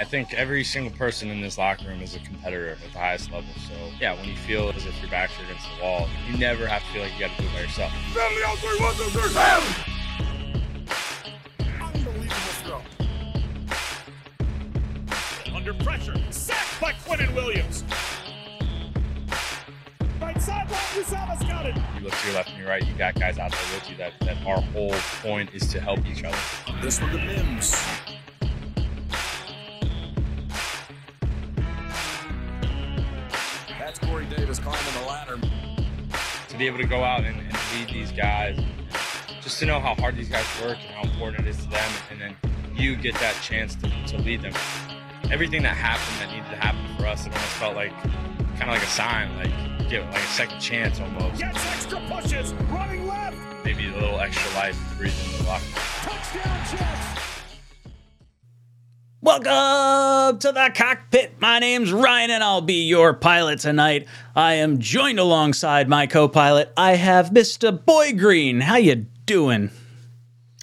I think every single person in this locker room is a competitor at the highest level. So yeah, when you feel as if your backs are against the wall, you never have to feel like you got to do it by yourself. Family out three, one, two, three, Unbelievable throw. Under pressure, sacked by Quinnen Williams. Right sideline, Uzomah's got it. You look to your left and your right, you got guys out there with you that, that our whole point is to help each other. This one to Mims. Be able to go out and, and lead these guys, just to know how hard these guys work and how important it is to them, and then you get that chance to, to lead them. Everything that happened that needed to happen for us, it almost felt like kind of like a sign, like get like a second chance almost. Gets extra pushes, running left. Maybe a little extra life to breathe in the locker. Touchdown Jets. Welcome to the cockpit. My name's Ryan and I'll be your pilot tonight. I am joined alongside my co-pilot. I have Mr. Boy Green. How you doing?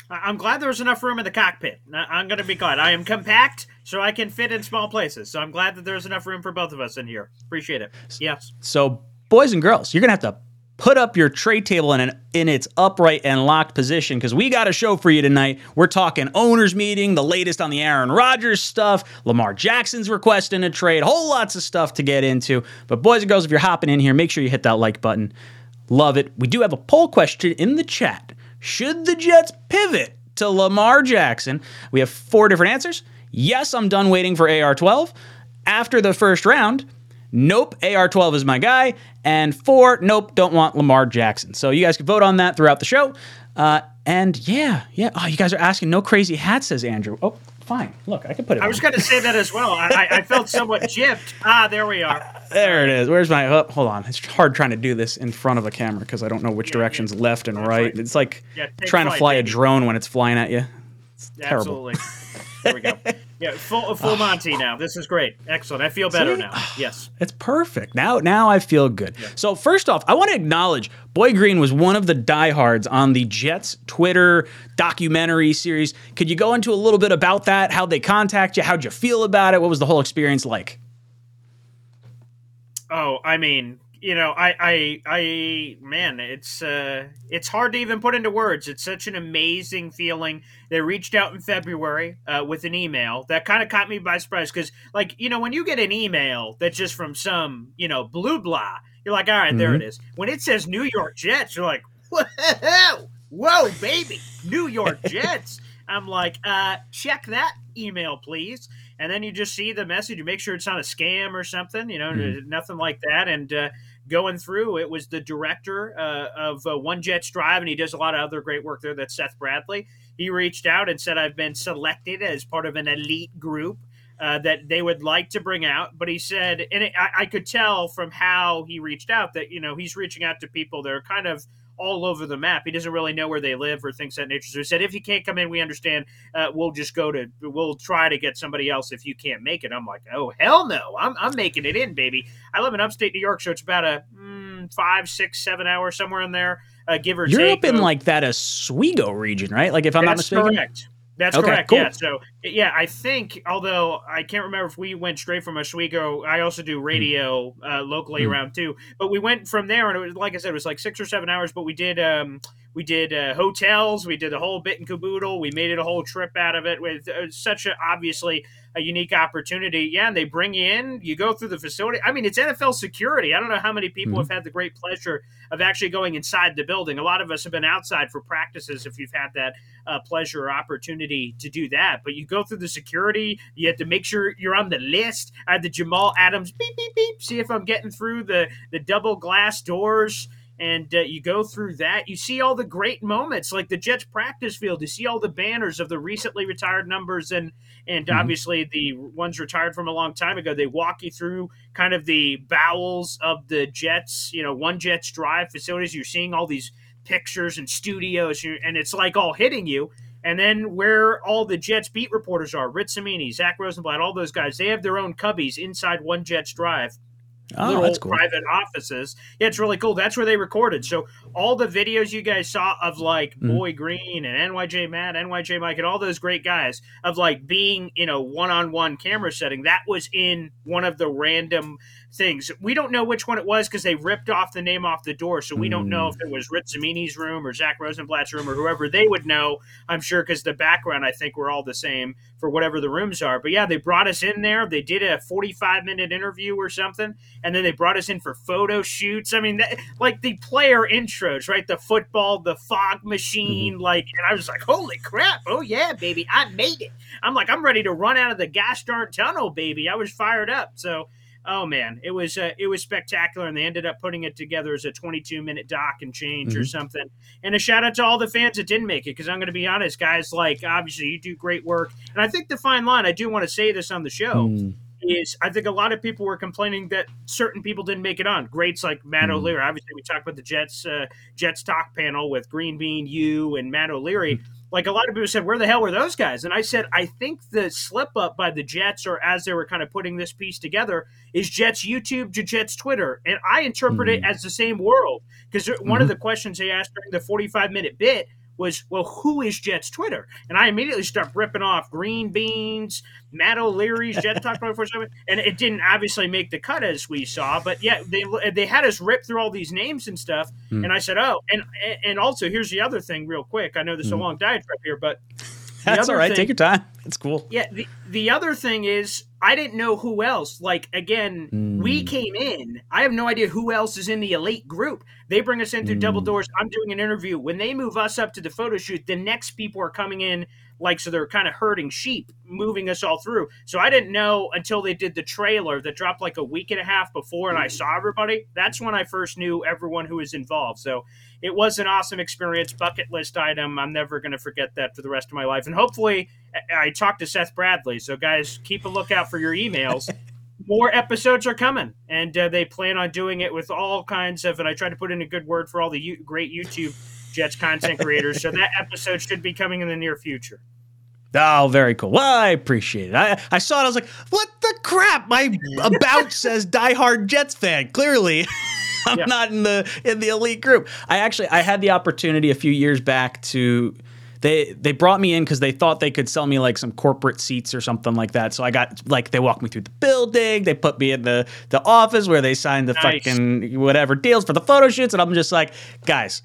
I'm glad there was enough room in the cockpit. I'm going to be glad. I am compact, so I can fit in small places. So I'm glad that there's enough room for both of us in here. Appreciate it. Yes. So, boys and girls, you're gonna have to put up your tray table in an, in its upright and locked position because we got a show for you tonight. We're talking owners meeting, the latest on the Aaron Rodgers stuff, Lamar Jackson's requesting a trade, whole lots of stuff to get into. But boys and girls, if you're hopping in here, make sure you hit that like button. Love it. We do have a poll question in the chat. Should the Jets pivot to Lamar Jackson? We have four different answers. Yes, I'm done waiting for AR12. After the first round, nope, AR12 is my guy. And four, nope, don't want Lamar Jackson. So you guys can vote on that throughout the show. Uh, and yeah, yeah. Oh, you guys are asking no crazy hat, says Andrew. Oh, fine. Look, I can put it I on. was going to say that as well. I, I, felt somewhat gypped. Ah, there we are. There it is. Where's my? Oh, hold on. It's hard trying to do this in front of a camera because I don't know which Yeah, direction's yeah. left and right. right. It's like Yeah, trying to flight, fly a drone when it's flying at you. It's terrible. Absolutely. There we go. Yeah, full full Monty now. This is great. Excellent. I feel better See? now. Yes. It's perfect. Now now I feel good. So first off, I want to acknowledge Boy Green was one of the diehards on the Jets Twitter documentary series. Could you go into a little bit about that? How'd they contact you? How'd you feel about it? What was the whole experience like? Oh, I mean, you know, I, I, I, man, it's, uh, it's hard to even put into words. It's such an amazing feeling. They reached out in February uh, with an email that kind of caught me by surprise because, like, you know, when you get an email that's just from some, you know, blue blah, you're like, all right, there it is. When it says New York Jets, you're like, whoa, whoa, baby, New York Jets. I'm like, uh, check that email, please. And then you just see the message. You make sure it's not a scam or something, you know, nothing like that. And uh, going through, it was the director uh, of uh, One Jets Drive, and he does a lot of other great work there. That's Seth Bradley. He reached out and said, I've been selected as part of an elite group. Uh, that they would like to bring out, but he said, and it, I, I could tell from how he reached out that you know he's reaching out to people that are kind of all over the map. He doesn't really know where they live or things that nature. So he said, if you can't come in, we understand. Uh, we'll just go to, we'll try to get somebody else if you can't make it. I'm like, oh hell no, I'm, I'm making it in, baby. I live in upstate New York, so it's about a mm, five, six, seven hours somewhere in there, uh, give or You're take. up in like that Oswego region, right? Like if I'm not mistaken. correct. That's Okay, correct. cool. Yeah. So yeah, I think although I can't remember if we went straight from Oswego, I also do radio uh, locally Hmm. around too. But we went from there, and it was like I said, it was like six or seven hours. But we did um, we did uh, hotels, we did the whole bit and caboodle. We made it a whole trip out of it with uh, such a obviously a unique opportunity. Yeah, and they bring you in, you go through the facility. I mean, it's NFL security. I don't know how many people Mhm. have had the great pleasure of actually going inside the building. A lot of us have been outside for practices if you've had that uh, pleasure or opportunity to do that. But you go through the security, you have to make sure you're on the list. I had the Jamal Adams beep beep beep, see if I'm getting through the the double glass doors. And uh, you go through that, you see all the great moments, like the Jets practice field. You see all the banners of the recently retired numbers, and and Mhm. obviously the ones retired from a long time ago. They walk you through kind of the bowels of the Jets, you know, one Jets drive facilities. You're seeing all these pictures and studios, and it's like all hitting you. And then where all the Jets beat reporters are, Rich Cimini, Zach Rosenblatt, all those guys, they have their own cubbies inside One Jets Drive. Oh, little that's cool. private offices. Yeah, it's really cool. That's where they recorded. So all the videos you guys saw of like Mhm. Boy Green and NYJ Matt, NYJ Mike, and all those great guys of like being in a one-on-one camera setting, that was in one of the random things. We don't know which one it was because they ripped off the name off the door, so we don't know if it hmm. was Rich Cimini's room or Zach Rosenblatt's room or whoever. They would know, I'm sure, because the background I think we're all the same for whatever the rooms are. But yeah, they brought us in there. They did a 45 minute interview or something, and then they brought us in for photo shoots. I mean, that, like the player intros, right? The football, the fog machine, mm-hmm. like, and I was like, holy crap! Oh yeah, baby, I made it. I'm like, I'm ready to run out of the gas darn tunnel, baby. I was fired up. So. Oh man, it was uh, it was spectacular, and they ended up putting it together as a 22 minute doc and change or Mhm. something. And a shout out to all the fans that didn't make it, because I'm going to be honest, guys. Like obviously, you do great work, and I think the fine line. I do want to say this on the show Mm. is I think a lot of people were complaining that certain people didn't make it on. Greats like Matt Mhm. O'Leary. Obviously, we talked about the Jets uh, Jets talk panel with Green Bean, you, and Matt O'Leary. Like a lot of people said, where the hell were those guys? And I said, I think the slip up by the Jets, or as they were kind of putting this piece together, is Jets YouTube to Jets Twitter, and I interpret it hmm. as the same world because one of mm-hmm. the questions they asked during the 45 minute bit was, well, who is Jets Twitter? And I immediately start ripping off Green Beans, Matt O'Leary's Jet Talk 24 7. And it didn't obviously make the cut as we saw, but yeah, they, they had us rip through all these names and stuff. Hmm. And I said, oh, and and also here's the other thing, real quick. I know this is a Hmm. long diatribe here, but That's all right. thing- Take your time. It's cool. yeah, the, the other thing is I didn't know who else. Like again, we Mm. came in. I have no idea who else is in the elite group. They bring us in through double Mm. doors. I'm doing an interview. When they move us up to the photo shoot, the next people are coming in like so they're kind of herding sheep, moving us all through. So I didn't know until they did the trailer that dropped like a week and a half before and I saw everybody. That's when I first knew everyone who was involved. So it was an awesome experience, bucket list item. I'm never going to forget that for the rest of my life. And hopefully, I talked to Seth Bradley. So, guys, keep a lookout for your emails. More episodes are coming, and uh, they plan on doing it with all kinds of. And I tried to put in a good word for all the U- great YouTube Jets content creators. so that episode should be coming in the near future. Oh, very cool. Well, I appreciate it. I, I saw it. I was like, what the crap? My about says diehard Jets fan. Clearly, I'm Yeah. not in the in the elite group. I actually I had the opportunity a few years back to they they brought me in because they thought they could sell me like some corporate seats or something like that. So I got like they walked me through the building. They put me in the the office where they signed the Nice. fucking whatever deals for the photo shoots, and I'm just like, guys,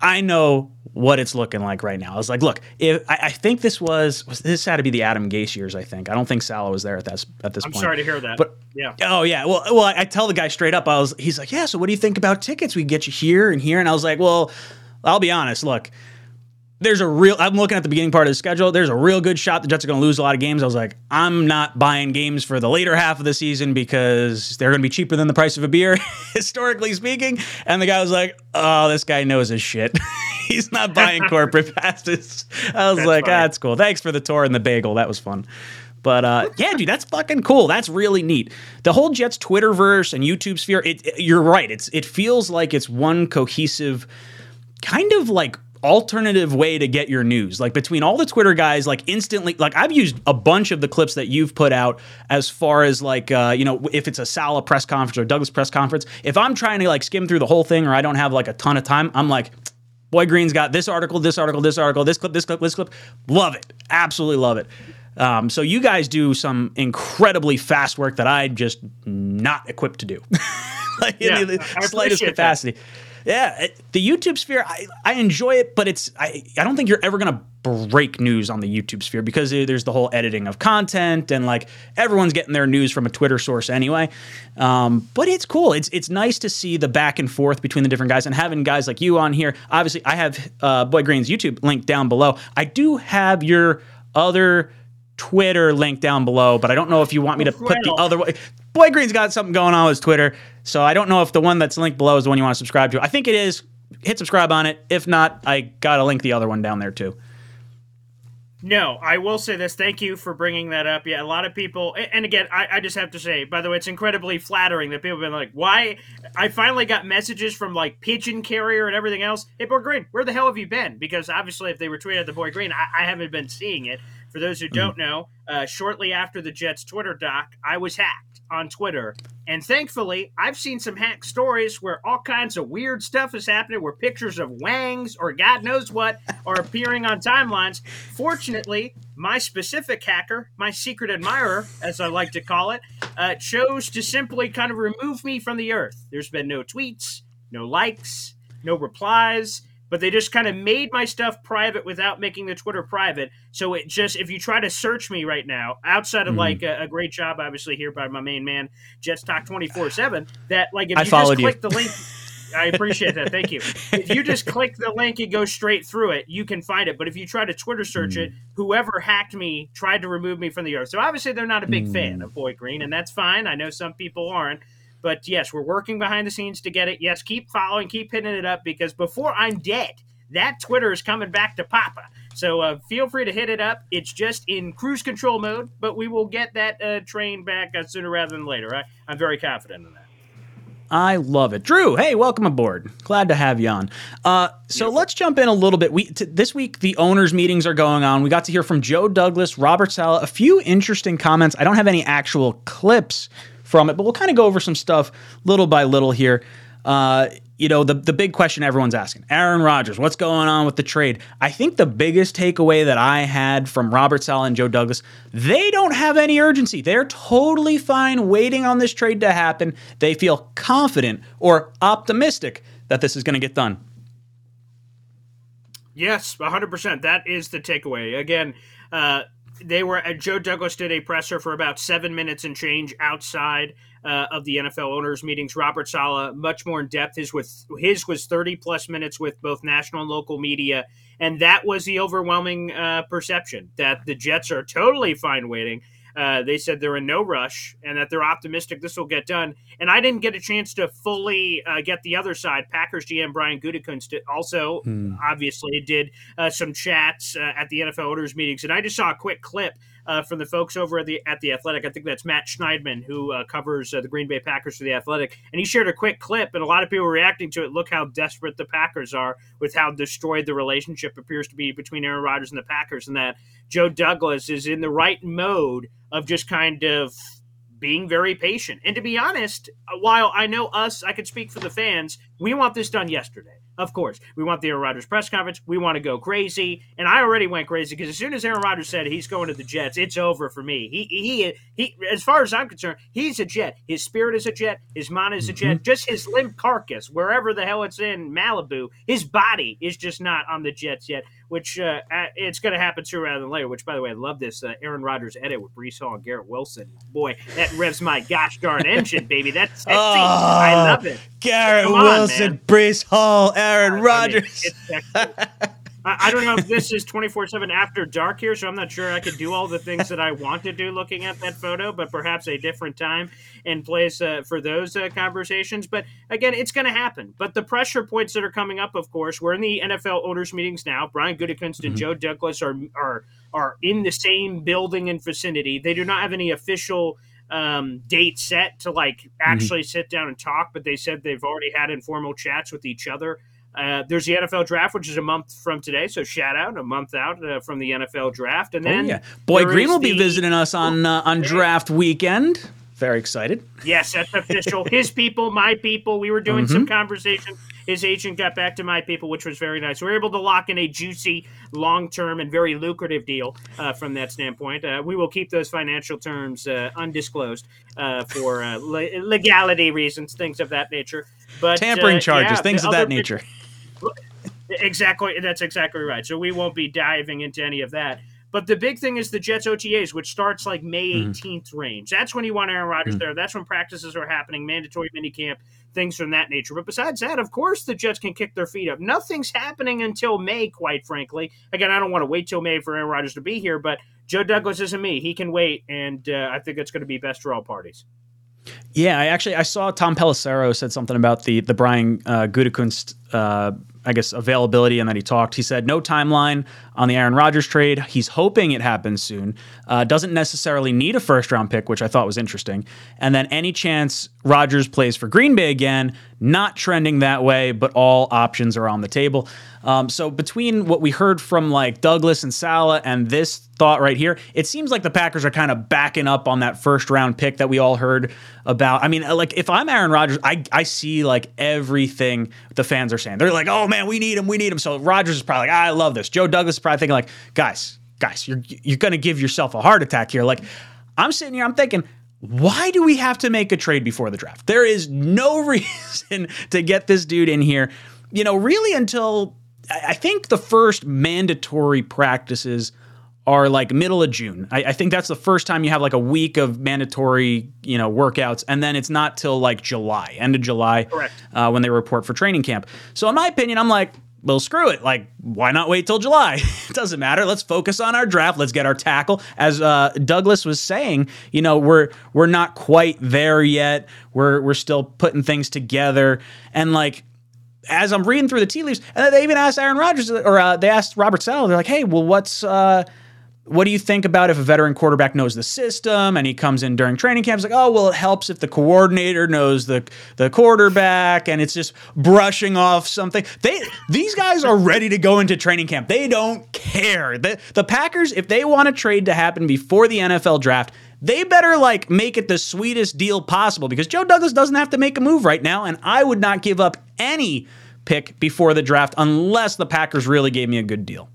I know what it's looking like right now. I was like, look, if I, I think this was, was this had to be the Adam Gase years. I think I don't think Saleh was there at this at this point. I'm point. sorry to hear that. But yeah, oh yeah, well, well, I, I tell the guy straight up. I was, he's like, yeah. So what do you think about tickets? We get you here and here, and I was like, well, I'll be honest. Look, there's a real. I'm looking at the beginning part of the schedule. There's a real good shot the Jets are going to lose a lot of games. I was like, I'm not buying games for the later half of the season because they're going to be cheaper than the price of a beer, historically speaking. And the guy was like, Oh, this guy knows his shit. He's not buying corporate passes. I was That's like, ah, that's cool. Thanks for the tour and the bagel. That was fun. But uh, yeah, dude, that's fucking cool. That's really neat. The whole Jets Twitterverse and YouTube sphere. It, it- you're right. It's it feels like it's one cohesive, kind of like alternative way to get your news. Like between all the Twitter guys, like instantly. Like I've used a bunch of the clips that you've put out as far as like uh, you know if it's a Saleh press conference or Douglas press conference. If I'm trying to like skim through the whole thing or I don't have like a ton of time, I'm like. Boy Green's got this article, this article, this article, this clip, this clip, this clip. Love it. Absolutely love it. Um, so you guys do some incredibly fast work that I'm just not equipped to do. like Yeah, in the I slightest capacity. that. Yeah, it- the YouTube sphere, I, I enjoy it, but it's I, I don't think you're ever gonna break news on the YouTube sphere because there's the whole editing of content and like everyone's getting their news from a Twitter source anyway. Um, but it's cool. It's it's nice to see the back and forth between the different guys and having guys like you on here. Obviously, I have uh, Boy Green's YouTube link down below. I do have your other Twitter link down below, but I don't know if you want me to put the other way. Boy Green's got something going on with his Twitter, so I don't know if the one that's linked below is the one you want to subscribe to. I think it is. Hit subscribe on it. If not, I got to link the other one down there too. No, I will say this. Thank you for bringing that up. Yeah, a lot of people, and again, I, I just have to say, by the way, it's incredibly flattering that people have been like, why? I finally got messages from like Pigeon Carrier and everything else. Hey, Boy Green, where the hell have you been? Because obviously, if they were tweeting at the Boy Green, I, I haven't been seeing it. For those who don't know, uh, shortly after the Jets Twitter doc, I was hacked on Twitter. And thankfully, I've seen some hack stories where all kinds of weird stuff is happening, where pictures of wangs or God knows what are appearing on timelines. Fortunately, my specific hacker, my secret admirer, as I like to call it, uh, chose to simply kind of remove me from the earth. There's been no tweets, no likes, no replies but they just kind of made my stuff private without making the Twitter private. So it just, if you try to search me right now, outside of mm like a, a, great job, obviously here by my main man, Jets Talk twenty four seven, that like if I you just click you. the link. I appreciate that. Thank you. If you just click the link and go straight through it, you can find it. But if you try to Twitter search mm. it, whoever hacked me tried to remove me from the earth. So obviously they're not a big mm. fan of Boy Green, and that's fine. I know some people aren't. But yes, we're working behind the scenes to get it. Yes, keep following, keep hitting it up because before I'm dead, that Twitter is coming back to Papa. So uh, feel free to hit it up. It's just in cruise control mode, but we will get that uh, train back uh, sooner rather than later. I, I'm very confident in that. I love it. Drew, hey, welcome aboard. Glad to have you on. Uh, so Beautiful. let's jump in a little bit. We t- this week the owners' meetings are going on. We got to hear from Joe Douglas, Robert Saleh, a few interesting comments. I don't have any actual clips from it, but we'll kind of go over some stuff little by little here. Uh, you know, the, the big question everyone's asking Aaron Rodgers, what's going on with the trade? I think the biggest takeaway that I had from Robert Saleh and Joe Douglas, they don't have any urgency. They're totally fine waiting on this trade to happen. They feel confident or optimistic that this is going to get done. Yes, 100%. That is the takeaway. Again, uh, they were uh, Joe Douglas did a presser for about seven minutes and change outside uh, of the NFL owners meetings. Robert Saleh much more in depth. His with his was thirty plus minutes with both national and local media, and that was the overwhelming uh, perception that the Jets are totally fine waiting. Uh, they said they're in no rush and that they're optimistic this will get done. And I didn't get a chance to fully uh, get the other side. Packers GM Brian Gutekunst also hmm. obviously did uh, some chats uh, at the NFL owners meetings, and I just saw a quick clip uh, from the folks over at the at the Athletic. I think that's Matt Schneidman who uh, covers uh, the Green Bay Packers for the Athletic, and he shared a quick clip, and a lot of people were reacting to it. Look how desperate the Packers are with how destroyed the relationship appears to be between Aaron Rodgers and the Packers, and that Joe Douglas is in the right mode of just kind of being very patient. And to be honest, while I know us, I could speak for the fans, we want this done yesterday. Of course, we want the Aaron Rodgers press conference. We want to go crazy, and I already went crazy because as soon as Aaron Rodgers said he's going to the Jets, it's over for me. He he he. As far as I'm concerned, he's a Jet. His spirit is a Jet. His mind is a Jet. Mm-hmm. Just his limp carcass, wherever the hell it's in Malibu, his body is just not on the Jets yet which uh, it's going to happen sooner rather than later. Which, by the way, I love this uh, Aaron Rodgers edit with Breece Hall and Garrett Wilson. Boy, that revs my gosh darn engine, baby. That's sexy. Oh, I love it. Garrett Come Wilson, on, Breece Hall, Aaron Rodgers. I, I, don't know if this is 24 7 after dark here, so I'm not sure I could do all the things that I want to do looking at that photo, but perhaps a different time and place uh, for those uh, conversations. But again, it's going to happen. But the pressure points that are coming up, of course, we're in the NFL owners meetings now. Brian Gutekunst and mm-hmm. Joe Douglas are, are, are in the same building and vicinity. They do not have any official um, date set to like mm-hmm. actually mm-hmm. sit down and talk, but they said they've already had informal chats with each other. Uh, there's the NFL draft, which is a month from today. So shout out a month out uh, from the NFL draft, and oh, then oh, yeah. Boy Green will the, be visiting us on uh, on draft weekend. Very excited. Yes, that's official. His people, my people. We were doing mm-hmm. some conversation. His agent got back to my people, which was very nice. We were able to lock in a juicy, long term, and very lucrative deal uh, from that standpoint. Uh, we will keep those financial terms uh, undisclosed uh, for uh, le- legality reasons, things of that nature. But tampering uh, charges, yeah, things of that nature. Exactly. That's exactly right. So we won't be diving into any of that. But the big thing is the Jets OTAs, which starts like May 18th mm-hmm. range. That's when you want Aaron Rodgers mm-hmm. there. That's when practices are happening, mandatory minicamp, things from that nature. But besides that, of course, the Jets can kick their feet up. Nothing's happening until May, quite frankly. Again, I don't want to wait till May for Aaron Rodgers to be here, but Joe Douglas isn't me. He can wait, and uh, I think it's going to be best for all parties. Yeah, I actually I saw Tom Pelissero said something about the the Brian uh, Gutekunst uh, I guess, availability, and then he talked. He said no timeline on the Aaron Rodgers trade. He's hoping it happens soon. Uh, doesn't necessarily need a first round pick, which I thought was interesting. And then any chance Rodgers plays for Green Bay again, not trending that way, but all options are on the table. Um, so between what we heard from like Douglas and Saleh and this thought right here, it seems like the Packers are kind of backing up on that first round pick that we all heard about. I mean, like if I'm Aaron Rodgers, I, I see like everything the fans are saying. They're like, oh man, we need him, we need him. So Rodgers is probably like, I love this. Joe Douglas is probably thinking like, guys, guys, you're you're gonna give yourself a heart attack here. Like I'm sitting here, I'm thinking why do we have to make a trade before the draft? There is no reason to get this dude in here, you know, really until I think the first mandatory practices are like middle of June. I, I, think that's the first time you have like a week of mandatory, you know, workouts, and then it's not till like July, end of July, uh, when they report for training camp. So in my opinion, I'm like, well, screw it. Like, why not wait till July? it doesn't matter. Let's focus on our draft. Let's get our tackle. As uh, Douglas was saying, you know, we're we're not quite there yet. We're we're still putting things together, and like. As I'm reading through the tea leaves, and they even asked Aaron Rodgers, or uh, they asked Robert Saleh. They're like, "Hey, well, what's uh, what do you think about if a veteran quarterback knows the system and he comes in during training camps like oh well it helps if the coordinator knows the the quarterback and it's just brushing off something. They these guys are ready to go into training camp. They don't care. The the Packers if they want a trade to happen before the NFL draft they better like make it the sweetest deal possible because Joe Douglas doesn't have to make a move right now and I would not give up any pick before the draft unless the Packers really gave me a good deal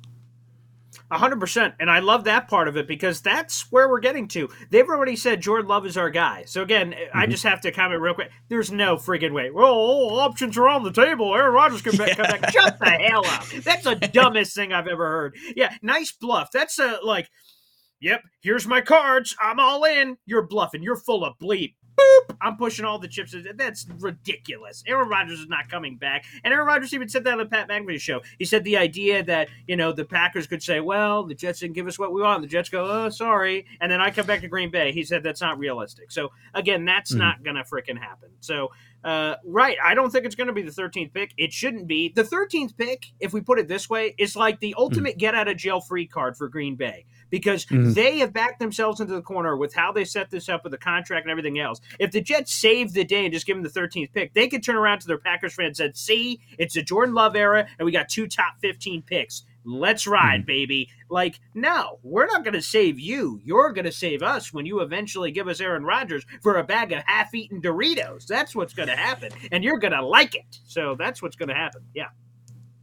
hundred percent, and I love that part of it because that's where we're getting to. They've already said Jordan Love is our guy. So again, mm-hmm. I just have to comment real quick. There's no friggin' way. Well, all options are on the table. Aaron Rodgers can yeah. come back. Shut the hell up. That's the dumbest thing I've ever heard. Yeah, nice bluff. That's a like. Yep, here's my cards. I'm all in. You're bluffing. You're full of bleep boop, I'm pushing all the chips. That's ridiculous. Aaron Rodgers is not coming back. And Aaron Rodgers even said that on the Pat McAfee show. He said the idea that, you know, the Packers could say, well, the Jets didn't give us what we want. The Jets go, oh, sorry. And then I come back to Green Bay. He said that's not realistic. So, again, that's mm-hmm. not going to freaking happen. So, uh, right. I don't think it's going to be the 13th pick. It shouldn't be. The 13th pick, if we put it this way, is like the ultimate mm. get out of jail free card for Green Bay because mm. they have backed themselves into the corner with how they set this up with the contract and everything else. If the Jets save the day and just give them the 13th pick, they could turn around to their Packers fans and say, see, it's a Jordan Love era and we got two top 15 picks. Let's ride, mm-hmm. baby. Like, no, we're not going to save you. You're going to save us when you eventually give us Aaron Rodgers for a bag of half eaten Doritos. That's what's going to happen. And you're going to like it. So that's what's going to happen. Yeah.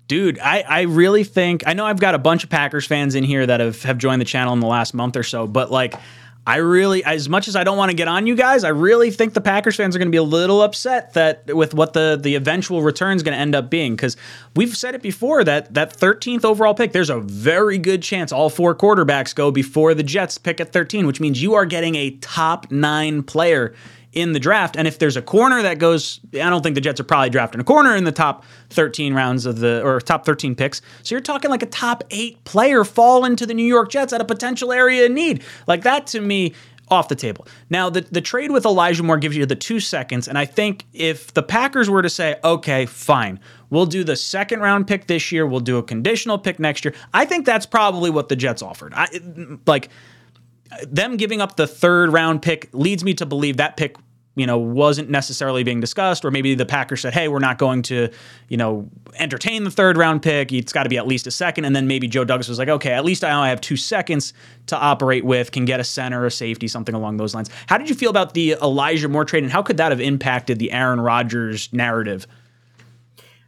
Dude, I, I really think I know I've got a bunch of Packers fans in here that have, have joined the channel in the last month or so, but like I really, as much as I don't want to get on you guys, I really think the Packers fans are going to be a little upset that with what the the eventual return is going to end up being because we've said it before that that 13th overall pick, there's a very good chance all four quarterbacks go before the Jets pick at 13, which means you are getting a top nine player in the draft. And if there's a corner that goes, I don't think the Jets are probably drafting a corner in the top 13 rounds of the, or top 13 picks. So you're talking like a top eight player fall into the New York Jets at a potential area in need. Like that to me, off the table. Now, the, the trade with Elijah Moore gives you the two seconds. And I think if the Packers were to say, okay, fine, we'll do the second round pick this year, we'll do a conditional pick next year, I think that's probably what the Jets offered. I, like, them giving up the third round pick leads me to believe that pick you know wasn't necessarily being discussed or maybe the packers said hey we're not going to you know entertain the third round pick. It's got to be at least a second. And then maybe joe douglas was like okay at least i have two seconds to operate with can get a center a safety something along those lines. How did you feel about the elijah moore trade and how could that have impacted the aaron rodgers narrative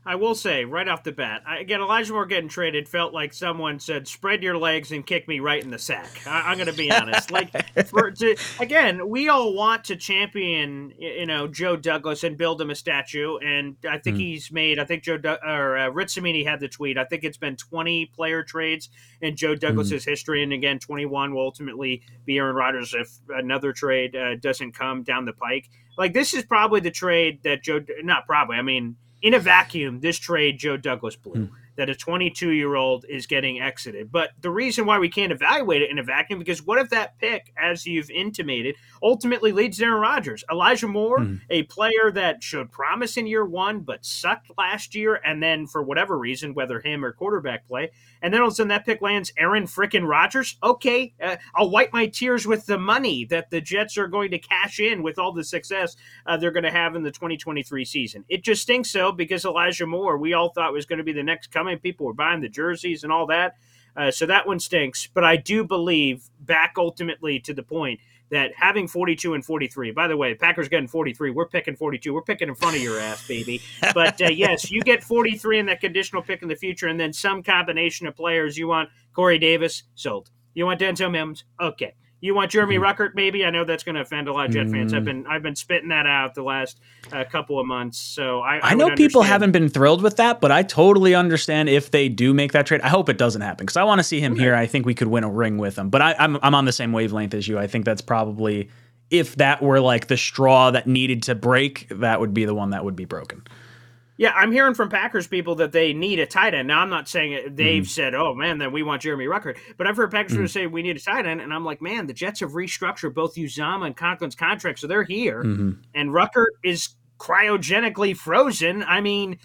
I will say right off the bat, I, again, Elijah Moore getting traded felt like someone said, "Spread your legs and kick me right in the sack." I, am going to be honest. Like, for, to, again, we all want to champion, you know, Joe Douglas and build him a statue, and I think mm. he's made. I think Joe or uh, Rich Cimini had the tweet. I think it's been 20 player trades in Joe Douglas's mm. history, and again, 21 will ultimately be Aaron Rodgers if another trade uh, doesn't come down the pike. Like, this is probably the trade that Joe. Not probably. I mean in a vacuum, this trade Joe Douglas blew. Mm. That a 22 year old is getting exited. But the reason why we can't evaluate it in a vacuum, because what if that pick, as you've intimated, ultimately leads to Aaron Rodgers? Elijah Moore, mm. a player that showed promise in year one, but sucked last year, and then for whatever reason, whether him or quarterback play, and then all of a sudden that pick lands Aaron frickin' Rodgers. Okay, uh, I'll wipe my tears with the money that the Jets are going to cash in with all the success uh, they're going to have in the 2023 season. It just stinks so because Elijah Moore, we all thought was going to be the next coming. People were buying the jerseys and all that. Uh, so that one stinks. But I do believe, back ultimately to the point, that having 42 and 43, by the way, Packers getting 43, we're picking 42. We're picking in front of your ass, baby. But uh, yes, you get 43 in that conditional pick in the future, and then some combination of players. You want Corey Davis, sold. You want Denzel Mims, okay. You want Jeremy Mm-hmm. Ruckert, maybe? I know that's going to offend a lot of Jet fans. I've been I've been spitting that out the last uh, couple of months. So I, I would know people haven't been thrilled with that, but I totally understand if they do make that trade. I hope it doesn't happen because I want to see him here. I think we could win a ring with him. But I, I'm I'm on the same wavelength as you. I think that's probably if that were like the straw that needed to break, that would be the one that would be broken. Yeah, I'm hearing from Packers people that they need a tight end. Now, I'm not saying they've Mm-hmm. said, "Oh man, then we want Jeremy Ruckert," but I've heard Packers people say we need a tight end, and I'm like, man, the Jets have restructured both Uzomah and Conklin's contracts, so they're here, Mm-hmm. and Ruckert is cryogenically frozen. I mean.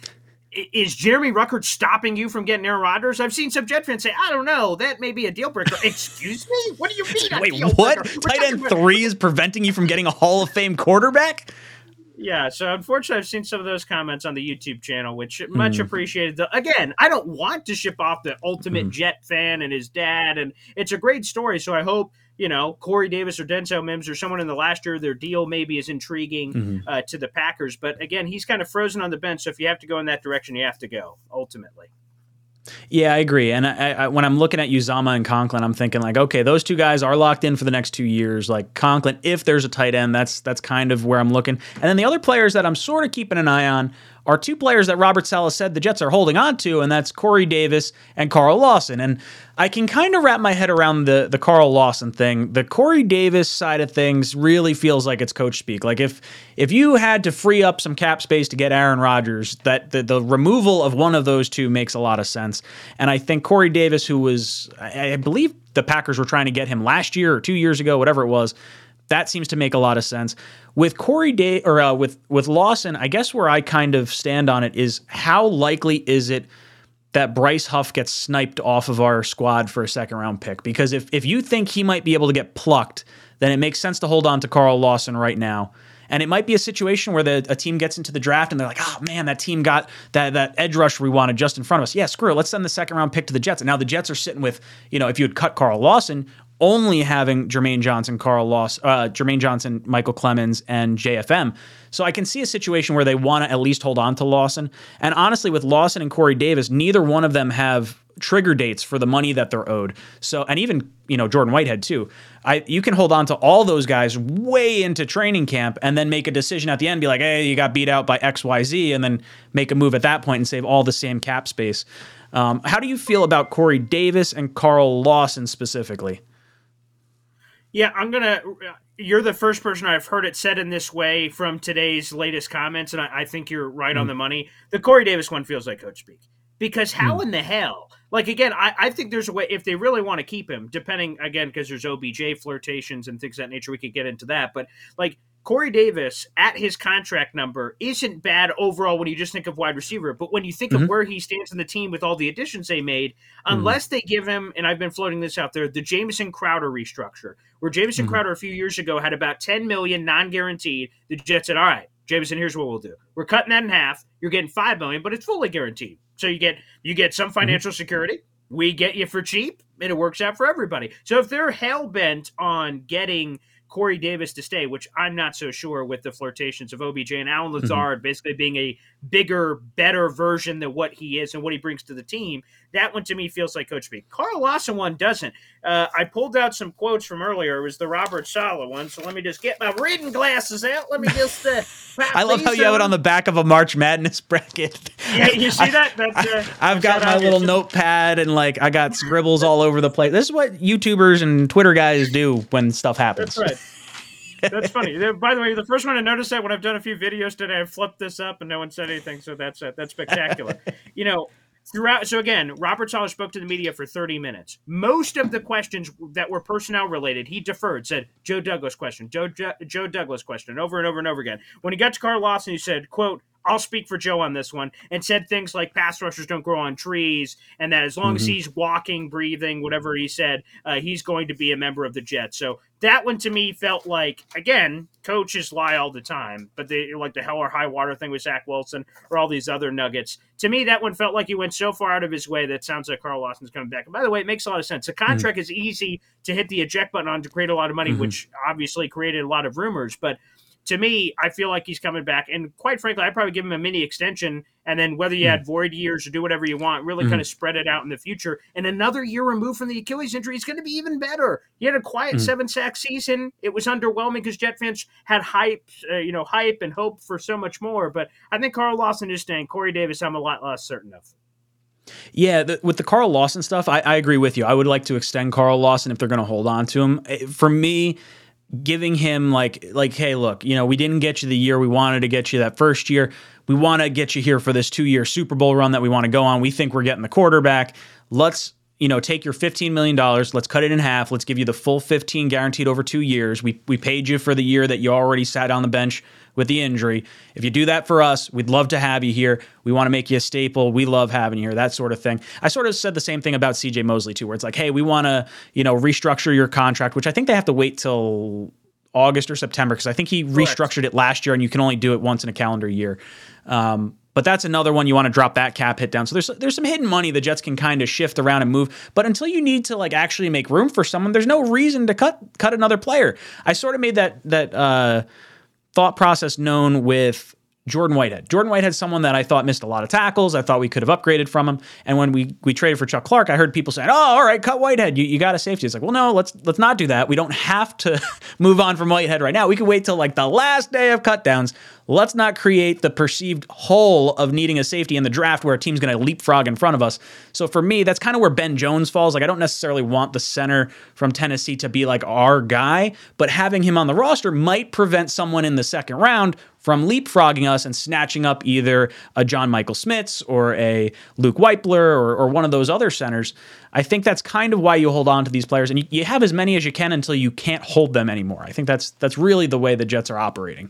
Is Jeremy Ruckert stopping you from getting Aaron Rodgers? I've seen some Jet fans say, "I don't know, that may be a deal breaker." Excuse me, what do you mean? Wait, what? Tight end about- three is preventing you from getting a Hall of Fame quarterback? Yeah, so unfortunately, I've seen some of those comments on the YouTube channel, which much hmm. appreciated. The, again, I don't want to ship off the ultimate hmm. Jet fan and his dad, and it's a great story. So I hope you know Corey Davis or Denzel Mims or someone in the last year of their deal maybe is intriguing hmm. uh, to the Packers. But again, he's kind of frozen on the bench, so if you have to go in that direction, you have to go ultimately. Yeah, I agree. And I, I, when I'm looking at Uzomah and Conklin, I'm thinking like, okay, those two guys are locked in for the next two years. Like Conklin, if there's a tight end, that's that's kind of where I'm looking. And then the other players that I'm sort of keeping an eye on are two players that Robert Saleh said the Jets are holding on to, and that's Corey Davis and Carl Lawson. And I can kind of wrap my head around the the Carl Lawson thing. The Corey Davis side of things really feels like it's coach speak. Like if if you had to free up some cap space to get Aaron Rodgers, that the, the removal of one of those two makes a lot of sense. And I think Corey Davis, who was I, I believe the Packers were trying to get him last year or two years ago, whatever it was. That seems to make a lot of sense. With Corey Day or uh, with with Lawson, I guess where I kind of stand on it is how likely is it that Bryce Huff gets sniped off of our squad for a second round pick? Because if if you think he might be able to get plucked, then it makes sense to hold on to Carl Lawson right now. And it might be a situation where the, a team gets into the draft and they're like, oh man, that team got that that edge rusher we wanted just in front of us. Yeah, screw it. Let's send the second round pick to the Jets. And now the Jets are sitting with, you know, if you had cut Carl Lawson, only having Jermaine Johnson, Carl Loss, uh, Jermaine Johnson, Micheal Clemons, and JFM. So I can see a situation where they want to at least hold on to Lawson. And honestly, with Lawson and Corey Davis, neither one of them have trigger dates for the money that they're owed. So and even you know Jordan Whitehead too. I you can hold on to all those guys way into training camp and then make a decision at the end, be like, hey, you got beat out by X Y Z, and then make a move at that point and save all the same cap space. Um, how do you feel about Corey Davis and Carl Lawson specifically? Yeah, I'm gonna. You're the first person I've heard it said in this way from today's latest comments, and I, I think you're right on hmm. the money. The Corey Davis one feels like coach speak because how hmm. in the hell? Like again, I, I think there's a way if they really want to keep him, depending again because there's OBJ flirtations and things of that nature. We could get into that, but like Corey Davis at his contract number isn't bad overall when you just think of wide receiver. But when you think of mm-hmm. where he stands in the team with all the additions they made, mm-hmm. unless they give him, and I've been floating this out there, the Jameson Crowder restructure, where Jameson mm-hmm. Crowder a few years ago had about 10 million non-guaranteed. The Jets said, all right, Jameson, here's what we'll do. We're cutting that in half. You're getting five million, but it's fully guaranteed. So you get you get some financial security. We get you for cheap, and it works out for everybody. So if they're hell bent on getting Corey Davis to stay, which I'm not so sure with the flirtations of OBJ and Allen Lazard basically being a bigger, better version than what he is and what he brings to the team. That one to me feels like Coach B. Carl Lawson one doesn't. Uh, I pulled out some quotes from earlier. It was the Robert Saleh one. So let me just get my reading glasses out. Let me just. Uh, I love how you have it on the back of a March Madness bracket. Yeah, you see that? That's, uh, I've got my little notepad and like I got scribbles all over the place. This is what YouTubers and Twitter guys do when stuff happens. That's right. That's funny. By the way, the first one to notice that when I've done a few videos today, I've flipped this up and no one said anything. So that's uh, that's spectacular. you know, throughout. So again, Robert Saleh spoke to the media for 30 minutes. Most of the questions that were personnel related, he deferred. Said Joe Douglas question, Joe Joe Douglas question, over and over and over again. When he got to Carl Lawson, he said, "quote I'll speak for Joe on this one, and said things like pass rushers don't grow on trees, and that as long mm-hmm. as he's walking, breathing, whatever he said, uh, he's going to be a member of the Jets. So that one to me felt like again, coaches lie all the time, but they like the hell or high water thing with Zach Wilson or all these other nuggets. To me, that one felt like he went so far out of his way that sounds like Carl Lawson's coming back. And by the way, it makes a lot of sense. A mm-hmm. contract mm-hmm. is easy to hit the eject button on to create a lot of money, mm-hmm. which obviously created a lot of rumors, but to me, I feel like he's coming back. And quite frankly, I'd probably give him a mini extension. And then whether you mm. had void years or do whatever you want, really mm. kind of spread it out in the future. And another year removed from the Achilles injury is going to be even better. He had a quiet mm. seven sack season. It was underwhelming because Jet fans had hype, uh, you know, hype and hope for so much more. But I think Carl Lawson is staying. Corey Davis, I'm a lot less certain of. Yeah, the, with the Carl Lawson stuff, I, I, agree with you. I would like to extend Carl Lawson if they're going to hold on to him. Eh, for me, giving him like like hey look you know we didn't get you the year we wanted to get you that first year. We want to get you here for this two year super bowl run that we want to go on. We think we're getting the quarterback. Let's you know take your 15 million dollars let's cut it in half let's give you the full 15 guaranteed over two years. We, we paid you for the year that you already sat on the bench with the injury. If you do that for us, we'd love to have you here. We want to make you a staple. We love having you here, that sort of thing. I sort of said the same thing about CJ Mosley too, where it's like, hey, we want to, you know, restructure your contract, which I think they have to wait till August or September because I think he Correct. restructured it last year and you can only do it once in a calendar year. Um, but that's another one you want to drop that cap hit down. So there's there's some hidden money the Jets can kind of shift around and move. But until you need to like actually make room for someone, there's no reason to cut cut another player. I sort of made that that uh, thought process known with Jordan Whitehead. Jordan Whitehead, someone that I thought missed a lot of tackles. I thought we could have upgraded from him. And when we we traded for Chuck Clark, I heard people saying, "Oh, all right, cut Whitehead. You, you got a safety." It's like, well, no, let's let's not do that. We don't have to move on from Whitehead right now. We can wait till like the last day of cutdowns let's not create the perceived hole of needing a safety in the draft where a team's going to leapfrog in front of us. So for me, that's kind of where Ben Jones falls. Like I don't necessarily want the center from Tennessee to be like our guy, but having him on the roster might prevent someone in the second round from leapfrogging us and snatching up either a John Michael Schmitz or a Luke Wypler or, or, one of those other centers. I think that's kind of why you hold on to these players, and you, you have as many as you can until you can't hold them anymore. I think that's that's really the way the Jets are operating.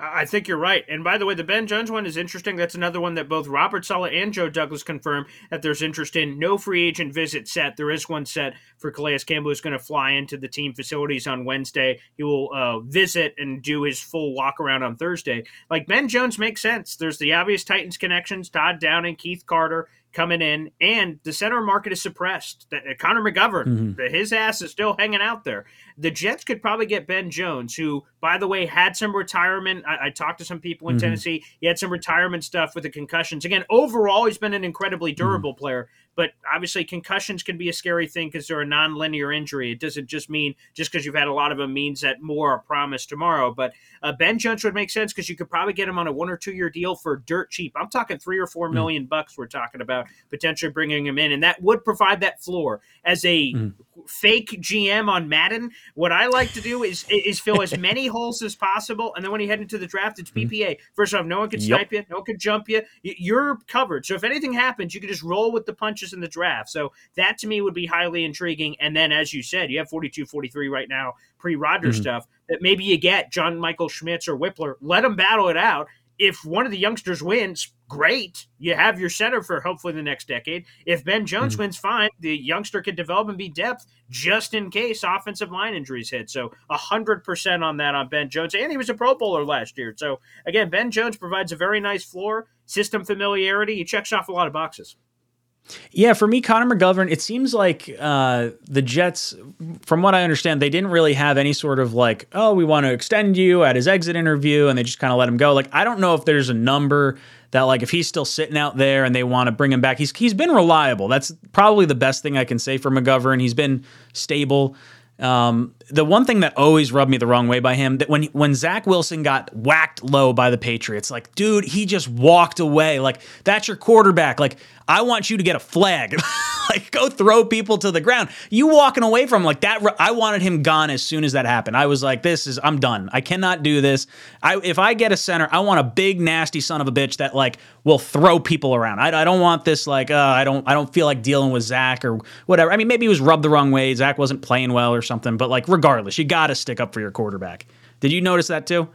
I think you're right. And by the way, the Ben Jones one is interesting. That's another one that both Robert Saleh and Joe Douglas confirm that there's interest in. No free agent visit set. There is one set for Calais Campbell, who's going to fly into the team facilities on Wednesday. He will uh, visit and do his full walk around on Thursday. Like Ben Jones makes sense. There's the obvious Titans connections: Todd Downing, Keith Carter coming in, and the center market is suppressed. Uh, Connor McGovern, mm-hmm. his ass is still hanging out there. The Jets could probably get Ben Jones, who, by the way, had some retirement. I, I talked to some people in mm-hmm. Tennessee. He had some retirement stuff with the concussions. Again, overall, he's been an incredibly mm-hmm. durable mm-hmm. player. But obviously, concussions can be a scary thing because they're a non-linear injury. It doesn't just mean just because you've had a lot of them means that more are promised tomorrow. But uh, Ben Jones would make sense because you could probably get him on a one or two year deal for dirt cheap. I'm talking three or four million mm. bucks. We're talking about potentially bringing him in, and that would provide that floor as a mm fake GM on Madden, what I like to do is is fill as many holes as possible, and then when you head into the draft, it's PPA. Mm-hmm. First off, no one can snipe yep. you, no one can jump you. You're covered. So if anything happens, you can just roll with the punches in the draft. So that to me would be highly intriguing. And then, as you said, you have 42, 43 right now, pre Roger mm-hmm. stuff. That maybe you get John Michael Schmitz or Wypler. Let them battle it out if one of the youngsters wins, great. You have your center for hopefully the next decade. If Ben Jones mm-hmm. wins, fine. The youngster can develop and be depth just in case offensive line injuries hit. So hundred percent on that on Ben Jones, and he was a Pro Bowler last year. So again, Ben Jones provides a very nice floor, system familiarity. He checks off a lot of boxes. Yeah, for me, Connor McGovern, it seems like uh, the Jets, from what I understand, they didn't really have any sort of like, oh, we want to extend you at his exit interview, and they just kind of let him go. Like, I don't know if there's a number that like if he's still sitting out there and they want to bring him back. He's he's been reliable. That's probably the best thing I can say for McGovern. He's been stable. Um, the one thing that always rubbed me the wrong way by him that when when Zach Wilson got whacked low by the Patriots, like dude, he just walked away. Like that's your quarterback. Like I want you to get a flag. like go throw people to the ground. You walking away from like that. I wanted him gone as soon as that happened. I was like, this is I'm done. I cannot do this. I if I get a center, I want a big nasty son of a bitch that like will throw people around. I, I don't want this like uh, I don't I don't feel like dealing with Zach or whatever. I mean, maybe he was rubbed the wrong way. Zach wasn't playing well or something. But like regardless, you got to stick up for your quarterback. Did you notice that too?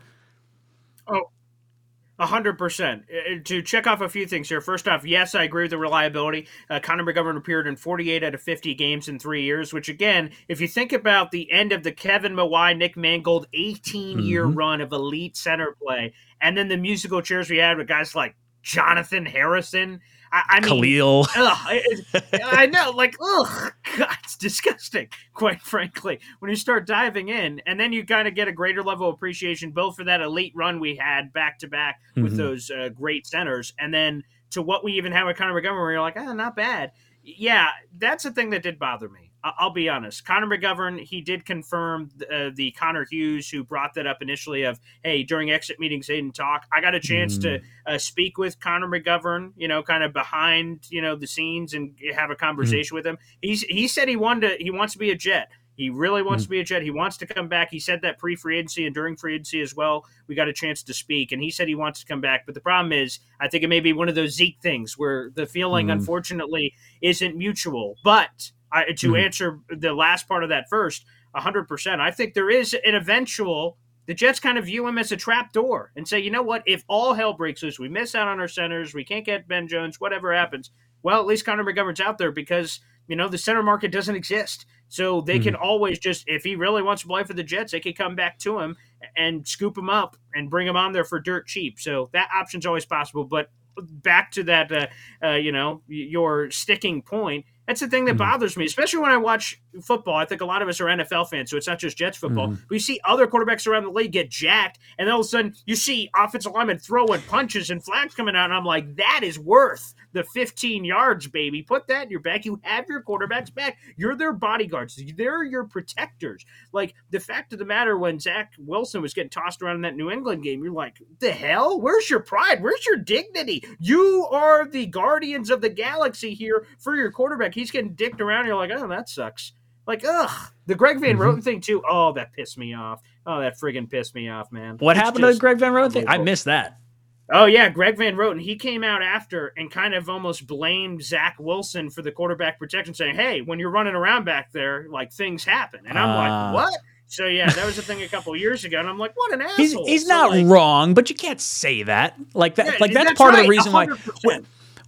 A hundred percent. Uh, To check off a few things here. First off, yes, I agree with the reliability. Uh, Connor McGovern appeared in 48 out of 50 games in three years, which again, if you think about the end of the Kevin Mawae, Nick Mangold 18 year Mhm. run of elite center play, and then the musical chairs we had with guys like Jonathan Harrison. I, I mean, Khalil. Ugh, it- it- I know, like, ugh, God, it's disgusting, quite frankly, when you start diving in. And then you kind of get a greater level of appreciation, both for that elite run we had back to back with Mhm. those uh, great centers, and then to what we even have with Connor McGovern, where you're like, ah, not bad. Yeah, that's the thing that did bother me. I'll be honest. Connor McGovern, he did confirm uh, the Connor Hughes who brought that up initially of, hey, during exit meetings, they didn't talk. I got a chance to uh, speak with Connor McGovern, you know, kind of behind, you know, the scenes and have a conversation with him. He's he said he wanted to, he wants to be a Jet. He really wants to be a Jet. He wants to come back. He said that pre free agency and during free agency as well. We got a chance to speak, and he said he wants to come back. But the problem is, I think it may be one of those Zeke things where the feeling, Mhm. unfortunately, isn't mutual. But I, to Mhm. answer the last part of that first, 100%, I think there is an eventual the Jets kind of view him as a trap door and say, you know what, if all hell breaks loose, we miss out on our centers, we can't get Ben Jones, whatever happens, well, at least Connor McGovern's out there because, you know, the center market doesn't exist. So they can always just, if he really wants to play for the Jets, they can come back to him and scoop him up and bring him on there for dirt cheap. So that option's always possible. But back to that, uh, uh, you know, your sticking point. That's the thing that Mhm. bothers me, especially when I watch football. I think a lot of us are NFL fans, so it's not just Jets football. Mhm. We see other quarterbacks around the league get jacked, and all of a sudden you see offensive linemen throwing punches and flags coming out, and I'm like, that is worth the 15 yards, baby. Put that in your back. You have your quarterbacks back. You're their bodyguards. They're your protectors. Like the fact of the matter, when Zach Wilson was getting tossed around in that New England game, you're like, the hell? Where's your pride? Where's your dignity? You are the guardians of the galaxy here for your quarterback. He's getting dicked around. You're like, oh, that sucks. Like, ugh. The Greg Van. Roten mm-hmm. thing too. Oh, that pissed me off. Oh, that friggin' pissed me off, man. What It's happened to the Greg Van Roten thing? I missed that. Oh yeah, Greg Van Roten. He came out after and kind of almost blamed Zach Wilson for the quarterback protection, saying, "Hey, when you're running around back there, like things happen." And I'm Ah. like, "What?" So yeah, that was a thing a couple years ago, and I'm like, "What an asshole!" He's he's So, not like, wrong, but you can't say that. Like that. yeah, like that's, part of the reason why. 100%. Well,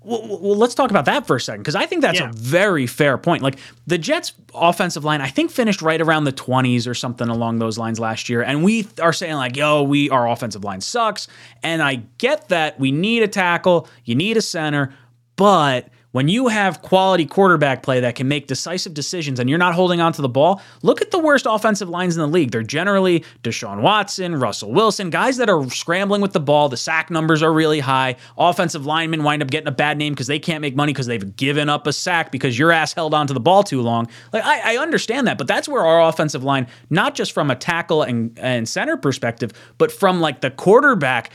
well, well, let's talk about that for a second because I think that's Yeah. a very fair point. Like the Jets' offensive line, I think finished right around the twenties or something along those lines last year, and we are saying like, "Yo, we our offensive line sucks." And I get that we need a tackle, you need a center, but when you have quality quarterback play that can make decisive decisions and you're not holding on to the ball, look at the worst offensive lines in the league. They're generally Deshaun Watson, Russell Wilson, guys that are scrambling with the ball. The sack numbers are really high. Offensive linemen wind up getting a bad name because they can't make money because they've given up a sack because your ass held onto the ball too long. Like I, I understand that, but that's where our offensive line, not just from a tackle and, and center perspective, but from like the quarterback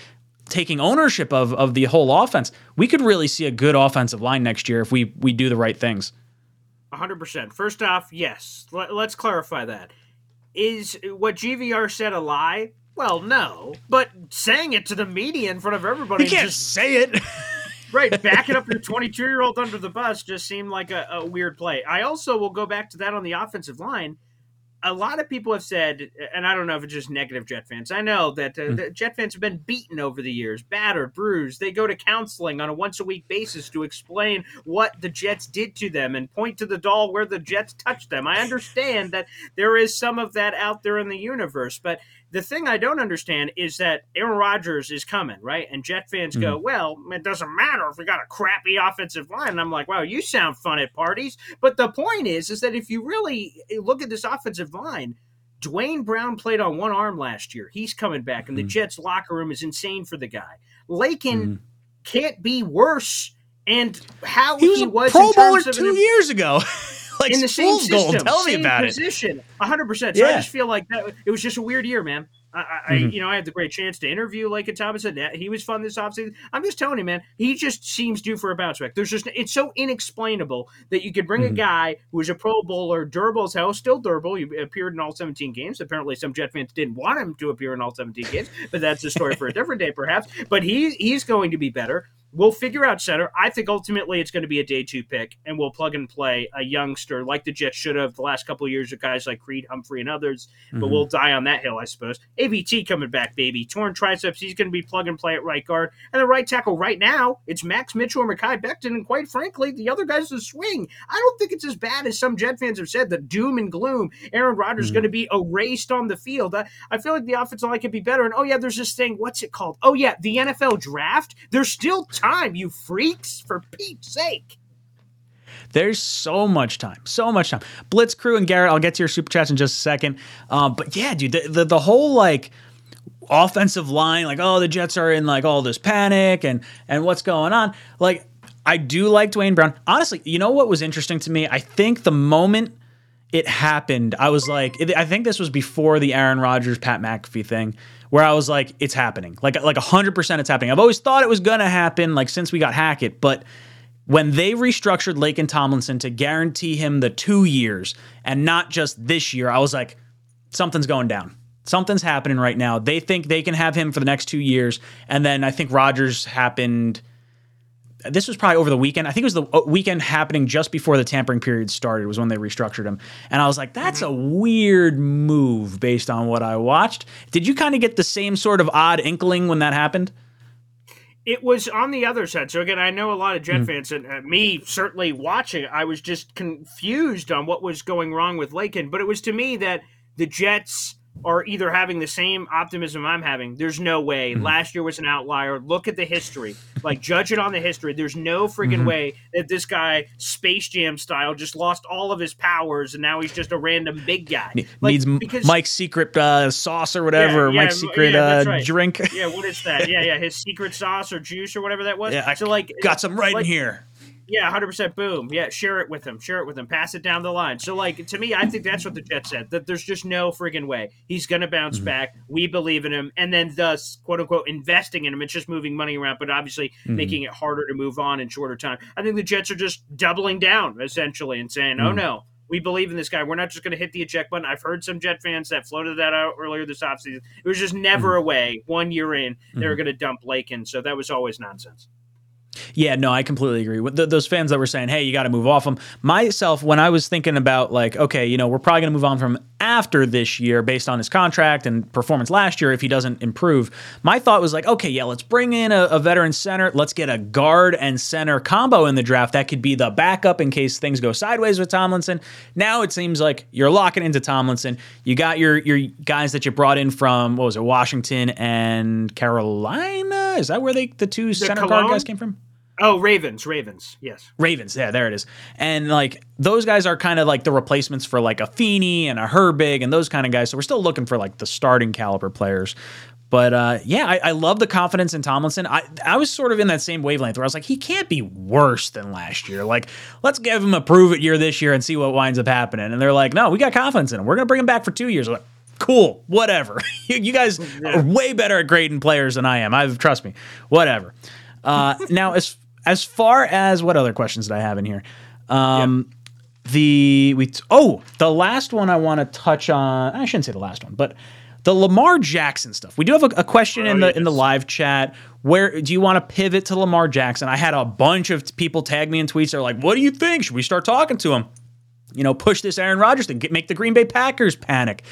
taking ownership of of the whole offense, we could really see a good offensive line next year if we we do the right things. 100%. First off, yes. Let, let's clarify that. Is what GVR said a lie? Well, no. But saying it to the media in front of everybody, You can't just say it. right backing up your 22 year old under the bus just seemed like a, a weird play. I also will go back to that on the offensive line. A lot of people have said, and I don't know if it's just negative Jet fans. I know that uh, the Jet fans have been beaten over the years, battered, bruised. They go to counseling on a once a week basis to explain what the Jets did to them and point to the doll where the Jets touched them. I understand that there is some of that out there in the universe, but the thing I don't understand is that Aaron Rodgers is coming, right? And Jet fans go, well, it doesn't matter if we got a crappy offensive line. And I'm like, wow, you sound fun at parties. But the point is, is that if you really look at this offensive line, Duane Brown played on one arm last year. He's coming back, and the Mhm. Jets locker room is insane for the guy. Laken Mhm. can't be worse. And how He was a was Pro in Bowler of two an years ago. like in the same fool's gold. system, Tell me same about it. position, hundred percent. So I just feel like that it was just a weird year, man. I, I Mhm. you know, I had the great chance to interview like Laken Thompson. Yeah, He was fun this offseason. I'm just telling you, man, he just seems due for a bounce back. There's just it's so inexplainable that you could bring a Mhm. guy who is a Pro Bowler, durable as hell, still durable. He appeared in all 17 games. Apparently, some Jet fans didn't want him to appear in all 17 games, but that's a story for a different day, perhaps. But he he's going to be better. We'll figure out center. I think ultimately it's going to be a day two pick, and we'll plug and play a youngster like the Jets should have the last couple of years with guys like Creed Humphrey and others. But Mhm. we'll die on that hill, I suppose. ABT coming back, baby. Torn triceps. He's going to be plug and play at right guard. And the right tackle right now, it's Max Mitchell or Mekhi Becton. And quite frankly, the other guys in swing. I don't think it's as bad as some Jet fans have said, the doom and gloom. Aaron Rodgers is Mhm. going to be erased on the field. I, I feel like the offensive line could be better. And oh, yeah, there's this thing. What's it called? Oh, yeah, the NFL draft. There's still time, you freaks, for Pete's sake. There's so much time, so much time. Blitz crew and Garrett, I'll get to your super chats in just a second. Um, but yeah, dude, the, the the whole like offensive line, like oh the Jets are in like all this panic and and what's going on. Like I do like Duane Brown. Honestly, you know what was interesting to me? I think the moment it happened, I was like, I think this was before the Aaron Rodgers Pat McAfee thing, where I was like, it's happening, like like hundred percent, it's happening. I've always thought it was gonna happen, like since we got Hackett, but when they restructured Laken Tomlinson to guarantee him the two years and not just this year, I was like, something's going down. Something's happening right now. They think they can have him for the next two years, and then I think Rodgers happened. This was probably over the weekend. I think it was the uh, weekend happening just before the tampering period started. Was when they restructured him, and I was like, "That's a weird move based on what I watched." Did you kind of get the same sort of odd inkling when that happened? It was on the other side. So again, I know a lot of Jet fans, and uh, me certainly watching. I was just confused on what was going wrong with Laken. But it was to me that the Jets are either having the same optimism I'm having. There's no way. Last year was an outlier. Look at the history. Like judge it on the history. There's no freaking way that this guy, Space Jam style, just lost all of his powers and now he's just a random big guy. Like, Needs because- Mike's secret uh, sauce or whatever, Yeah, yeah, Mike's yeah, secret that's uh, right. drink. Yeah, what is that? Yeah, yeah, his secret sauce or juice or whatever that was. Yeah, I so like got some right like- in here. Yeah, hundred percent. Boom. Yeah, share it with him. Share it with him. Pass it down the line. So, like to me, I think that's what the Jets said. That there's just no friggin' way he's gonna bounce Mm-hmm. back. We believe in him, and then thus, quote unquote, investing in him. It's just moving money around, but obviously Mm-hmm. making it harder to move on in shorter time. I think the Jets are just doubling down essentially and saying, Mm-hmm. "Oh no." We believe in this guy. We're not just going to hit the eject button. I've heard some Jet fans that floated that out earlier this offseason. It was just never Mm-hmm. a way. One year in, they were going to dump Laken. So that was always nonsense. Yeah, no, I completely agree. With th- those fans that were saying, "Hey, you got to move off him." Myself, when I was thinking about like, okay, you know, we're probably going to move on from after this year based on his contract and performance last year if he doesn't improve. My thought was like, okay, yeah, let's bring in a, a veteran center. Let's get a guard and center combo in the draft. That could be the backup in case things go sideways with Tomlinson. Now it seems like you're locking into Tomlinson. You got your your guys that you brought in from what was it, Washington and Carolina? Is that where they the two center guard guys came from? Oh, Ravens, Ravens, yes. Ravens, yeah, there it is. And like those guys are kind of like the replacements for like a Feeney and a Herbig and those kind of guys. So we're still looking for like the starting caliber players. But uh, yeah, I, I love the confidence in Tomlinson. I I was sort of in that same wavelength where I was like, he can't be worse than last year. Like, let's give him a prove it year this year and see what winds up happening. And they're like, no, we got confidence in him. We're gonna bring him back for two years. I'm like, cool, whatever. you, you guys are way better at grading players than I am. I've trust me, whatever. Uh, now as as far as what other questions did I have in here? Um, The we t- oh the last one I want to touch on. I shouldn't say the last one, but the Lamar Jackson stuff. We do have a, a question in Oh, the in the live chat. Where do you want to pivot to Lamar Jackson? I had a bunch of people tag me in tweets. They're like, "What do you think? Should we start talking to him?" you know, push this Aaron Rodgers thing, get, make the Green Bay Packers panic.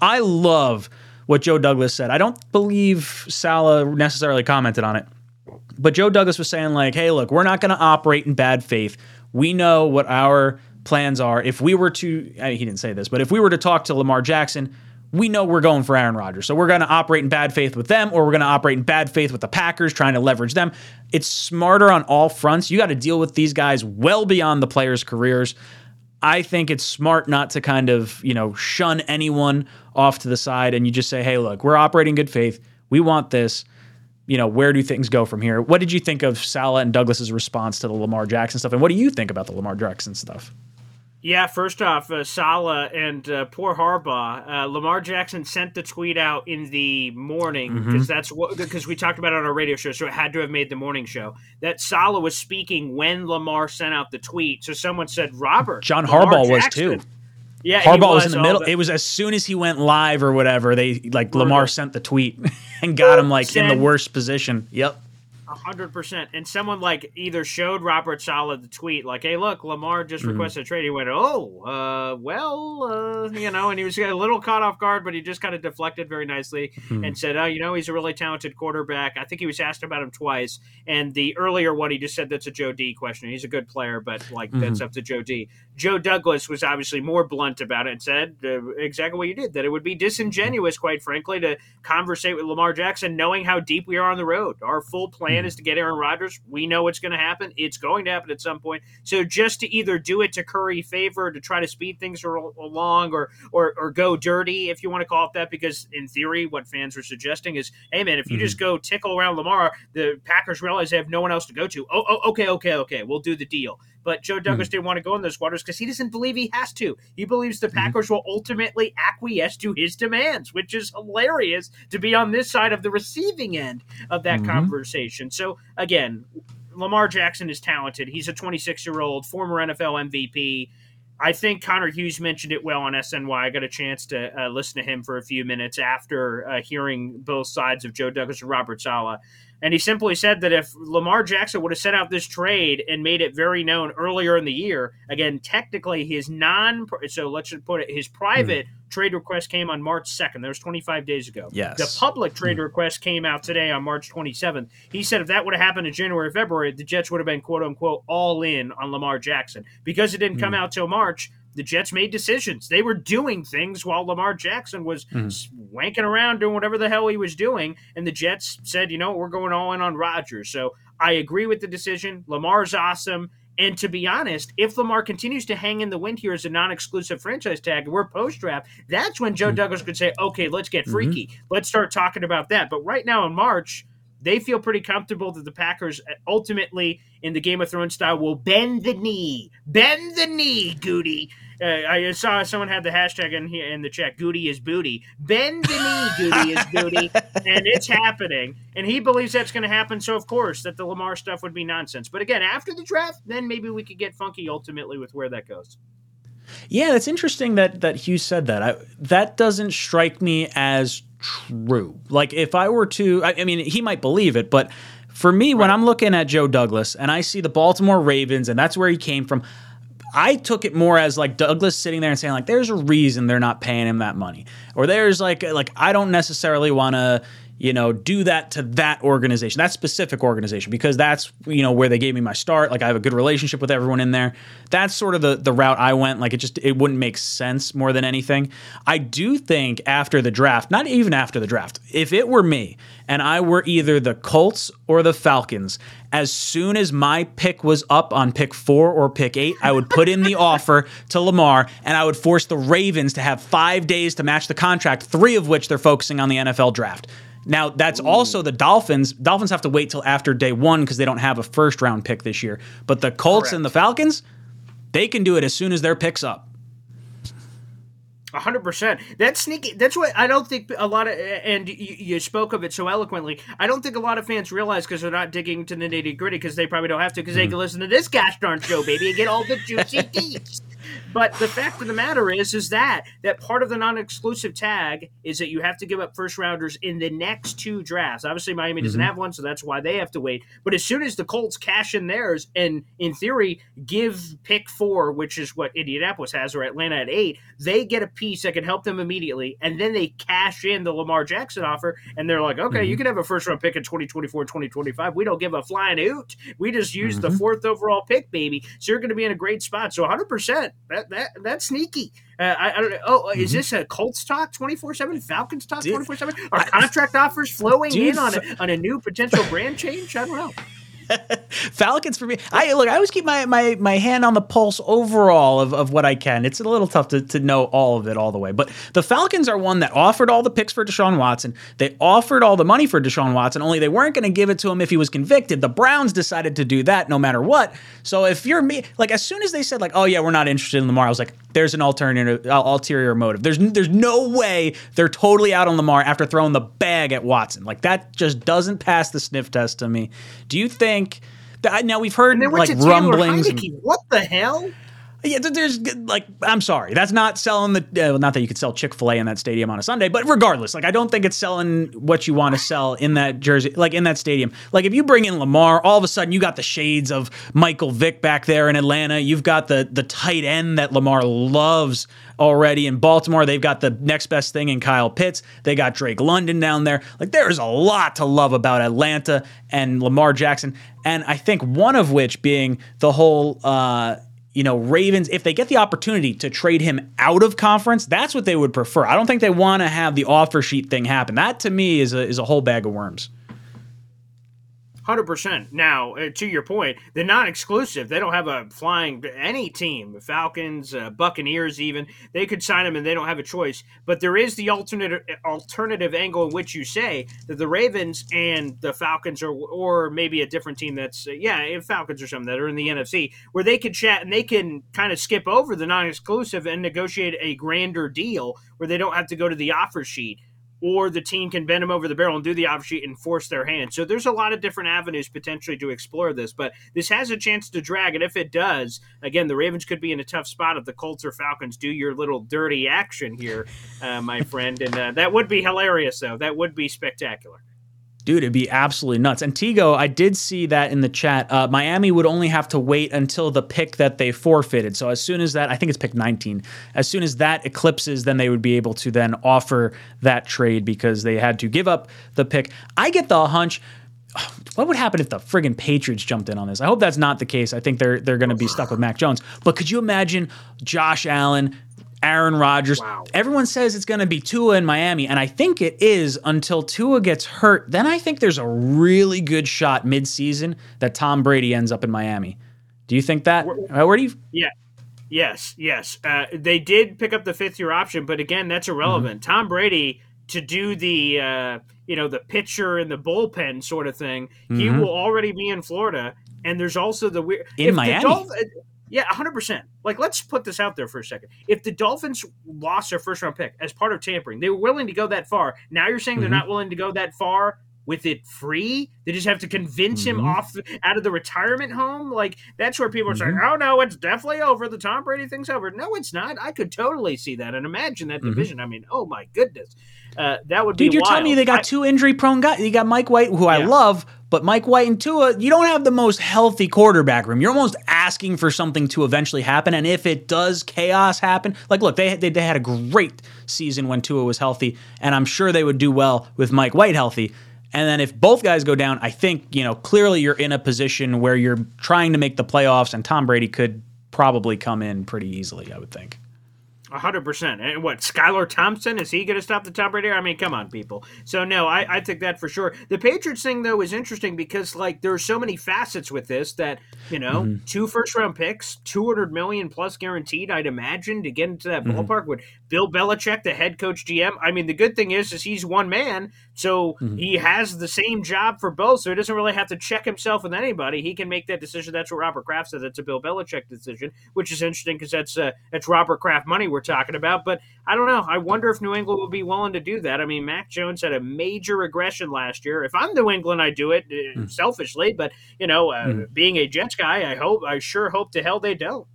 I love what Joe Douglas said. I don't believe Saleh necessarily commented on it, but Joe Douglas was saying like, "Hey, look, we're not going to operate in bad faith. We know what our plans are. If we were to, I mean, he didn't say this, but if we were to talk to Lamar Jackson." We know we're going for Aaron Rodgers. So we're going to operate in bad faith with them, or we're going to operate in bad faith with the Packers, trying to leverage them. It's smarter on all fronts. You got to deal with these guys well beyond the players' careers. I think it's smart not to kind of, you know, shun anyone off to the side and you just say, hey, look, we're operating in good faith. We want this. You know, where do things go from here? What did you think of Saleh and Douglas's response to the Lamar Jackson stuff? And what do you think about the Lamar Jackson stuff? Yeah, first off, uh, Saleh and uh, poor Harbaugh. Uh, Lamar Jackson sent the tweet out in the morning Mm-hmm. because that's what because we talked about it on our radio show, so it had to have made the morning show. That Saleh was speaking when Lamar sent out the tweet. So someone said, "Robert, John Lamar Harbaugh was Jackson." too. Yeah, Harbaugh was in the middle. the- It was as soon as he went live or whatever, they like Brutal. Lamar sent the tweet and got him like in the worst position. Yep. hundred percent. And someone like either showed Robert Saleh the tweet, like, "Hey, look, Lamar just requested a trade." He went, "Oh, uh, well, uh, you know," and he was a little caught off guard, but he just kind of deflected very nicely and said, "Oh, you know, he's a really talented quarterback." I think he was asked about him twice, and the earlier one he just said that's a Joe D question. He's a good player, but like that's up to Joe D. Joe Douglas was obviously more blunt about it and said uh, exactly what you did that it would be disingenuous, quite frankly, to conversate with Lamar Jackson knowing how deep we are on the road. Our full plan is to get Aaron Rodgers. We know what's going to happen. It's going to happen at some point. So just to either do it to curry favor to try to speed things along or, or or go dirty, if you want to call it that, because in theory, what fans are suggesting is, hey man, if you just go tickle around Lamar, the Packers realize they have no one else to go to. Oh, oh okay, okay, okay, we'll do the deal. But Joe Douglas didn't want to go in those waters because he doesn't believe he has to. He believes the Packers will ultimately acquiesce to his demands, which is hilarious to be on this side of the receiving end of that conversation. So again, Lamar Jackson is talented. He's a 26 year old former NFL MVP. I think Connor Hughes mentioned it well on SNY. I got a chance to uh, listen to him for a few minutes after uh, hearing both sides of Joe Douglas and Robert Saleh. And he simply said that if Lamar Jackson would have sent out this trade and made it very known earlier in the year, again, technically his non, so let's just put it, his private hmm. trade request came on March 2nd. That was 25 days ago. Yes. The public hmm. trade request came out today on March 27th. He said if that would have happened in January, or February, the Jets would have been quote unquote all in on Lamar Jackson. Because it didn't come hmm. out till March, the Jets made decisions. They were doing things while Lamar Jackson was mm-hmm. wanking around doing whatever the hell he was doing. And the Jets said, you know, we're going all in on Rodgers. So I agree with the decision. Lamar's awesome. And to be honest, if Lamar continues to hang in the wind here as a non-exclusive franchise tag, we're post-draft. That's when Joe mm-hmm. Douglas could say, "Okay, let's get mm-hmm. freaky. Let's start talking about that." But right now in March, they feel pretty comfortable that the Packers uh, ultimately, in the Game of Thrones style, will bend the knee, bend the knee, Goody. Uh, I saw someone had the hashtag in here in the chat. Goody is booty. Bend the knee, Goody is booty, and it's happening. And he believes that's going to happen. So of course, that the Lamar stuff would be nonsense. But again, after the draft, then maybe we could get funky ultimately with where that goes. Yeah, that's interesting that that Hughes said that. I, that doesn't strike me as true. Like if I were to, I, I mean, he might believe it, but for me, when I'm looking at Joe Douglas and I see the Baltimore Ravens and that's where he came from, I took it more as like Douglas sitting there and saying like, "There's a reason they're not paying him that money," or "There's like like I don't necessarily want to." You know, do that to that organization, that specific organization, because that's you know where they gave me my start. Like I have a good relationship with everyone in there. That's sort of the the route I went. Like it just it wouldn't make sense more than anything. I do think after the draft, not even after the draft, if it were me and I were either the Colts or the Falcons, as soon as my pick was up on pick four or pick eight, I would put in the offer to Lamar and I would force the Ravens to have five days to match the contract, three of which they're focusing on the NFL draft. Now, that's also the Dolphins. Dolphins have to wait till after day one because they don't have a first round pick this year. But the Colts and the Falcons, they can do it as soon as their pick's up. hundred percent. That's sneaky. That's what I don't think a lot of. And you, you spoke of it so eloquently. I don't think a lot of fans realize because they're not digging to the nitty gritty because they probably don't have to because they hmm. can listen to this gosh darn show, baby, and get all the juicy deets. But the fact of the matter is, is that that part of the non-exclusive tag is that you have to give up first rounders in the next two drafts. Obviously, Miami doesn't mm-hmm. have one, so that's why they have to wait. But as soon as the Colts cash in theirs, and in theory give pick four, which is what Indianapolis has, or Atlanta at eight, they get a piece that can help them immediately, and then they cash in the Lamar Jackson offer, and they're like, okay, you mm-hmm. can have a first round pick in 2024, 2025. We don't give a flying hoot. We just use the mm-hmm. fourth overall pick, baby. So you're going to be in a great spot. So 100. percent that that that's sneaky. Uh, I, I don't know. Oh, is this a Colts talk 24 7? Falcons talk 24 7? Are contract offers flowing Dude, in on a, on a new potential brand change? I don't know. Falcons for me. I look. I always keep my my my hand on the pulse overall of, of what I can. It's a little tough to, to know all of it all the way. But the Falcons are one that offered all the picks for Deshaun Watson. They offered all the money for Deshaun Watson. Only they weren't going to give it to him if he was convicted. The Browns decided to do that no matter what. So if you're me, like as soon as they said like, oh yeah, we're not interested in Lamar, I was like, there's an alternative uh, ulterior motive. There's there's no way they're totally out on Lamar after throwing the bag at Watson. Like that just doesn't pass the sniff test to me. Do you think? That, now we've heard like went to Taylor rumblings. and-. What the hell? Yeah, th- there's like I'm sorry, that's not selling the. Uh, not that you could sell Chick Fil A in that stadium on a Sunday, but regardless, like I don't think it's selling what you want to sell in that jersey, like in that stadium. Like if you bring in Lamar, all of a sudden you got the shades of Michael Vick back there in Atlanta. You've got the the tight end that Lamar loves already in Baltimore. They've got the next best thing in Kyle Pitts. They got Drake London down there. Like there is a lot to love about Atlanta and Lamar Jackson, and I think one of which being the whole. Uh, you know, Ravens, if they get the opportunity to trade him out of conference, that's what they would prefer. I don't think they want to have the offer sheet thing happen. That to me is a is a whole bag of worms. Hundred percent. Now, uh, to your point, they're not exclusive. They don't have a flying any team, Falcons, uh, Buccaneers, even they could sign them, and they don't have a choice. But there is the alternative alternative angle in which you say that the Ravens and the Falcons, or or maybe a different team that's uh, yeah, Falcons or something that are in the NFC, where they can chat and they can kind of skip over the non-exclusive and negotiate a grander deal where they don't have to go to the offer sheet or the team can bend them over the barrel and do the off sheet and force their hand. So there's a lot of different avenues potentially to explore this, but this has a chance to drag. And if it does, again, the Ravens could be in a tough spot if the Colts or Falcons do your little dirty action here, uh, my friend. And uh, that would be hilarious, though. That would be spectacular. Dude, it'd be absolutely nuts. And Tigo, I did see that in the chat. Uh, Miami would only have to wait until the pick that they forfeited. So as soon as that, I think it's pick 19. As soon as that eclipses, then they would be able to then offer that trade because they had to give up the pick. I get the hunch. What would happen if the friggin' Patriots jumped in on this? I hope that's not the case. I think they're they're going to be stuck with Mac Jones. But could you imagine Josh Allen, Aaron Rodgers. Wow. Everyone says it's going to be Tua in Miami, and I think it is until Tua gets hurt. Then I think there's a really good shot midseason that Tom Brady ends up in Miami. Do you think that? Uh, Where do you? Yeah. Yes, yes. Uh, they did pick up the fifth year option, but again, that's irrelevant. Mm-hmm. Tom Brady to do the uh, you know the pitcher and the bullpen sort of thing, he Mhm. will already be in Florida. And there's also the weird In if the Miami. Yeah, hundred percent. Like, let's put this out there for a second. If the Dolphins lost their first round pick as part of tampering, they were willing to go that far. Now you're saying Mhm. they're not willing to go that far with it free. They just have to convince him Mhm. off the, out of the retirement home. Like that's where people are saying, Mhm. "Oh no, it's definitely over. The Tom Brady thing's over." No, it's not. I could totally see that and imagine that Mhm. division. I mean, oh my goodness, uh, that would Dude, be. you're telling me they got I- two injury prone guys. You got Mike White, who I love, but Mike White and Tua, you don't have the most healthy quarterback room. You're almost asking for something to eventually happen. And if it does, chaos happen. Like, look, they, they, they had a great season when Tua was healthy, and I'm sure they would do well with Mike White healthy. And then if both guys go down, I think, you know, clearly you're in a position where you're trying to make the playoffs, and Tom Brady could probably come in pretty easily, I would think. A hundred percent. And what, Skylar Thompson? Is he going to stop the Tom Brady? I mean, come on, people. So no, I, I think that for sure. The Patriots thing though is interesting because like there are so many facets with this that you know, Mm-hmm. two first round picks, two hundred million plus guaranteed. I'd imagine to get into that Mm-hmm. ballpark with Bill Belichick, the head coach GM. I mean, the good thing is, is he's one man, so Mm-hmm. he has the same job for both. So he doesn't really have to check himself with anybody. He can make that decision. That's what Robert Kraft said. That's a Bill Belichick decision, which is interesting because that's uh, that's Robert Kraft money we're talking about. But I don't know. I wonder if New England will be willing to do that. I mean, Mac Jones had a major regression last year. If I'm New England, I do it uh, selfishly. But you know, uh, being a Jets guy, I hope, I sure hope to hell they don't.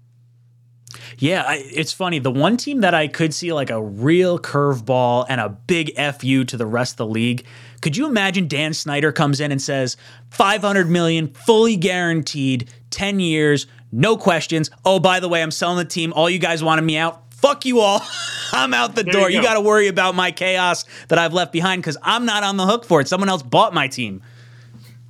Yeah, I, it's funny. The one team that I could see like a real curveball and a big fu to the rest of the league. Could you imagine Dan Snyder comes in and says 500 million, fully guaranteed, 10 years, no questions. Oh, by the way, I'm selling the team. All you guys wanted me out. Fuck you all. I'm out the There door. you You, got to worry about my chaos that I've left behind because I'm not on the hook for it. Someone else bought my team.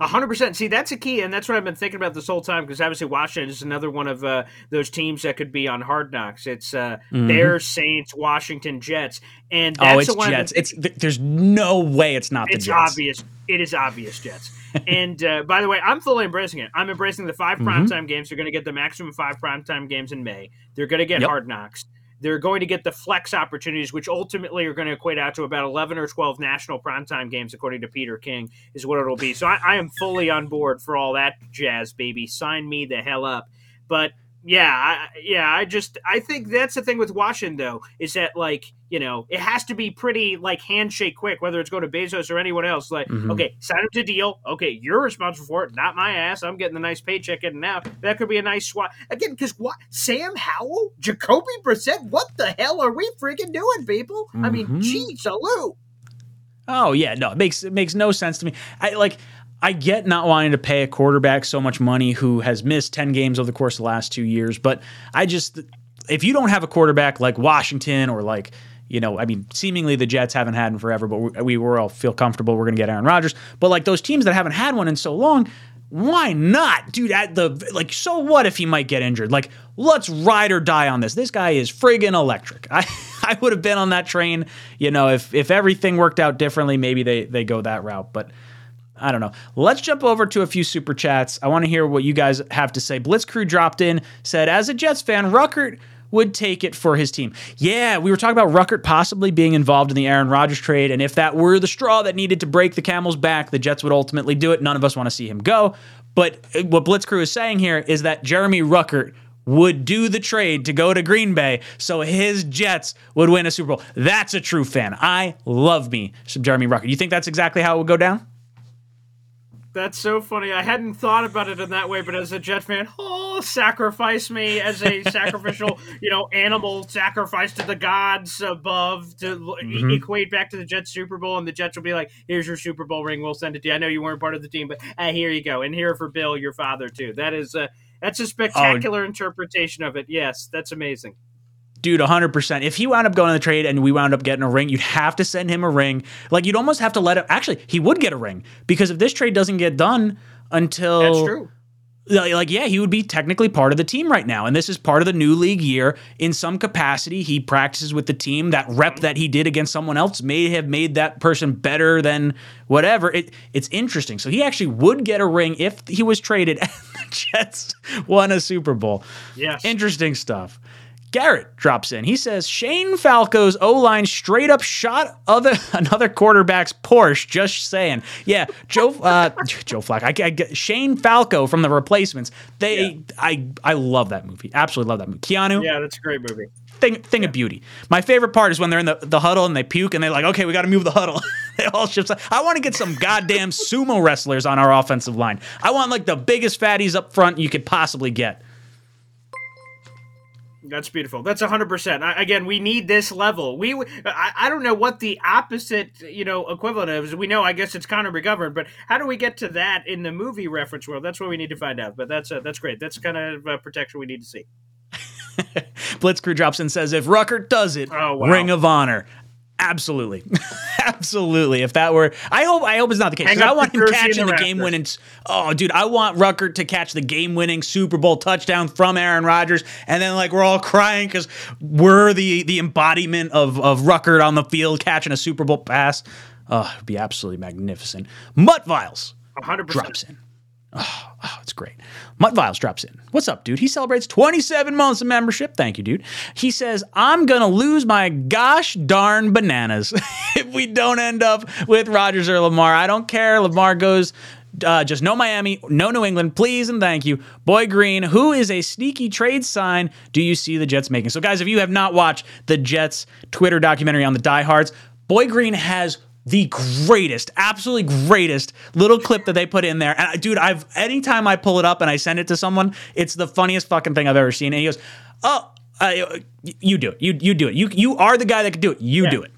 A hundred percent. See, that's a key, and that's what I've been thinking about this whole time. Because obviously, Washington is another one of uh, those teams that could be on Hard Knocks. It's uh, Bears, Saints, Washington, Jets, and that's Mm-hmm. oh, it's the one been Jets. It's th- there's no way it's not the it's Jets. obvious. It is obvious, Jets. and uh, by the way, I'm fully embracing it. I'm embracing the 5 Mm-hmm. primetime games. They're going to get the maximum five primetime games in May. They're going to get Yep. hard knocks. They're going to get the flex opportunities, which ultimately are going to equate out to about 11 or 12 national primetime games, according to Peter King, is what it'll be. So I, I am fully on board for all that jazz, baby. Sign me the hell up. But Yeah, I, yeah. I just I think that's the thing with Washington though is that like you know it has to be pretty like handshake quick whether it's going to Bezos or anyone else. Like Mhm. okay, sign up to deal. Okay, you're responsible for it, not my ass. I'm getting the nice paycheck in and out. That could be a nice swap again because what Sam Howell, Jacoby Brissett. What the hell are we freaking doing, people? I mean, Mhm. gee, salute. Oh yeah, no, it makes it makes no sense to me. I like I get not wanting to pay a quarterback so much money who has missed 10 games over the course of the last 2 years, but I just if you don't have a quarterback like Washington or like you know, I mean, seemingly the Jets haven't had him forever, but we, we were all feel comfortable we're going to get Aaron Rodgers. But like those teams that haven't had one in so long, why not, dude? At the like, so what if he might get injured? Like, let's ride or die on this. This guy is friggin' electric. I I would have been on that train. You know, if if everything worked out differently, maybe they they go that route. But I don't know. Let's jump over to a few super chats. I want to hear what you guys have to say. Blitzcrew dropped in, said, as a Jets fan, Ruckert would take it for his team. Yeah, we were talking about Ruckert possibly being involved in the Aaron Rodgers trade, and if that were the straw that needed to break the camel's back, the Jets would ultimately do it. None of us want to see him go. But uh, what Blitzcrew is saying here is that Jeremy Ruckert would do the trade to go to Green Bay so his Jets would win a Super Bowl. That's a true fan. I love me some Jeremy Ruckert. You think that's exactly how it would go down? That's so funny. I hadn't thought about it in that way, but as a Jet fan, oh, sacrifice me as a sacrificial, you know, animal sacrifice to the gods above to Mhm. equate back to the Jets Super Bowl, and the Jets will be like, "Here's your Super Bowl ring. We'll send it to you. I know you weren't part of the team, but uh, here you go, and here for Bill, your father too." That is a that's a spectacular interpretation of it. Yes, that's amazing. Dude, 100%. If he wound up going to the trade and we wound up getting a ring, you'd have to send him a ring. Like, you'd almost have to let him. Actually, he would get a ring because if this trade doesn't get done until. That's true. Like, yeah, he would be technically part of the team right now. And this is part of the new league year. In some capacity, he practices with the team. That rep that he did against someone else may have made that person better than whatever. It, it's interesting. So he actually would get a ring if he was traded and the Jets won a Super Bowl. Yes. Interesting stuff. Garrett drops in. He says Shane Falco's O line straight up shot other another quarterback's Porsche. Just saying. Yeah, Joe uh, Joe Flack. I, I Shane Falco from the Replacements. They I I love that movie. Absolutely love that movie. Keanu yeah, that's a great movie. thing thing of beauty. My favorite part is when they're in the, the huddle and they puke and they're like, okay, we got to move the huddle. they all shift. I want to get some goddamn sumo wrestlers on our offensive line. I want like the biggest fatties up front you could possibly get. That's beautiful. That's hundred percent. Again, we need this level. We, I, I don't know what the opposite, you know, equivalent is. We know, I guess it's Connor McGovern, but how do we get to that in the movie reference world? That's what we need to find out. But that's uh, that's great. That's kind of uh, protection we need to see. Blitzcrew drops in and says, if Ruckert does it, Oh, wow. Ring of Honor. Absolutely, absolutely. If that were, I hope, I hope it's not the case. I want him in catching the the game winning. Oh, dude, I want Ruckert to catch the game winning Super Bowl touchdown from Aaron Rodgers, and then like we're all crying because we're the the embodiment of of Ruckert on the field catching a Super Bowl pass. Oh, it'd be absolutely magnificent. Mutt Viles hundred percent. drops in. Oh, oh, it's great. Mutt Viles drops in. What's up, dude? He celebrates 27 months of membership. Thank you, dude. He says, I'm going to lose my gosh darn bananas if we don't end up with Rodgers or Lamar. I don't care. Lamar goes. Uh, just no Miami, no New England, please and thank you. Boy Green, who is a sneaky trade sign do you see the Jets making? So, guys, if you have not watched the Jets Twitter documentary on the diehards, Boy Green has the greatest, absolutely greatest little clip that they put in there. And dude, I've anytime I pull it up and I send it to someone, it's the funniest fucking thing I've ever seen. And he goes, "Oh, uh, you do it. You you do it. You you are the guy that can do it. You Yeah. do it."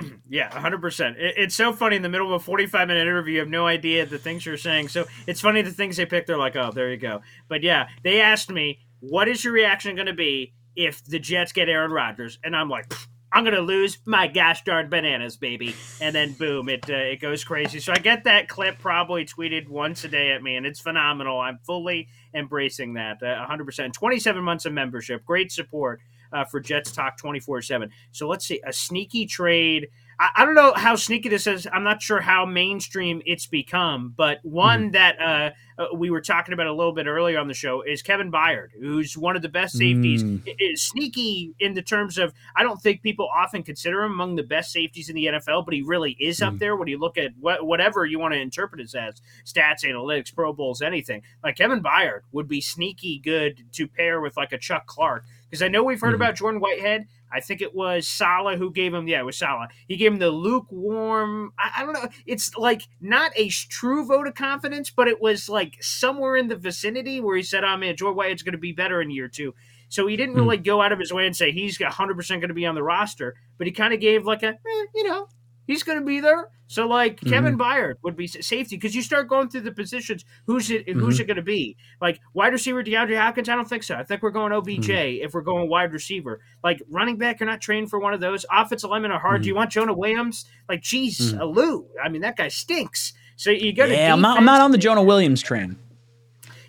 Yeah, hundred percent. It's so funny in the middle of a forty-five minute interview. You have no idea the things you're saying. So it's funny the things they pick. They're like, oh, there you go. But yeah, they asked me, what is your reaction going to be if the Jets get Aaron Rodgers? And I'm like. "Pfft, I'm gonna lose my gosh darn bananas, baby, and then boom, it uh, it goes crazy. So I get that clip probably tweeted once a day at me, and it's phenomenal. I'm fully embracing that, uh, 100. percent 27 months of membership, great support uh, for Jets Talk 24 seven. So let's see, a sneaky trade. I, I don't know how sneaky this is. I'm not sure how mainstream it's become, but one that uh, uh, we were talking about a little bit earlier on the show is Kevin Byard, who's one of the best safeties. Mm. Sneaky in the terms of I don't think people often consider him among the best safeties in the NFL, but he really is up Mm. there when you look at what, whatever you want to interpret it as stats, analytics, Pro Bowls, anything. Like Kevin Byard would be sneaky good to pair with like a Chuck Clark because I know we've heard Mhm. about Jordan Whitehead. I think it was Saleh who gave him. Yeah, it was Saleh. He gave him the lukewarm. I, I don't know. It's like not a true vote of confidence, but it was like somewhere in the vicinity where he said, "Oh man, Jordan Whitehead's going to be better in year two. So he didn't Hmm. really go out of his way and say he's 100 percent going to be on the roster, but he kind of gave like a, eh, you know, he's going to be there. So like Mm-hmm. Kevin Byard would be safety because you start going through the positions. Who's it? Mm-hmm. Who's it going to be? Like wide receiver DeAndre Hopkins? I don't think so. I think we're going OBJ Mm-hmm. if we're going wide receiver. Like running back, you're not trained for one of those. Offensive linemen are hard. Do Mm-hmm. you want Jonah Williams? Like, geez, a Lou. I mean, that guy stinks. So you got Yeah, I'm not, I'm not on the Jonah Williams train.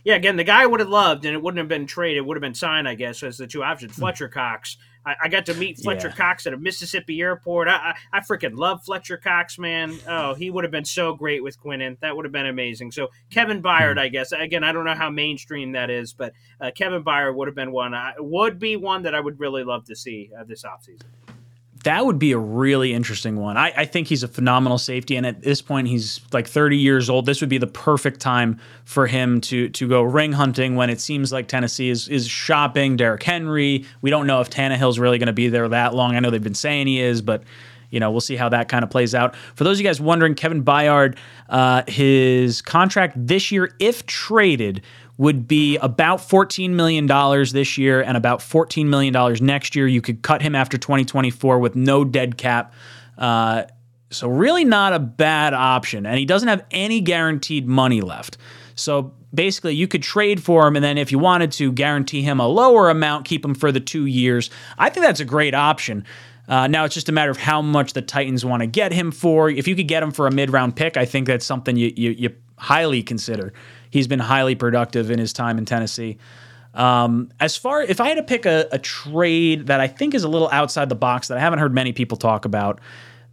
yeah, again, the guy I would have loved, and it wouldn't have been traded, it would have been signed, I guess, as the two options. Fletcher Cox. I, I got to meet Fletcher Yeah. Cox at a Mississippi airport. I, I, I freaking love Fletcher Cox, man. Oh, he would have been so great with Quinnen. That would have been amazing. So Kevin Byard, I guess. Again, I don't know how mainstream that is, but uh, Kevin Byard would have been one. I, would be one that I would really love to see uh, this offseason. That would be a really interesting one. I, I think he's a phenomenal safety, and at this point, he's like 30 years old. This would be the perfect time for him to to go ring hunting when it seems like Tennessee is is shopping Derrick Henry. We don't know if Tannehill's really going to be there that long. I know they've been saying he is, but you know we'll see how that kind of plays out. For those of you guys wondering, Kevin Byard, uh, his contract this year, if traded, would be about $14 million this year and about $14 million next year. You could cut him after 2024 with no dead cap. Uh, so, really not a bad option. And he doesn't have any guaranteed money left. So, basically, you could trade for him and then if you wanted to guarantee him a lower amount, keep him for the two years. I think that's a great option. Uh, now it's just a matter of how much the Titans want to get him for. If you could get him for a mid-round pick, I think that's something you, you, you highly consider. He's been highly productive in his time in Tennessee. Um, as far if I had to pick a, a trade that I think is a little outside the box that I haven't heard many people talk about,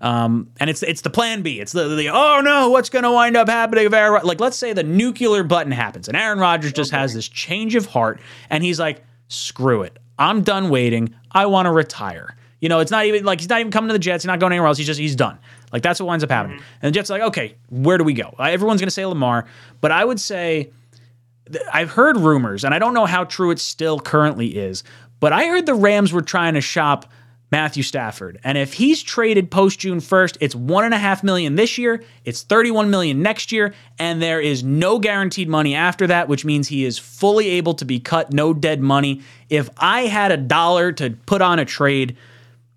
um, and it's it's the plan B. It's the, the oh no, what's going to wind up happening if Aaron like let's say the nuclear button happens and Aaron Rodgers just has this change of heart and he's like screw it, I'm done waiting, I want to retire. You know, it's not even like he's not even coming to the Jets. He's not going anywhere else. He's just he's done. Like that's what winds up happening. Mm-hmm. And the Jets are like, okay, where do we go? Everyone's going to say Lamar, but I would say I've heard rumors, and I don't know how true it still currently is, but I heard the Rams were trying to shop Matthew Stafford, and if he's traded post June first, it's one and a half million this year, it's thirty-one million next year, and there is no guaranteed money after that, which means he is fully able to be cut, no dead money. If I had a dollar to put on a trade.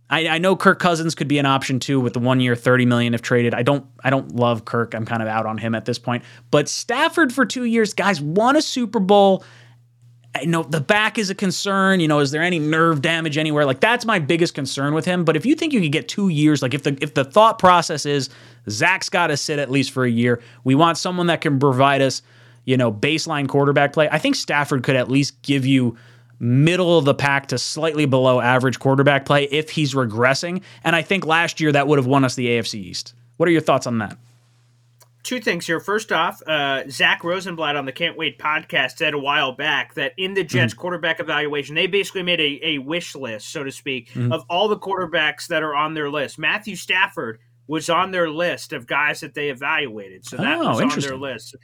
I, I know Kirk Cousins could be an option too with the one year thirty million if traded. I don't I don't love Kirk. I'm kind of out on him at this point. But Stafford for two years, guys, won a Super Bowl. I know the back is a concern. You know, is there any nerve damage anywhere? Like that's my biggest concern with him. But if you think you could get two years, like if the if the thought process is Zach's got to sit at least for a year, we want someone that can provide us, you know, baseline quarterback play. I think Stafford could at least give you middle of the pack to slightly below average quarterback play if he's regressing. And I think last year that would have won us the AFC East. What are your thoughts on that? two things here. First off, uh, Zach Rosenblatt on the Can't Wait podcast said a while back that in the Jets quarterback evaluation, they basically made a, a wish list, so to speak, of all the quarterbacks that are on their list. Matthew Stafford was on their list of guys that they evaluated, so that Oh, was on their list.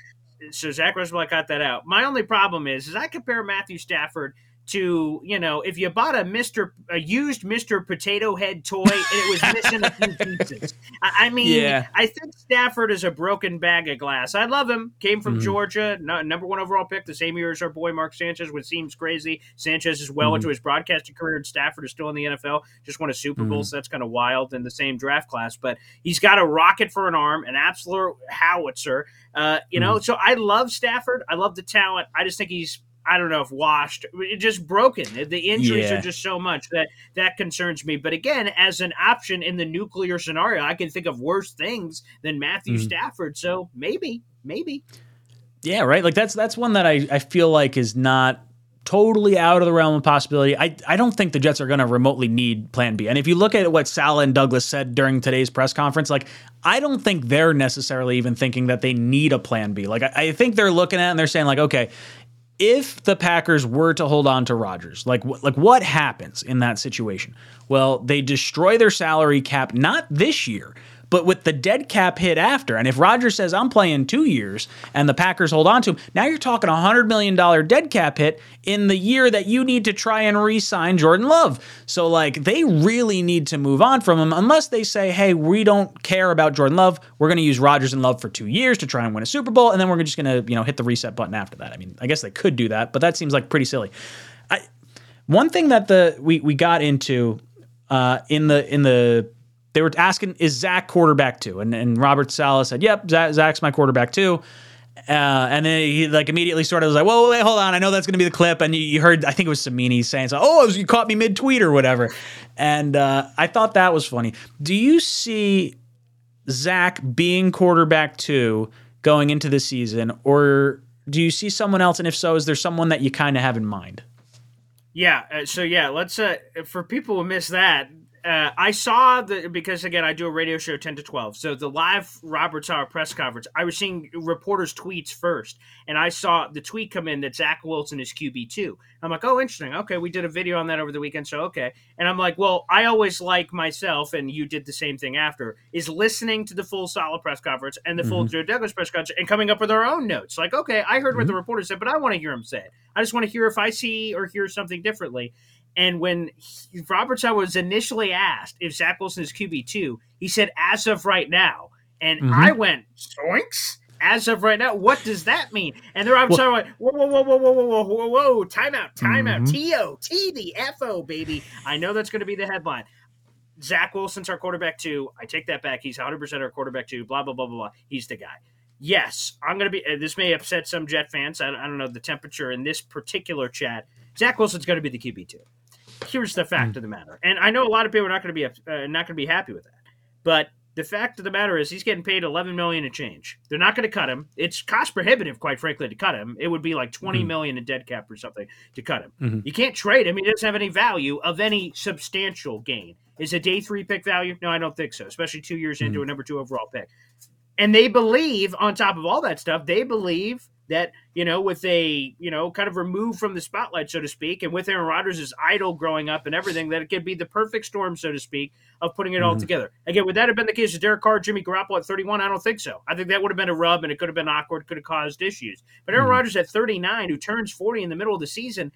So Zach Rosenblatt got that out. My only problem is, is I compare Matthew Stafford to you know if you bought a Mister a used Mister Potato Head toy and it was missing a few pieces. I, I mean, Yeah. I think Stafford is a broken bag of glass. I love him. Came from Mhm. Georgia, no, number one overall pick, the same year as our boy Mark Sanchez, which seems crazy. Sanchez is well Mhm. into his broadcasting career, and Stafford is still in the NFL. Just won a Super Bowl, Mhm. so that's kind of wild in the same draft class. But he's got a rocket for an arm, an absolute howitzer. Uh, you know, so I love Stafford. I love the talent. I just think he's I don't know if washed, just broken. The injuries Yeah. are just so much that that concerns me. But again, as an option in the nuclear scenario, I can think of worse things than Matthew Mhm. Stafford. So maybe, maybe. Yeah, right. Like that's that's one that I, I feel like is not totally out of the realm of possibility. I, I don't think the Jets are going to remotely need plan B. And if you look at what Saleh and Douglas said during today's press conference, like, I don't think they're necessarily even thinking that they need a plan B. Like, I, I think they're looking at it and they're saying, like, okay, if the Packers were to hold on to Rodgers, like like what happens in that situation? Well, they destroy their salary cap not this year, but with the dead cap hit after. And if Rodgers says I'm playing 2 years and the Packers hold on to him, now you're talking a 100 million dollar dead cap hit in the year that you need to try and re-sign Jordan Love. So like they really need to move on from him unless they say, "Hey, we don't care about Jordan Love. We're going to use Rodgers and Love for 2 years to try and win a Super Bowl and then we're just going to, you know, hit the reset button after that." I mean, I guess they could do that, but that seems like pretty silly. I one thing that the we we got into uh, in the in the they were asking is Zach quarterback too, and and Robert Saleh said, "Yep, Zach, Zach's my quarterback too." Uh, and then he like immediately sort of was like, "Whoa, wait, hold on! I know that's going to be the clip." And you, you, heard, I think it was Cimini saying, so, "Oh, you caught me mid tweet or whatever," and uh, I thought that was funny. Do you see Zach being quarterback two going into the season, or do you see someone else? And if so, is there someone that you kind of have in mind? Yeah. Uh, so yeah, let's uh, for people who miss that, uh, I saw the because again I do a radio show ten to twelve, so the live Robert Saleh press conference. I was seeing reporters' tweets first, and I saw the tweet come in that Zach Wilson is QB two. I'm like, oh, interesting. Okay, we did a video on that over the weekend, so okay. And I'm like, well, I always like myself, and you did the same thing after, is listening to the full Saleh press conference and the full mm-hmm. Joe Douglas press conference and coming up with our own notes. Like, okay, I heard mm-hmm. what the reporter said, but I want to hear him say it. I just want to hear if I see or hear something differently. And when he, Robert Saleh was initially asked if Zach Wilson is QB two, he said, "As of right now." And mm-hmm. I went, "Zoinks!" As of right now, what does that mean? And the Robert Saleh went, "Whoa, whoa, whoa, whoa, whoa, whoa, whoa, whoa, whoa! Timeout, timeout! Mm-hmm. T O T the F O, baby! I know that's going to be the headline." Zach Wilson's our quarterback two. I take that back. He's 100% our quarterback two. Blah blah blah blah blah. He's the guy. Yes, I'm going to be. Uh, this may upset some Jet fans. I, I don't know the temperature in this particular chat. Zach Wilson's going to be the QB two here's the fact mm. of the matter, and I know a lot of people are not going to be uh, not going to be happy with that, but the fact of the matter is he's getting paid 11 million to change. They're not going to cut him. It's cost prohibitive, quite frankly, to cut him. It would be like 20 mm. million in dead cap or something to cut him. Mm-hmm. You can't trade him. He doesn't have any value of any substantial gain. Is a day three pick value? No, I don't think so. Especially two years mm. into a number two overall pick. And they believe, on top of all that stuff, they believe that you know with a you know kind of removed from the spotlight so to speak and with aaron rodgers' idol growing up and everything that it could be the perfect storm so to speak of putting it mm-hmm. all together again would that have been the case with derek carr jimmy garoppolo at 31 i don't think so i think that would have been a rub and it could have been awkward could have caused issues but aaron mm-hmm. rodgers at 39 who turns 40 in the middle of the season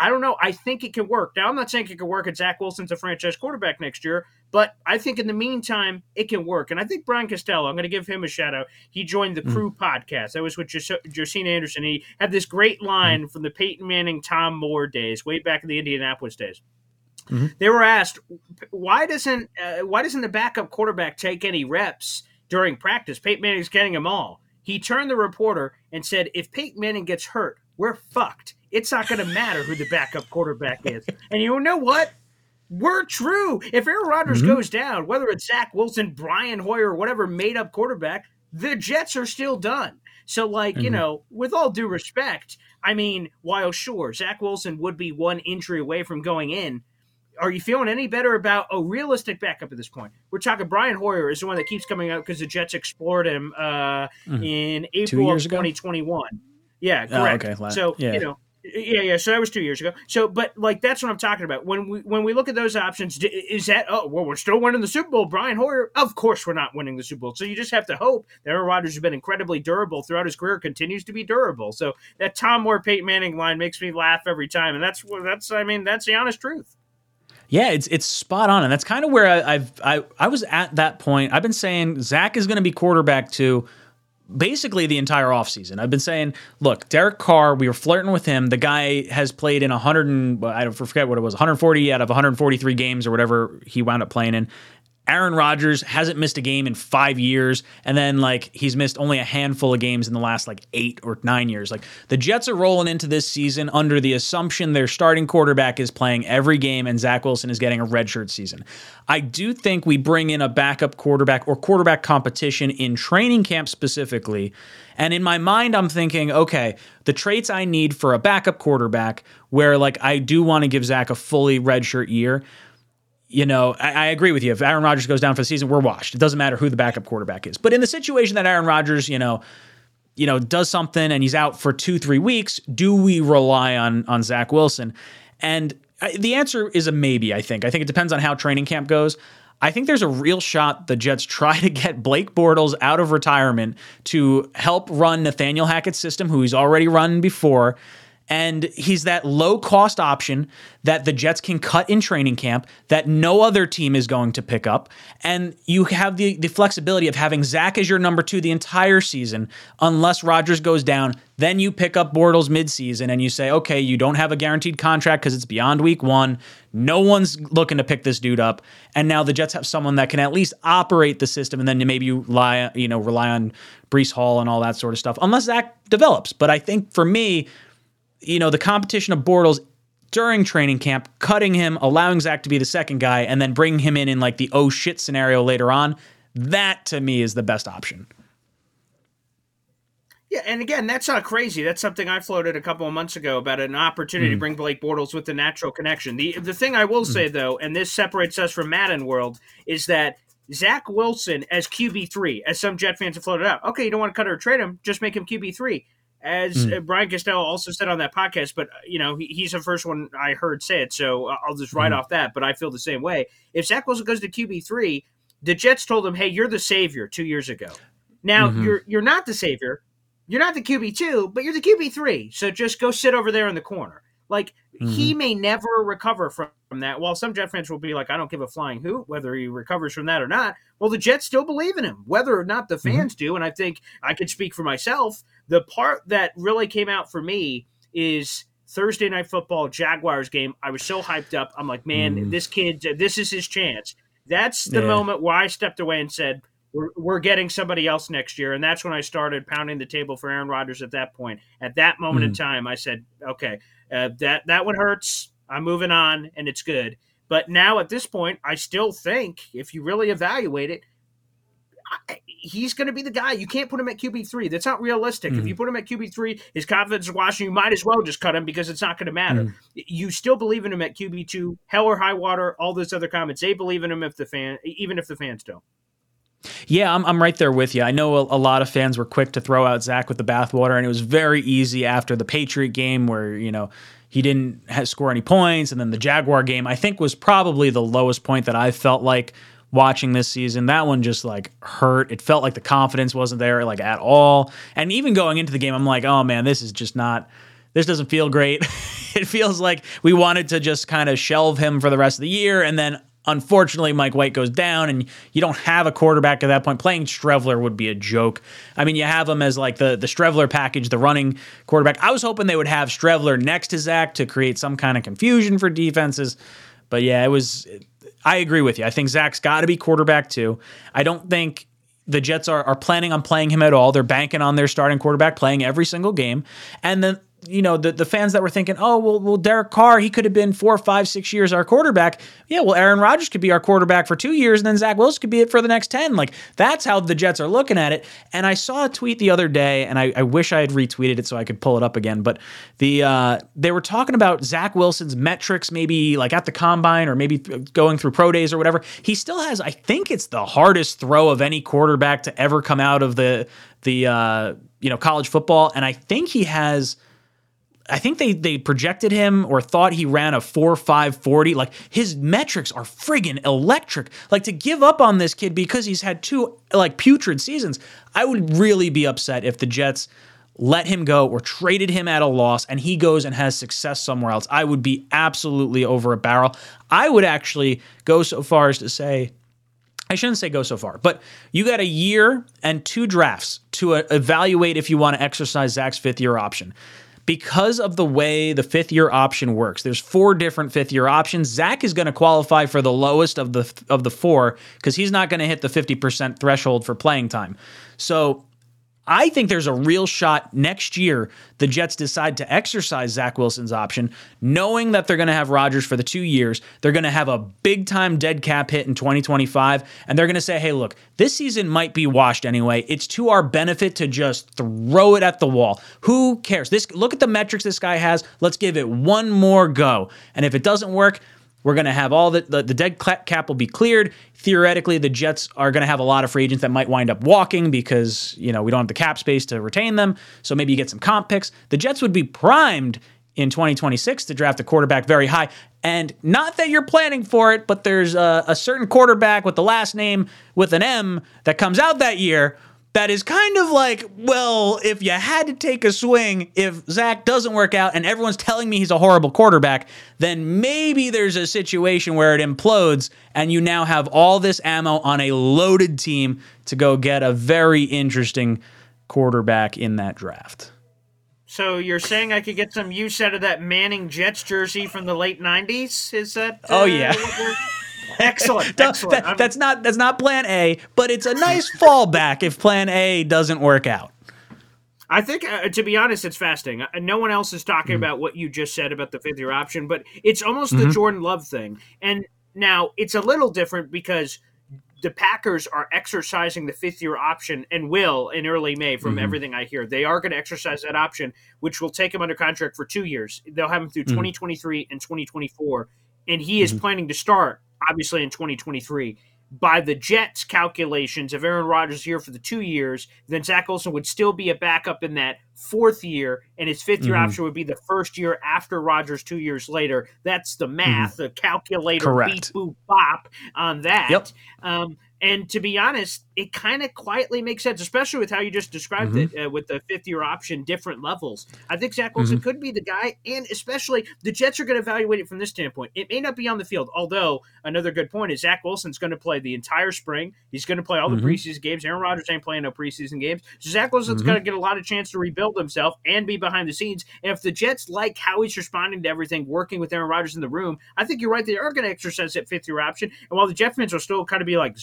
I don't know. I think it can work. Now, I'm not saying it can work at Zach Wilson's a franchise quarterback next year, but I think in the meantime, it can work. And I think Brian Costello, I'm going to give him a shout out. He joined the mm. Crew podcast. That was with Josina Anderson. He had this great line mm. from the Peyton Manning, Tom Moore days, way back in the Indianapolis days. Mm-hmm. They were asked, why doesn't uh, why doesn't the backup quarterback take any reps during practice? Peyton Manning's getting them all. He turned the reporter and said, if Peyton Manning gets hurt, we're fucked it's not going to matter who the backup quarterback is. And you know what? We're true. If Aaron Rodgers mm-hmm. goes down, whether it's Zach Wilson, Brian Hoyer, or whatever made up quarterback, the Jets are still done. So, like, mm-hmm. you know, with all due respect, I mean, while sure, Zach Wilson would be one injury away from going in, are you feeling any better about a realistic backup at this point? We're talking Brian Hoyer is the one that keeps coming up because the Jets explored him uh, mm-hmm. in April of 2021. Yeah, correct. Oh, okay. So, yeah. you know, yeah, yeah. So that was two years ago. So, but like that's what I'm talking about. When we when we look at those options, is that oh well, we're still winning the Super Bowl? Brian Hoyer, of course, we're not winning the Super Bowl. So you just have to hope that Aaron Rodgers has been incredibly durable throughout his career, continues to be durable. So that Tom Moore Peyton Manning line makes me laugh every time, and that's that's I mean that's the honest truth. Yeah, it's it's spot on, and that's kind of where I, I've I I was at that point. I've been saying Zach is going to be quarterback too basically the entire offseason. I've been saying, look, Derek Carr, we were flirting with him. The guy has played in 100 and I forget what it was, 140 out of 143 games or whatever he wound up playing in. Aaron Rodgers hasn't missed a game in five years, and then like he's missed only a handful of games in the last like eight or nine years. Like the Jets are rolling into this season under the assumption their starting quarterback is playing every game and Zach Wilson is getting a redshirt season. I do think we bring in a backup quarterback or quarterback competition in training camp specifically. And in my mind, I'm thinking, okay, the traits I need for a backup quarterback, where like I do want to give Zach a fully redshirt year you know, I, I, agree with you. If Aaron Rodgers goes down for the season, we're washed. It doesn't matter who the backup quarterback is. But in the situation that Aaron Rodgers, you know, you know, does something and he's out for two, three weeks, do we rely on on Zach Wilson? And I, the answer is a maybe. I think. I think it depends on how training camp goes. I think there's a real shot the Jets try to get Blake Bortles out of retirement to help run Nathaniel Hackett's system, who he's already run before, and he's that low cost option that the Jets can cut in training camp that no other team is going to pick up. And you have the, the flexibility of having Zach as your number two the entire season, unless Rodgers goes down. Then you pick up Bortles midseason and you say, okay, you don't have a guaranteed contract because it's beyond week one. No one's looking to pick this dude up. And now the Jets have someone that can at least operate the system. And then maybe you lie, you know, rely on Breece Hall and all that sort of stuff, unless Zach develops. But I think for me, you know, the competition of Bortles during training camp, cutting him, allowing Zach to be the second guy, and then bringing him in in like the oh shit scenario later on. That to me is the best option. Yeah, and again, that's not crazy. That's something I floated a couple of months ago about an opportunity mm. to bring Blake Bortles with the natural connection. The the thing I will mm. say though, and this separates us from Madden world, is that Zach Wilson as QB three, as some Jet fans have floated out. Okay, you don't want to cut or trade him, just make him QB three as mm. Brian Costello also said on that podcast, but you know he, he's the first one I heard say it, so I'll just write mm. off that. But I feel the same way. If Zach Wilson goes to QB three, the Jets told him, "Hey, you're the savior." Two years ago, now mm-hmm. you're you're not the savior. You're not the QB two, but you're the QB three. So just go sit over there in the corner. Like mm-hmm. he may never recover from, from that. While some Jet fans will be like, I don't give a flying hoot whether he recovers from that or not. Well, the Jets still believe in him, whether or not the mm-hmm. fans mm-hmm. do. And I think I could speak for myself. The part that really came out for me is Thursday night football Jaguars game. I was so hyped up. I'm like, man, mm. this kid, this is his chance. That's the yeah. moment where I stepped away and said, we're, we're getting somebody else next year. And that's when I started pounding the table for Aaron Rodgers at that point. At that moment mm. in time, I said, okay, uh, that that one hurts. I'm moving on, and it's good. But now at this point, I still think if you really evaluate it, he's going to be the guy. You can't put him at QB three. That's not realistic. Mm-hmm. If you put him at QB three, his confidence is washing. You might as well just cut him because it's not going to matter. Mm-hmm. You still believe in him at QB two, hell or high water. All those other comments, they believe in him if the fan, even if the fans don't. Yeah, I'm, I'm right there with you. I know a, a, lot of fans were quick to throw out Zach with the bathwater, and it was very easy after the Patriot game where, you know, he didn't score any points. And then the Jaguar game, I think, was probably the lowest point that I felt like watching this season. That one just like hurt. It felt like the confidence wasn't there like at all. And even going into the game, I'm like, oh man, this is just not. This doesn't feel great. it feels like we wanted to just kind of shelve him for the rest of the year, and then Unfortunately, Mike White goes down, and you don't have a quarterback at that point. Playing Streveler would be a joke. I mean, you have him as like the the Streveler package, the running quarterback. I was hoping they would have Streveler next to Zach to create some kind of confusion for defenses. But yeah, it was. I agree with you. I think Zach's got to be quarterback too. I don't think the Jets are, are planning on playing him at all. They're banking on their starting quarterback playing every single game. And then you know, the, the fans that were thinking, oh, well, well, Derek Carr, he could have been four, five, six years our quarterback. Yeah, well, Aaron Rodgers could be our quarterback for two years, and then Zach Wilson could be it for the next 10. Like, that's how the Jets are looking at it. And I saw a tweet the other day, and I, I wish I had retweeted it so I could pull it up again. But the uh, they were talking about Zach Wilson's metrics, maybe like at the combine or maybe going through pro days or whatever. He still has, I think it's the hardest throw of any quarterback to ever come out of the, the uh, you know, college football. And I think he has – I think they they projected him or thought he ran a 4 5 40. Like his metrics are friggin' electric. Like to give up on this kid because he's had two like putrid seasons, I would really be upset if the Jets let him go or traded him at a loss and he goes and has success somewhere else. I would be absolutely over a barrel. I would actually go so far as to say I shouldn't say go so far, but you got a year and two drafts to evaluate if you want to exercise Zach's fifth year option because of the way the fifth year option works. There's four different fifth year options. Zach is going to qualify for the lowest of the of the four because he's not going to hit the 50% threshold for playing time. So I think there's a real shot next year the Jets decide to exercise Zach Wilson's option, knowing that they're going to have Rodgers for the two years. They're going to have a big time dead cap hit in 2025, and they're going to say, hey, look, this season might be washed anyway. It's to our benefit to just throw it at the wall. Who cares? This look at the metrics this guy has. Let's give it one more go. And if it doesn't work, we're going to have all the, the, the dead cap will be cleared. Theoretically, the Jets are going to have a lot of free agents that might wind up walking because you know we don't have the cap space to retain them. So maybe you get some comp picks. The Jets would be primed in 2026 to draft a quarterback very high. And not that you're planning for it, but there's a, a certain quarterback with the last name with an M that comes out that year that is kind of like, well, if you had to take a swing, if Zach doesn't work out and everyone's telling me he's a horrible quarterback, then maybe there's a situation where it implodes and you now have all this ammo on a loaded team to go get a very interesting quarterback in that draft. So you're saying I could get some use out of that Manning Jets jersey from the late '90s? Is that? Oh, uh, oh yeah. excellent. excellent. That, that's not that's not Plan A, but it's a nice fallback if Plan A doesn't work out. I think, uh, to be honest, it's fascinating. Uh, no one else is talking mm-hmm. about what you just said about the fifth year option, but it's almost mm-hmm. the Jordan Love thing. And now it's a little different because the Packers are exercising the fifth year option and will in early May, from mm-hmm. everything I hear. They are going to exercise that option, which will take him under contract for two years. They'll have him through mm-hmm. 2023 and 2024. And he is mm-hmm. planning to start obviously in 2023. By the Jets' calculations, if Aaron Rodgers is here for the two years, then Zach Wilson would still be a backup in that fourth year, and his fifth year mm-hmm. option would be the first year after Rodgers two years later. That's the math, mm-hmm. the calculator Correct. beep boop bop on that. Yep. Um, and to be honest, it kind of quietly makes sense, especially with how you just described mm-hmm. it uh, with the fifth year option, different levels. I think Zach Wilson mm-hmm. could be the guy, and especially the Jets are going to evaluate it from this standpoint. It may not be on the field, although another good point is Zach Wilson's going to play the entire spring. He's going to play all the mm-hmm. preseason games. Aaron Rodgers ain't playing no preseason games. So Zach Wilson's going to get a lot of chance to rebuild himself and be behind the scenes. And if the Jets like how he's responding to everything, working with Aaron Rodgers in the room, I think you're right. They are going to exercise that fifth year option. And while the Jets fans will still kind of be like,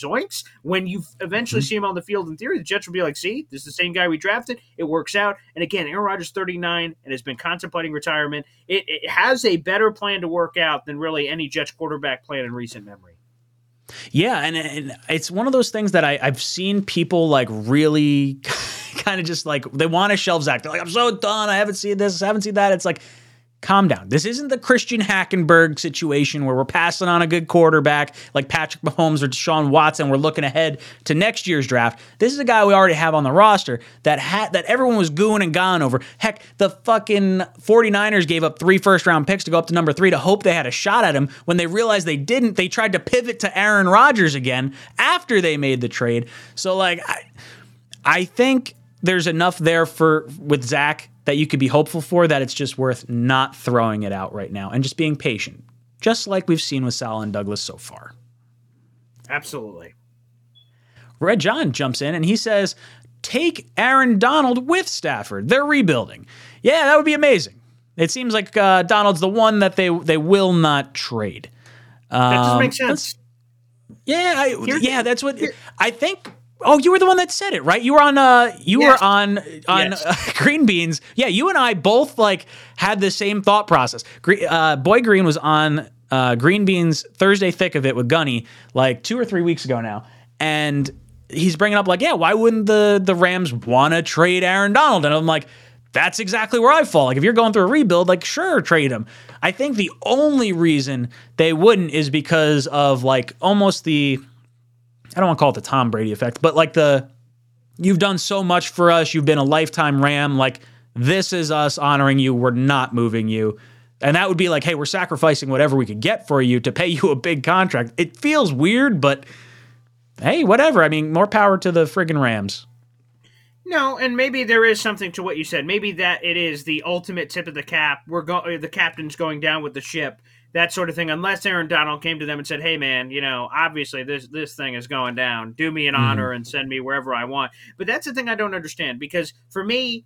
when you eventually mm-hmm. see him on the field, in theory, the Jets will be like, see, this is the same guy we drafted. It works out. And again, Aaron Rodgers, 39, and has been contemplating retirement. It, it has a better plan to work out than really any Jets quarterback plan in recent memory. Yeah, and, and, it's one of those things that I, I've seen people like really kind of just like they want to shelve Zach. They're like, I'm so done. I haven't seen this. I haven't seen that. It's like, calm down. This isn't the Christian Hackenberg situation where we're passing on a good quarterback like Patrick Mahomes or Deshaun Watson. We're looking ahead to next year's draft. This is a guy we already have on the roster that had that everyone was gooing and gone over. Heck, the fucking 49ers gave up three first round picks to go up to number three to hope they had a shot at him. When they realized they didn't, they tried to pivot to Aaron Rodgers again after they made the trade. So like I, I think there's enough there for with Zach that you could be hopeful for that it's just worth not throwing it out right now and just being patient, just like we've seen with Saleh and Douglas so far. Absolutely. Red John jumps in and he says, Take Aaron Donald with Stafford. They're rebuilding. Yeah, that would be amazing. It seems like uh, Donald's the one that they they will not trade. Um, that does make sense. Yeah, I, yeah, that's what I think. Oh, you were the one that said it, right? You were on uh you yes. were on on yes. uh, Green Beans. Yeah, you and I both like had the same thought process. Uh, Boy Green was on uh, Green Beans Thursday Thick of It with Gunny like 2 or 3 weeks ago now. And he's bringing up like, yeah, why wouldn't the the Rams want to trade Aaron Donald? And I'm like, that's exactly where I fall. Like if you're going through a rebuild, like sure, trade him. I think the only reason they wouldn't is because of like almost the I don't want to call it the Tom Brady effect, but like the you've done so much for us, you've been a lifetime Ram, like this is us honoring you, we're not moving you. And that would be like, hey, we're sacrificing whatever we could get for you to pay you a big contract. It feels weird, but hey, whatever. I mean, more power to the friggin' Rams. No, and maybe there is something to what you said. Maybe that it is the ultimate tip of the cap. We're go- the captain's going down with the ship that sort of thing. Unless Aaron Donald came to them and said, "Hey, man, you know, obviously this this thing is going down. Do me an mm-hmm. honor and send me wherever I want." But that's the thing I don't understand because for me,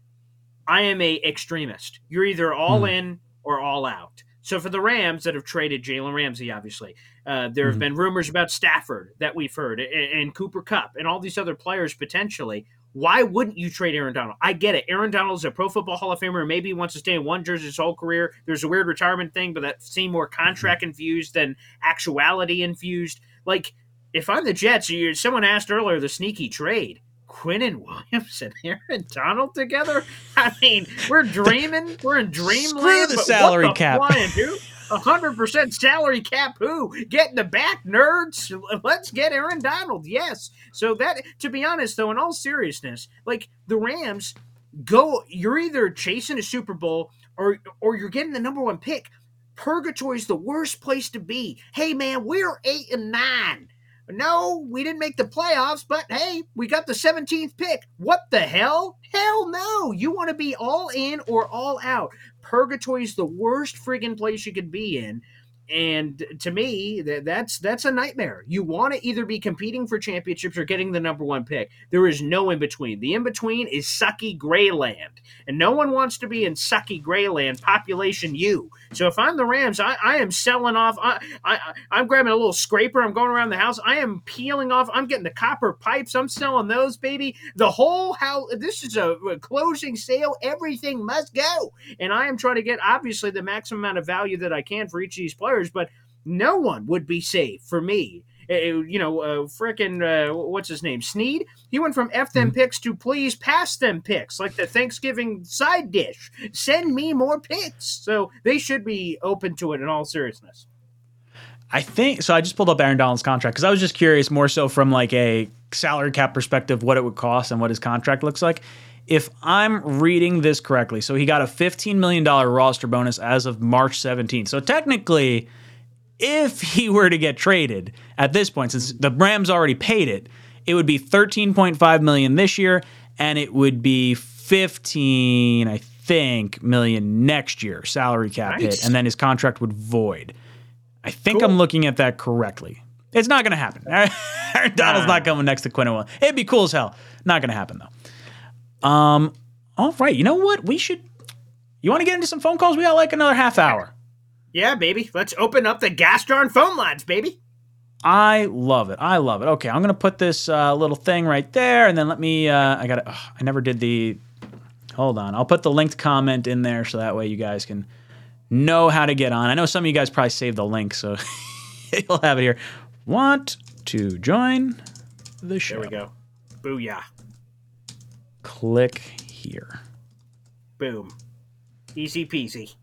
I am a extremist. You're either all in or all out. So for the Rams that have traded Jalen Ramsey, obviously, uh, there have Mhm. been rumors about Stafford that we've heard, and, and Cooper Kupp, and all these other players potentially. Why wouldn't you trade Aaron Donald? I get it. Aaron Donald is a Pro Football Hall of Famer. Maybe he wants to stay in one jersey his whole career. There's a weird retirement thing, but that seemed more contract infused than actuality infused. Like, if I'm the Jets, you, someone asked earlier the sneaky trade. Quinnen Williams and Aaron Donald together. I mean, we're dreaming. We're in dreamland. Screw the salary cap. flying who? Hundred percent salary cap. Who get in the back, nerds? Let's get Aaron Donald. Yes. So that, to be honest, though, in all seriousness, like the Rams go, you're either chasing a Super Bowl or or you're getting the number one pick. Purgatory is the worst place to be. Hey, man, we're eight and nine. No, we didn't make the playoffs, but hey, we got the 17th pick. What the hell? Hell no. You want to be all in or all out. Purgatory is the worst friggin' place you could be in. And to me, that, that's that's a nightmare. You want to either be competing for championships or getting the number one pick. There is no in between. The in between is sucky gray land, and no one wants to be in sucky gray land. Population U. So if I'm the Rams, I, I am selling off. I, I I'm grabbing a little scraper. I'm going around the house. I am peeling off. I'm getting the copper pipes. I'm selling those, baby. The whole house. This is a, a closing sale. Everything must go, and I am trying to get obviously the maximum amount of value that I can for each of these players. But no one would be safe for me. Uh, you know, uh, frickin' uh, what's his name? Snead. He went from F them picks to please pass them picks, like the Thanksgiving side dish. Send me more picks. So they should be open to it in all seriousness. I think so. I just pulled up Aaron Donald's contract because I was just curious more so from like a salary cap perspective, what it would cost and what his contract looks like. If I'm reading this correctly, so he got a $15 million roster bonus as of March 17th. So technically, if he were to get traded at this point, since the Rams already paid it, it would be 13.5 million this year, and it would be 15, I think, million next year salary cap Nice. hit, and then his contract would void. I think Cool. I'm looking at that correctly. It's not going to happen. Aaron Donald's Nah. not coming next to Quinn. It'd be cool as hell. Not going to happen though. Um. All right. You know what? We should. You want to get into some phone calls? We got like another half hour. Yeah, baby. Let's open up the gas darn phone lines, baby. I love it. I love it. Okay, I'm gonna put this uh, little thing right there, and then let me. Uh, I got to I never did the. Hold on. I'll put the linked comment in there so that way you guys can know how to get on. I know some of you guys probably saved the link, so you'll have it here. Want to join the show? There we go. Booyah. Click here. Boom. Easy peasy.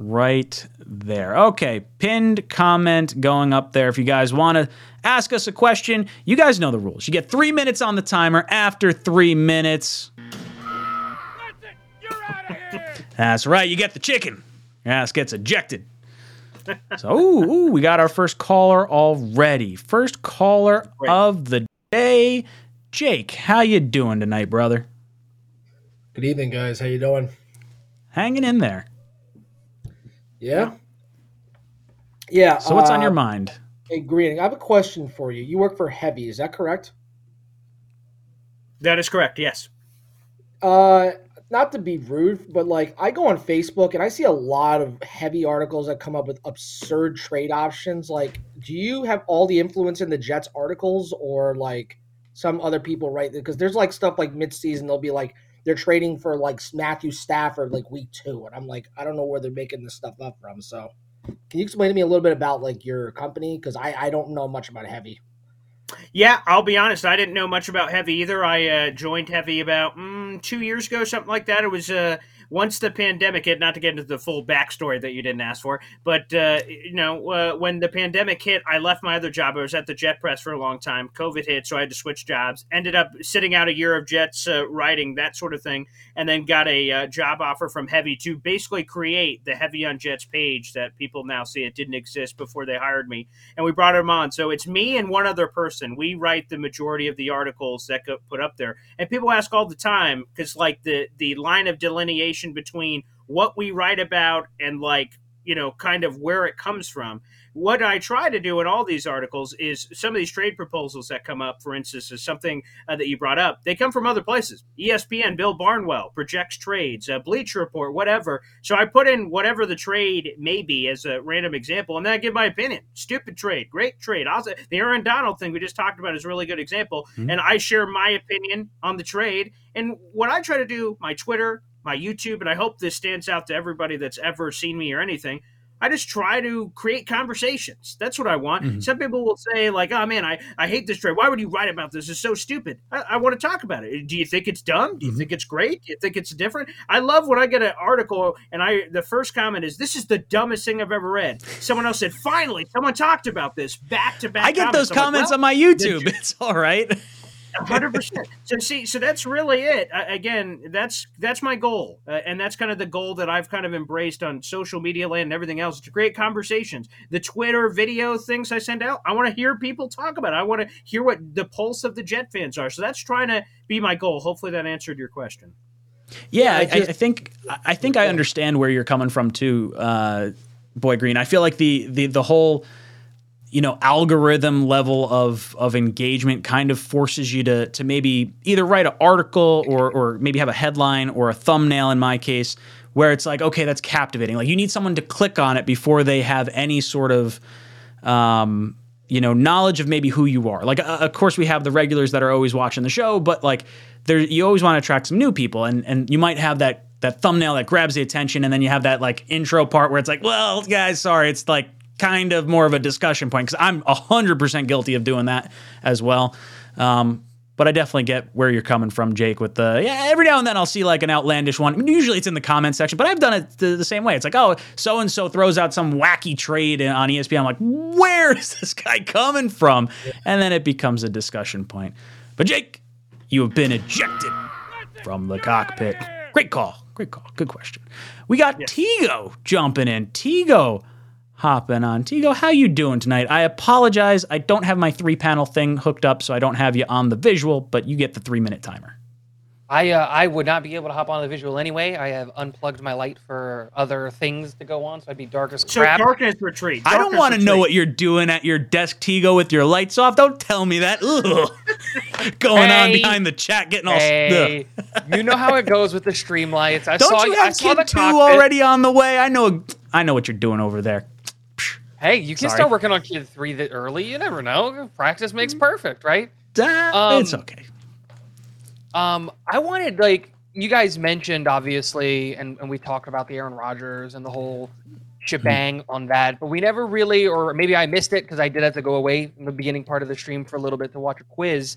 Right there. Okay, pinned comment going up there. If you guys want to ask us a question, you guys know the rules. You get three minutes on the timer. After three minutes, that's right. You get the chicken. Your ass gets ejected. So, ooh, ooh, we got our first caller already. First caller Great. of the day, Jake. How you doing tonight, brother? Good evening, guys. How you doing? Hanging in there. Yeah. Yeah. So, what's on uh, your mind? Hey, greeting. I have a question for you. You work for Heavy, is that correct? That is correct. Yes. Uh, not to be rude, but like I go on Facebook and I see a lot of heavy articles that come up with absurd trade options. Like, do you have all the influence in the Jets articles, or like some other people write? Because there's like stuff like mid-season, they'll be like they're trading for like Matthew Stafford like week two, and I'm like, I don't know where they're making this stuff up from. So, can you explain to me a little bit about like your company? Because I I don't know much about Heavy. Yeah, I'll be honest. I didn't know much about Heavy either. I uh, joined Heavy about mm, two years ago, something like that. It was uh, once the pandemic hit. Not to get into the full backstory that you didn't ask for, but uh, you know, uh, when the pandemic hit, I left my other job. I was at the Jet Press for a long time. COVID hit, so I had to switch jobs. Ended up sitting out a year of Jets uh, writing that sort of thing, and then got a uh, job offer from Heavy to basically create the Heavy on Jets page that people now see. It didn't exist before they hired me and we brought him on. So it's me and one other person. We write the majority of the articles that get put up there. And people ask all the time because like the the line of delineation between what we write about and like you know kind of where it comes from what I try to do in all these articles is some of these trade proposals that come up, for instance, is something uh, that you brought up. They come from other places. ESPN, Bill Barnwell projects trades, uh, Bleacher Report, whatever. So I put in whatever the trade may be as a random example, and then I give my opinion. Stupid trade, great trade. Also, the Aaron Donald thing we just talked about is a really good example, and I share my opinion on the trade. And what I try to do, my Twitter, my YouTube, and I hope this stands out to everybody that's ever seen me or anything. I just try to create conversations. That's what I want. Mm-hmm. Some people will say, like, oh man, I, I hate this trade. Why would you write about this? It's so stupid. I, I want to talk about it. Do you think it's dumb? Do you mm-hmm. think it's great? Do you think it's different? I love when I get an article and I the first comment is, This is the dumbest thing I've ever read. Someone else said, Finally, someone talked about this back to back. I get those I'm like, comments well, on my YouTube. It's all right. Hundred percent. So see, so that's really it. I, again, that's that's my goal, uh, and that's kind of the goal that I've kind of embraced on social media land and everything else to create conversations. The Twitter video things I send out, I want to hear people talk about. it. I want to hear what the pulse of the Jet fans are. So that's trying to be my goal. Hopefully, that answered your question. Yeah, I, I just- I think I think I understand where you're coming from too, uh, Boy Green. I feel like the the the whole you know algorithm level of of engagement kind of forces you to to maybe either write an article or or maybe have a headline or a thumbnail in my case where it's like okay that's captivating. Like you need someone to click on it before they have any sort of um, you know knowledge of maybe who you are. Like uh, of course we have the regulars that are always watching the show but like there you always want to attract some new people and and you might have that that thumbnail that grabs the attention and then you have that like intro part where it's like well guys sorry it's like kind of more of a discussion point because i'm 100% guilty of doing that as well um, but I definitely get where you're coming from, Jake. With the yeah, every now and then I'll see like an outlandish one. I mean, usually it's in the comment section, but I've done it the, the same way. It's like, oh, so and so throws out some wacky trade on ESPN. I'm like, where is this guy coming from? And then it becomes a discussion point. But Jake, you have been ejected from the cockpit. Great call. Great call. Good question. We got Tigo jumping in. Tigo hopping on. Tigo, how you doing tonight? I apologize. I don't have my three panel thing hooked up, so I don't have you on the visual, but you get the three minute timer. I uh, I would not be able to hop on the visual anyway. I have unplugged my light for other things to go on, so I'd be dark as crap. So darkness retreat. I don't want to know what you're doing at your desk, Tigo, with your lights off. Don't tell me that. Ugh. Going on behind the chat, getting all. Hey, Ugh. you know how it goes with the stream lights. I Don't saw you I have saw kid two already on the way? I know. I know what you're doing over there. Hey, you can Sorry. start working on kid three that early. You never know. Practice makes Mm. perfect, right? Ah, Um, it's okay. Um, I wanted like you guys mentioned obviously, and, and we talked about the Aaron Rodgers and the whole shebang on that, but we never really, or maybe I missed it because I did have to go away in the beginning part of the stream for a little bit to watch a quiz.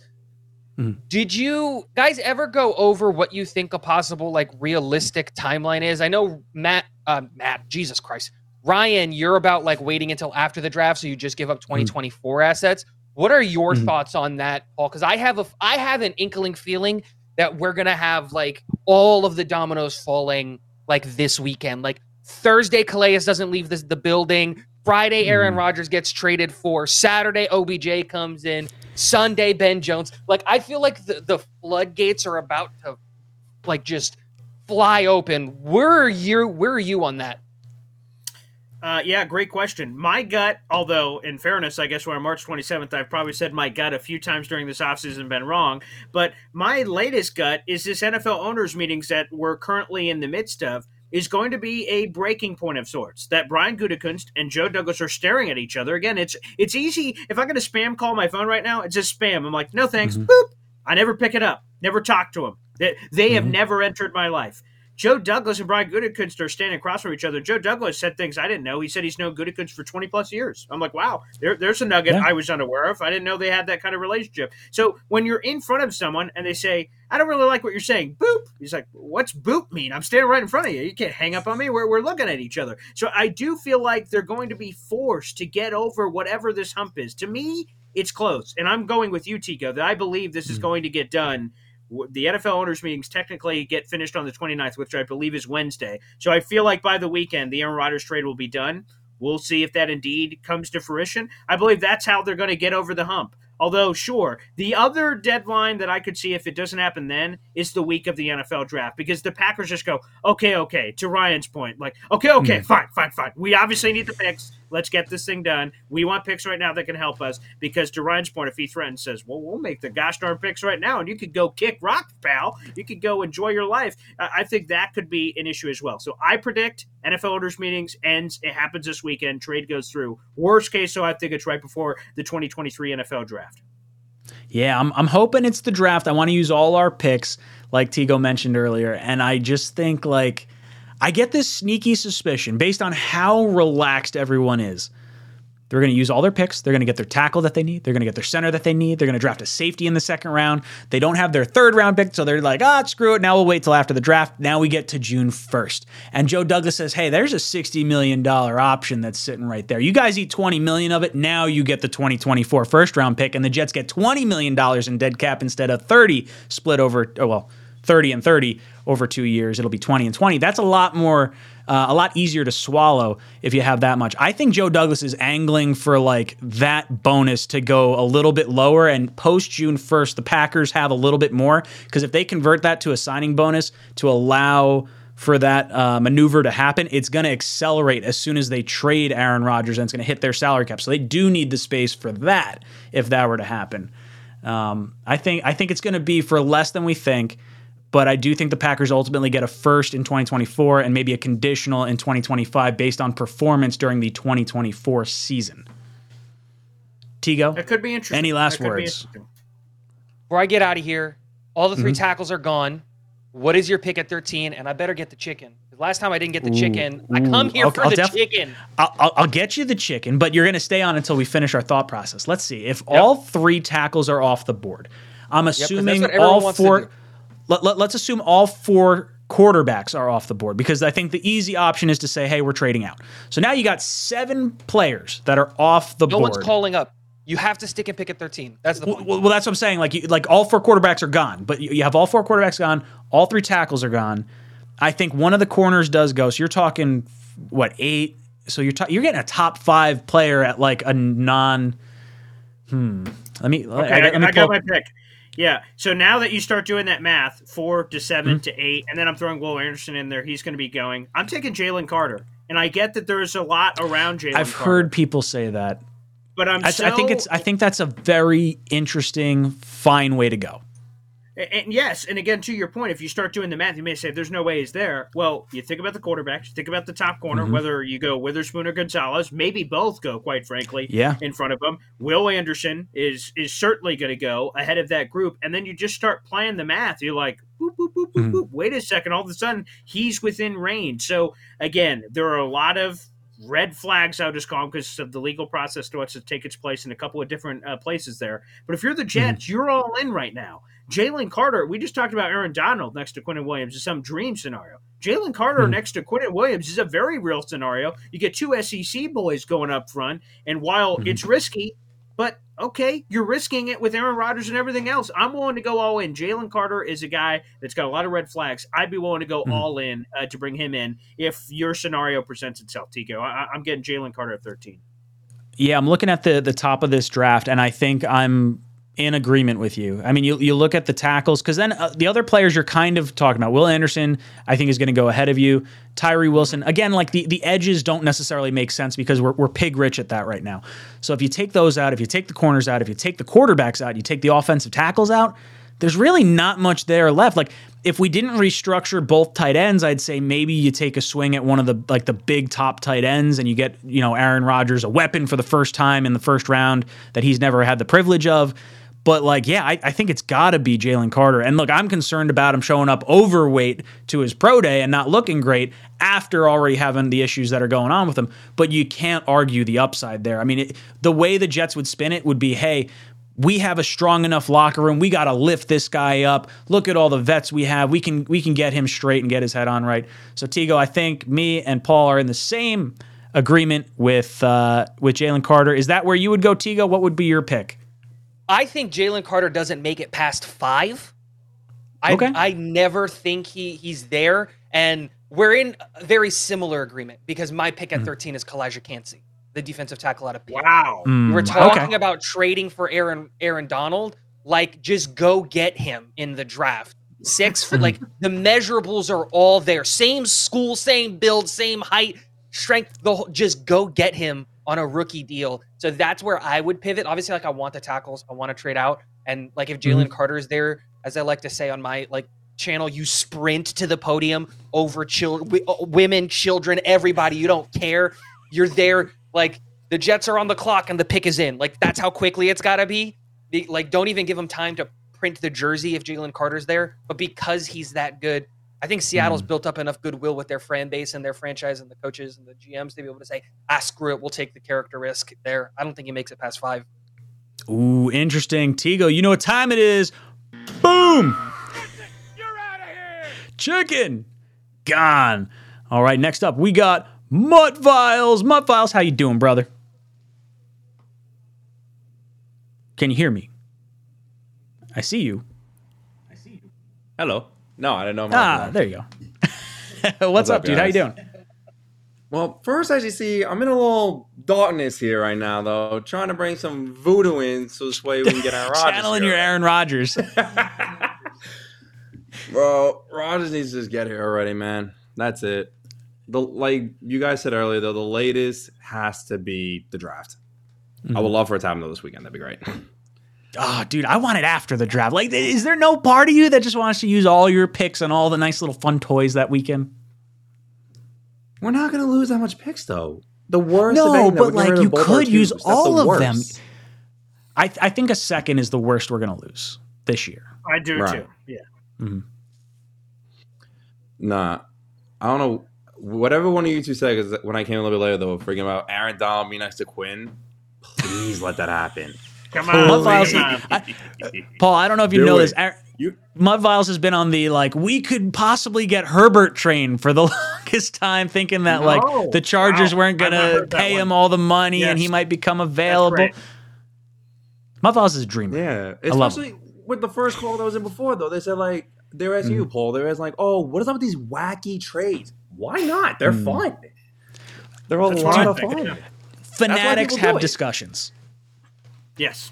Mhm. Did you guys ever go over what you think a possible like realistic timeline is? I know Matt, uh, Matt, Jesus Christ, Ryan, you're about like waiting until after the draft, so you just give up 2024 assets. What are your Mhm. thoughts on that, Paul? Because I have a, I have an inkling feeling that we're gonna have like all of the dominoes falling like this weekend. Like Thursday, Calais doesn't leave the, the building. Friday, Aaron Mhm. Rodgers gets traded for. Saturday, OBJ comes in. Sunday, Ben Jones. Like I feel like the, the floodgates are about to like just fly open. Where are you? Where are you on that? Uh, yeah, great question. My gut, although in fairness, I guess we're on March 27th, I've probably said my gut a few times during this offseason and been wrong. But my latest gut is this NFL owners meetings that we're currently in the midst of is going to be a breaking point of sorts. That Brian Gutekunst and Joe Douglas are staring at each other. Again, it's it's easy. If I get a spam call my phone right now, it's just spam. I'm like, no thanks. Boop. I never pick it up. Never talk to them. They, they have never entered my life. Joe Douglas and Brian Gutekunst are standing across from each other. Joe Douglas said things I didn't know. He said he's known Gutekunst for 20 plus years. I'm like, wow, there, there's a nugget Yeah. I was unaware of. I didn't know they had that kind of relationship. So when you're in front of someone and they say, I don't really like what you're saying, boop, he's like, what's boop mean? I'm standing right in front of you. You can't hang up on me. We're, we're looking at each other. So I do feel like they're going to be forced to get over whatever this hump is. To me, it's close. And I'm going with you, Tigo, that I believe this is hmm. going to get done the NFL owners meetings technically get finished on the 29th, which I believe is Wednesday. So I feel like by the weekend, the Aaron Rodgers trade will be done. We'll see if that indeed comes to fruition. I believe that's how they're going to get over the hump. Although, sure, the other deadline that I could see if it doesn't happen then is the week of the NFL draft because the Packers just go, okay, okay, to Ryan's point, like, okay, okay, hmm. fine, fine, fine. We obviously need the picks. Let's get this thing done. We want picks right now that can help us because to Ryan's point, if he threatens, says, "Well, we'll make the gosh darn picks right now, and you could go kick rock, pal. You could go enjoy your life." I think that could be an issue as well. So I predict NFL owners meetings ends. It happens this weekend. Trade goes through. Worst case, so I think it's right before the 2023 NFL draft. Yeah, I'm, I'm hoping it's the draft. I want to use all our picks, like Tigo mentioned earlier. And I just think, like, I get this sneaky suspicion based on how relaxed everyone is. They're going to use all their picks. They're going to get their tackle that they need. They're going to get their center that they need. They're going to draft a safety in the second round. They don't have their third round pick, so they're like, ah, screw it. Now we'll wait till after the draft. Now we get to June 1st. And Joe Douglas says, hey, there's a $60 million option that's sitting right there. You guys eat 20 million of it. Now you get the 2024 first round pick, and the Jets get $20 million in dead cap instead of 30 split over, oh, well, 30 and 30 over two years. It'll be 20 and 20. That's a lot more, uh, a lot easier to swallow if you have that much. I think Joe Douglas is angling for like that bonus to go a little bit lower. And post June 1st, the Packers have a little bit more because if they convert that to a signing bonus to allow for that uh, maneuver to happen, it's going to accelerate as soon as they trade Aaron Rodgers and it's going to hit their salary cap. So they do need the space for that if that were to happen. Um, I think I think it's going to be for less than we think but I do think the Packers ultimately get a first in 2024 and maybe a conditional in 2025 based on performance during the 2024 season. Tigo, That could be interesting. Any last That could be words? Before I get out of here, all the 3 Mm-hmm. tackles are gone. What is your pick at 13? And I better get the chicken. Last time I didn't get the Ooh, chicken. I come here I'll- for I'll the def- chicken. I'll, I'll, I'll get you the chicken, but you're going to stay on until we finish our thought process. Let's see. If all three tackles are off the board, I'm assuming what everyone all wants to four. Do. Let, let, let's assume all four quarterbacks are off the board because I think the easy option is to say, hey, we're trading out. So now you got seven players that are off the No board. No one's calling up. You have to stick and pick at 13. That's the Well, point. well, well, that's what I'm saying. Like, you, like all four quarterbacks are gone, but you, you have all four quarterbacks gone. All three tackles are gone. I think one of the corners does go. So you're talking what eight? So you're ta- you're getting a top five player at like a non. Hmm. Let me. Okay, I, I, let me I got my pick. Yeah. So now that you start doing that math, four to 7 Mm-hmm. to eight, and then I'm throwing Will Anderson in there, he's going to be going. I'm taking Jalen Carter, and I get that there's a lot around Jalen. I've Carter, heard people say that. but I'm I, so, I think it's. I think that's a very interesting, fine way to go. And, yes, and again to your point, if you start doing the math, you may say there's no way he's there. Well, you think about the quarterbacks, you think about the top corner, Mm-hmm. whether you go Witherspoon or Gonzalez, maybe both go, quite frankly, Yeah. in front of him. Will Anderson is is certainly going to go ahead of that group, and then you just start playing the math. You're like, boop, boop, boop, boop, Mhm. boop. wait a second, all of a sudden he's within range. So again, there are a lot of red flags I'll just call them because of the legal process to what's to take its place in a couple of different uh, places there. But if you're the Jets, you're all in right now. Jalen Carter, we just talked about Aaron Donald next to Quinnen Williams is some dream scenario. Jalen Carter Mhm. next to Quinnen Williams is a very real scenario. You get two SEC boys going up front, and while Mhm. it's risky, but okay, you're risking it with Aaron Rodgers and everything else. I'm willing to go all in. Jalen Carter is a guy that's got a lot of red flags. I'd be willing to go Mhm. all in uh, to bring him in if your scenario presents itself, Tigo. I, I'm getting Jalen Carter at 13. Yeah, I'm looking at the the top of this draft, and I think I'm in agreement with you. I mean, you you look at the tackles because then uh, the other players you're kind of talking about. Will Anderson, I think, is going to go ahead of you. Tyree Wilson, again, like the the edges don't necessarily make sense because we're we're pig rich at that right now. So if you take those out, if you take the corners out, if you take the quarterbacks out, you take the offensive tackles out. There's really not much there left. Like if we didn't restructure both tight ends, I'd say maybe you take a swing at one of the like the big top tight ends and you get, you know, Aaron Rodgers a weapon for the first time in the first round that he's never had the privilege of. But like, yeah, I, I think it's got to be Jalen Carter. And look, I'm concerned about him showing up overweight to his pro day and not looking great after already having the issues that are going on with him. But you can't argue the upside there. I mean, it, the way the Jets would spin it would be, hey, we have a strong enough locker room. We got to lift this guy up. Look at all the vets we have. We can we can get him straight and get his head on right. So Tigo, I think me and Paul are in the same agreement with uh, with Jalen Carter. Is that where you would go, Tigo? What would be your pick? I think Jalen Carter doesn't make it past five. I, Okay. I never think he he's there, and we're in a very similar agreement because my pick at Mm. 13 is Calijah Kancey, the defensive tackle out of Pitt. Wow. Mm, We're talking okay. about trading for Aaron Aaron Donald. Like, just go get him in the draft. Six for like the measurables are all there. Same school, same build, same height, strength. The whole, just go get him on a rookie deal. So that's where I would pivot. Obviously, like I want the tackles, I want to trade out, and like if Jalen mm-hmm. Carter is there, as I like to say on my like channel, you sprint to the podium over children, uh, women, children, everybody. You don't care. You're there. Like the Jets are on the clock and the pick is in. Like that's how quickly it's got to be. Be- Like don't even give them time to print the jersey if Jalen Carter's there. But because he's that good, I think Seattle's built up enough goodwill with their fan base and their franchise and the coaches and the GMs to be able to say, ah, screw it, we'll take the character risk there. I don't think he makes it past five. Ooh, interesting. Tigo, you know what time it is. Boom! Chicken gone. All right, next up we got Mutt Viles. Mutt Viles, how you doing, brother? Can you hear me? I see you. I see you. Hello. No, I didn't know. my Ah, mic there you go. What's, up, up, dude? How you doing? Well, first, as you see, I'm in a little darkness here right now, though, trying to bring some voodoo in so this way we can get Aaron Rodgers. Channeling here. your Aaron Rodgers. Bro, Rodgers needs to just get here already, man. That's it. The like you guys said earlier, though, the latest has to be the draft. I would love for it to happen though this weekend. That'd be great. Oh, dude, I want it after the draft. Like, is there no part of you that just wants to use all your picks and all the nice little fun toys that weekend? We're not gonna lose that much picks though. The worst. No, of anything, that but, like, you could use twos. All the of them. worst. I, I think a second is the worst we're going to lose this year. I do Right. too. Yeah. Mm-hmm. Nah, I don't know. Whatever one of you two said, because when I came a little bit later, though, freaking about Aaron Donald me next to Quinn, please let that happen. Come on. Viles, come. I- Paul, I don't know if you Do know it. this. Aaron- You Mud Viles has been on the like we could possibly get Herbert train for the longest time, thinking that No. like the Chargers Wow. weren't gonna pay him all the money and he might become available. right. Mud Viles is a dreamer. yeah, I love especially with the first call that was in before, though. They said like they're asking Mm. you, Paul. They're asking like, oh, what is up with these wacky trades? Why not? They're Mm. fun. They're a That's lot of fun. Fanatics have it. discussions. Yes.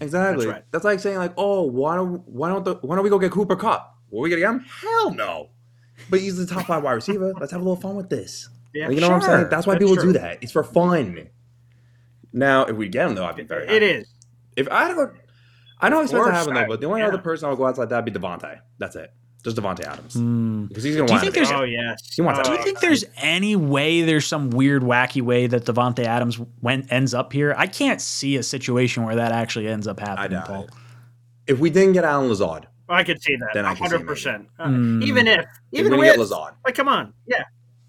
Exactly. That's right. That's, like saying like, oh, why don't why don't the, why don't we go get Cooper Kupp? Were we get him? Hell no. But he's the top five wide receiver. Let's have a little fun with this. Yeah. you know what I'm Sure. saying? That's why That's people true. do that. It's for fun. Now, if we get him though, I'd be very. Happy. It is. If I had to go, I don't expect to happen though. But the only yeah. other person I would go outside that would be Devontae. That's it. Just Davante Adams Hmm. because he's gonna Do you want. think there's- Oh yes. He wants oh. Do you think there's any way there's some weird, wacky way that Davante Adams went ends up here? I can't see a situation where that actually ends up I happening, doubt Paul. it. If we didn't get Allen Lazard, I could see that. Then I can see hundred percent. Uh, Mm. Even if, if even we with, didn't get Lazard, like, come on, yeah,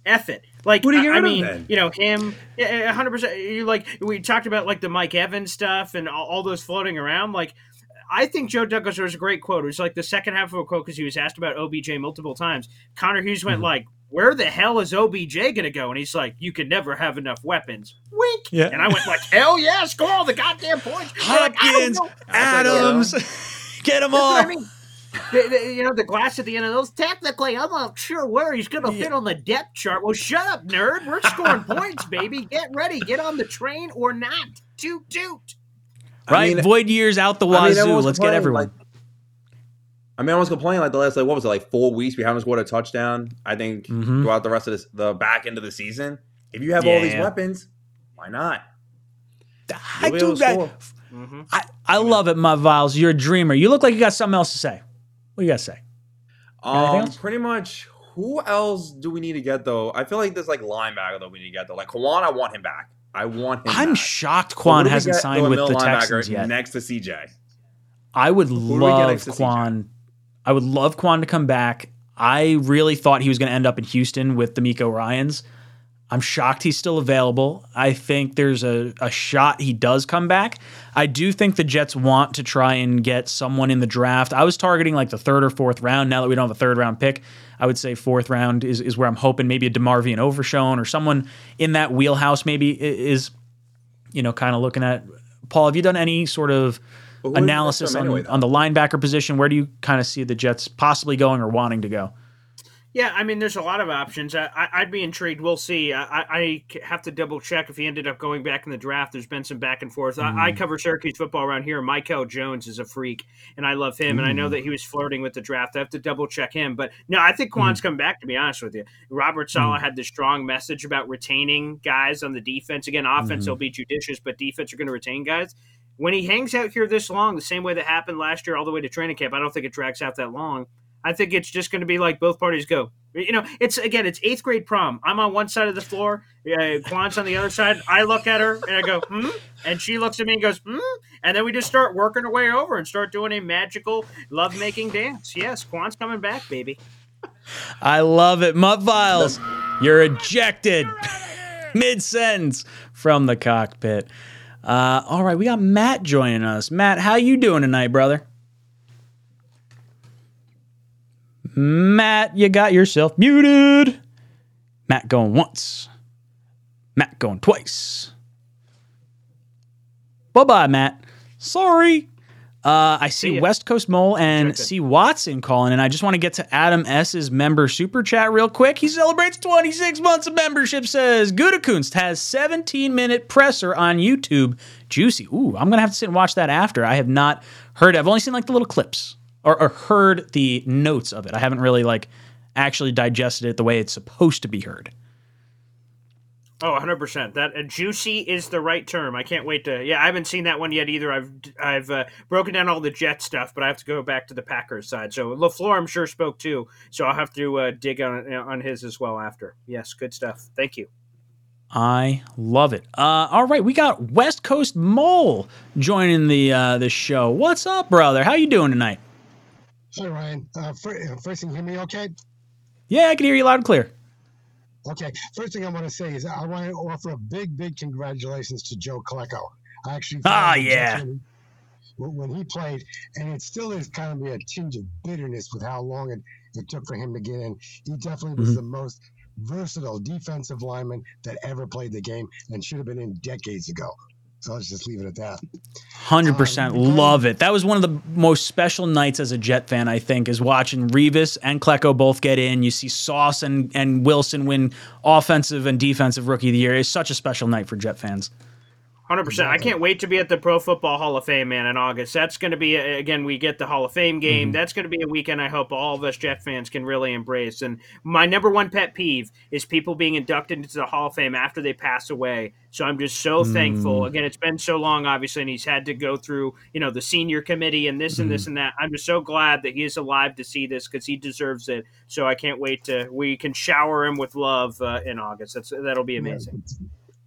F it. Like, Who do you I, I mean, then? you know, him, yeah, hundred percent. You like, we talked about like the Mike Evans stuff and all, all those floating around. Like, I think Joe Douglas was a great quote. It was like the second half of a quote because he was asked about OBJ multiple times. Connor Hughes Mm-hmm. went like, "Where the hell is OBJ going to go?" And he's like, "You can never have enough weapons." Wink. Yeah. And I went like, "Hell yeah, score all the goddamn points." They're like, I don't Hopkins. Adams, get them all. I mean. The- the- you know, the glass at the end of those. Technically, I'm not sure where he's going to fit on the depth chart. Well, shut up, nerd. We're scoring points, baby. Get ready. Get on the train or not. Toot toot. Right, I mean, void years out the I mean, wazoo. Let's get everyone. like- I mean, I was complaining like the last like what was it like four weeks? We haven't scored a touchdown. I think Mhm. throughout the rest of this, the back end of the season. If you have all these weapons, why not? I do that. Mm-hmm. I, I love it, my Viles. You're a dreamer. You look like you got something else to say. What do you got to say? Um, else? pretty much. Who else do we need to get though? I feel like there's like linebacker that we need to get though. Like Kwan, I want him back. I want him. I'm shocked Quan hasn't signed with the Texans yet. Next to CJ. I would get love next to CJ? Quan. I would love Quan to come back. I really thought he was going to end up in Houston with DeMeco Ryans. I'm shocked he's still available. I think there's a, a shot he does come back. I do think the Jets want to try and get someone in the draft. I was targeting like the third or fourth round. Now that we don't have a third round pick, I would say fourth round is, is where I'm hoping maybe a DeMarvion Overshown or someone in that wheelhouse maybe is, you know, kind of looking at. Paul, have you done any sort of But who would analysis on, anyway, on the linebacker position? Where do you kind of see the Jets possibly going or wanting to go? Yeah, I mean, there's a lot of options. I, I'd be intrigued. We'll see. I, I- have to double check if he ended up going back in the draft. There's been some back and forth. I, I mm-hmm. cover Syracuse football around here. Michael Jones is a freak, and I love him. And I know mm-hmm. that he was flirting with the draft. I have to double check him. But no, I think Quan's mm-hmm. coming back. To be honest with you, Robert Saleh had this strong message about retaining guys on the defense. Again, offense will be judicious, but defense are going to retain guys. When he hangs out here this long, the same way that happened last year, all the way to training camp, I don't think it drags out that long. I think it's just going to be like both parties go. You know, it's again, it's eighth grade prom. I'm on one side of the floor, uh, Quan's on the other side. I look at her and I go, hmm, and she looks at me and goes, hmm, and then we just start working our way over and start doing a magical love making dance. Yes, Quan's coming back, baby. I love it. Mutt Viles, you're ejected mid sentence from the cockpit. Uh, all right, we got Matt joining us. Matt, how you doing tonight, brother? Matt, you got yourself muted. Matt going once. Matt going twice. Bye bye, Matt. Sorry. Uh, I see ya. West Coast Mole and see Watson calling, and I just want to get to Adam S.'s member super chat real quick. He celebrates 26 months of membership, says Gutekunst has 17 minute presser on YouTube. Juicy. Ooh, I'm going to have to sit and watch that after. I have not heard, I've only seen like the little clips or, or heard the notes of it. I haven't really like actually digested it the way it's supposed to be heard. Oh, 100%. That uh, juicy is the right term. I can't wait to Yeah, I haven't seen that one yet either. I've I've uh, broken down all the Jet stuff, but I have to go back to the Packers side. So LaFleur I'm sure spoke too, so I'll have to uh, dig on on his as well after. Yes, good stuff. Thank you. I love it. Uh, all right, we got West Coast Mole joining the uh, the show. What's up, brother? How you doing tonight? Hi, Ryan. Uh, fir- first thing, hear me okay? Yeah, I can hear you loud and clear. Okay. First thing I want to say is I want to offer a big, big congratulations to Joe Klecko. I actually Ah, yeah. when he- When, when he played, and it still is kind of a tinge of bitterness with how long it, it took for him to get in. He definitely was Mhm. the most versatile defensive lineman that ever played the game and should have been in decades ago. So let's just leave it at that. Hundred percent, Um, love it. That was one of the most special nights as a Jet fan. I think is watching Revis and Klecko both get in. You see Sauce and and Wilson win offensive and defensive rookie of the year. It's such a special night for Jet fans. Hundred percent. I can't wait to be at the Pro Football Hall of Fame, man, in August. That's going to be again. We get the Hall of Fame game. Mm-hmm. That's going to be a weekend. I hope all of us Jet fans can really embrace. And my number one pet peeve is people being inducted into the Hall of Fame after they pass away. So I'm just so mm. thankful. Again, it's been so long, obviously, and he's had to go through, you know, the senior committee and this and this mm-hmm. and that. I'm just so glad that he is alive to see this because he deserves it. So I can't wait to we can shower him with love uh, in August. That's that'll be amazing.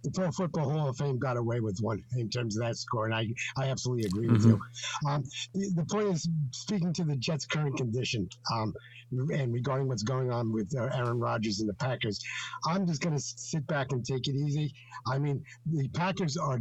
The Pro Football Hall of Fame got away with one in terms of that score, and I, I absolutely agree with you. Um, the, the point is, speaking to the Jets' current condition, um, and regarding what's going on with uh, Aaron Rodgers and the Packers, I'm just going to sit back and take it easy. I mean, the Packers are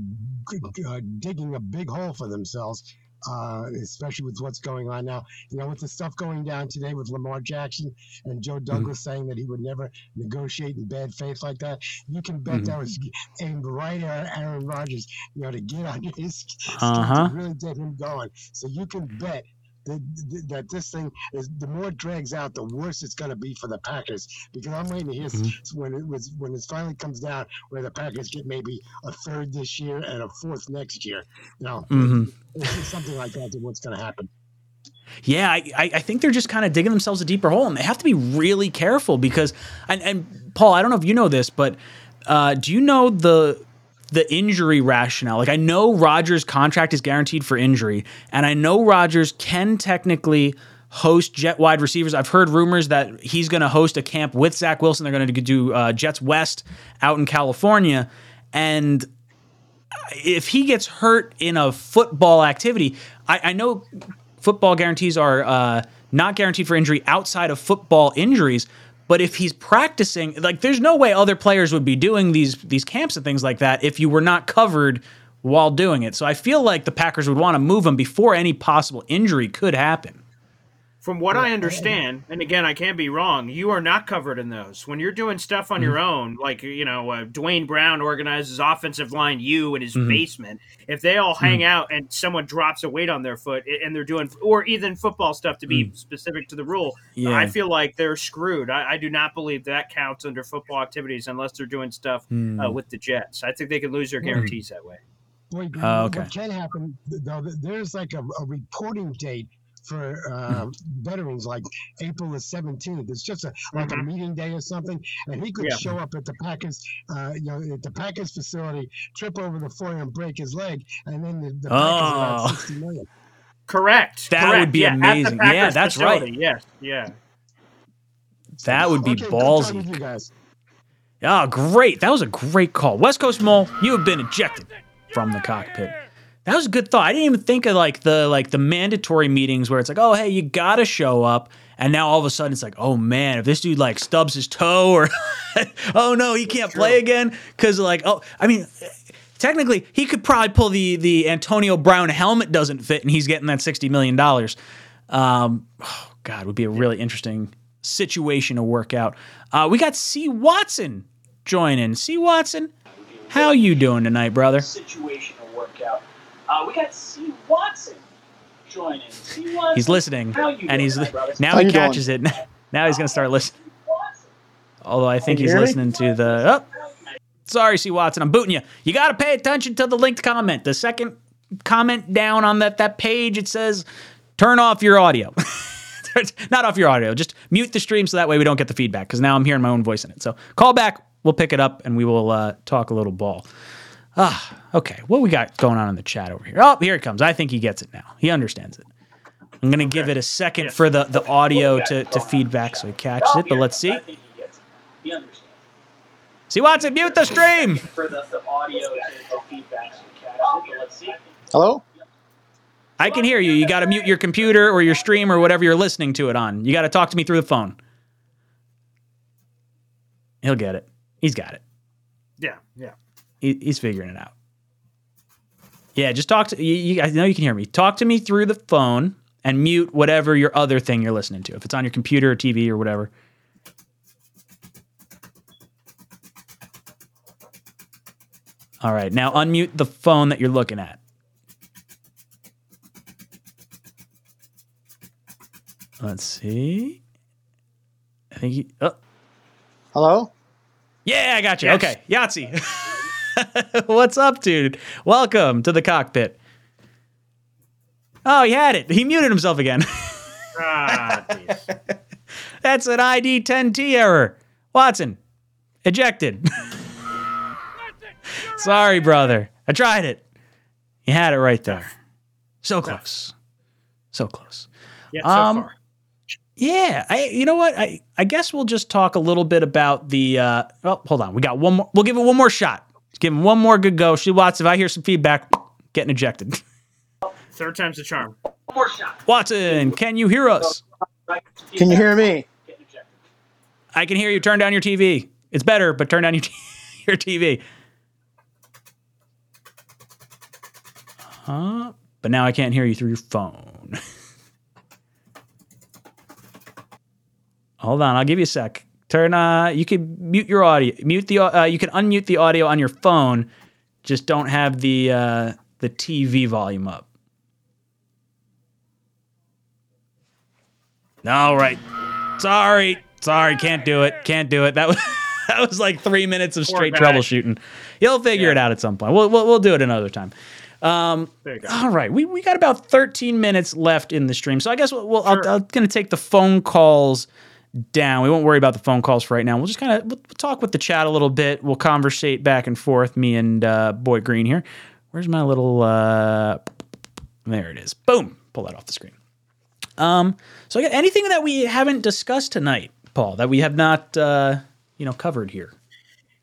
uh, digging a big hole for themselves. Uh, especially with what's going on now, you know, with the stuff going down today with Lamar Jackson and Joe Douglas saying that he would never negotiate in bad faith like that, you can bet that was aimed right at Aaron Rodgers, you know, to get on his Uh-huh. to really get him going. So you can bet that, that this thing is the more it drags out, the worse it's going to be for the Packers. Because I'm waiting to hear s- when it was when it finally comes down where the Packers get maybe a third this year and a fourth next year. You know, Mhm. something like that. What's going to happen. Yeah, I, I I think they're just kind of digging themselves a deeper hole, and they have to be really careful because. And, and Paul, I don't know if you know this, but uh, do you know the the injury rationale? Like, I know Rodgers' contract is guaranteed for injury, and I know Rodgers can technically host Jet wide receivers. I've heard rumors that he's going to host a camp with Zach Wilson. They're going to do uh, Jets West out in California, and if he gets hurt in a football activity, I, I know football guarantees are uh, not guaranteed for injury outside of football injuries. But if he's practicing, like, there's no way other players would be doing these these camps and things like that if you were not covered while doing it. So I feel like the Packers would want to move him before any possible injury could happen. From what Yeah, I I- understand, and again, I can be wrong, you are not covered in those. When you're doing stuff on Mm-hmm. your own, like, you know, uh, Duane Brown organizes offensive line U in his Mhm. basement, if they all hang out and someone drops a weight on their foot and they're doing, or even football stuff to be specific to the rule, Mm. Yeah. I feel like they're screwed. I, I do not believe that counts under football activities unless they're doing stuff uh, with the Jets. I think they could lose their guarantees that way. Boy, Oh, okay. What can happen though? There's like a, a reporting date for uh, veterans, like April the 17th. It's just a like a meeting day or something, and he could Yeah. show up at the Packers, uh, you know, at the Packers facility, trip over the floor and break his leg, and then the, the Packers are Oh. at 60 million. Correct. That correct. would be yeah, amazing. Yeah, Packers that's right. facility, Yes. Yeah. That would be Okay, good talking ballsy. to you guys. Oh, great. That was a great call. West Coast Mole, you have been ejected from the cockpit. That was a good thought. I didn't even think of like the like the mandatory meetings where it's like, oh hey, you gotta show up. And now all of a sudden it's like, oh man, if this dude like stubs his toe or oh no, he can't play again. Cause like, oh I mean technically he could probably pull the the Antonio Brown helmet doesn't fit and he's getting that sixty million dollars. Um, oh God, would be a really interesting situation to work out. Uh, we got C Watson joining. C Watson, how you doing tonight, brother? situational workout. Uh, we got C. Watson joining. C. Watson. He's listening, How you and he's tonight, brother? now How he you doing? catches it. Now he's gonna start listening. Although I think he's listening to the. Oh, sorry, C Watson, I'm booting you. You got to pay attention to the linked comment. The second comment down on that that page, it says, "Turn off your audio." Not off your audio. Just mute the stream so that way we don't get the feedback. Because now I'm hearing my own voice in it. So call back. We'll pick it up and we will uh, talk a little ball. Ah, okay. What we got going on in the chat over here? Oh, here it comes. I think he gets it now. He understands it. I'm gonna give it a second for the, the audio to, to feedback so he catches it. But let's see. I think he it. He understands. See Watson, mute the stream. For the, the audio to, to feedback so we catch it, but let's see. Hello? I can hear you. You got to mute your computer or your stream or whatever you're listening to it on. You got to talk to me through the phone. He'll get it. He's got it. Yeah. Yeah. He, he's figuring it out. Yeah, just talk to you, you. I know you can hear me. Talk to me through the phone and mute whatever your other thing you're listening to. If it's on your computer or TV or whatever. All right, now unmute the phone that you're looking at. Let's see. I think he. Oh, Hello? yeah, I got you. Yes. Okay, Yahtzee. What's up, dude? Welcome to the cockpit. Oh, he had it. He muted himself again. Ah. That's an ID 10T error. Watson, ejected. Sorry, brother. I tried it. You had it right there. So close. So close. Yeah, so Um, far. Yeah, I you know what? I I guess we'll just talk a little bit about the uh oh, hold on. We got one more we'll give it one more shot. Let's give him one more good go. She Watson, if I hear some feedback, getting ejected. Third time's the charm. One more shot. Watson, can you hear us? Can you hear me? Get ejected. I can hear you. Turn down your TV. It's better, but turn down your, t- your TV. Huh? But now I can't hear you through your phone. Hold on, I'll give you a sec. Turn. Uh, you can mute your audio. Mute the. Uh, you can unmute the audio on your phone. Just don't have the uh, the TV volume up. All right. Sorry. Sorry, can't do it. Can't do it. That was that was like three minutes of straight troubleshooting. You'll figure it out at some point. We'll, we'll we'll do it another time. Um, There you go. all right, we, we got about 13 minutes left in the stream, so I guess we'll, we'll Sure. I'll, I'm going to take the phone calls down. We won't worry about the phone calls for right now. We'll just kind of we'll, we'll talk with the chat a little bit. We'll conversate back and forth. Me and uh, Boy Green here. Where's my little? Uh, there it is. Boom. Pull that off the screen. Um, so anything that we haven't discussed tonight, Paul, that we have not uh, you know covered here.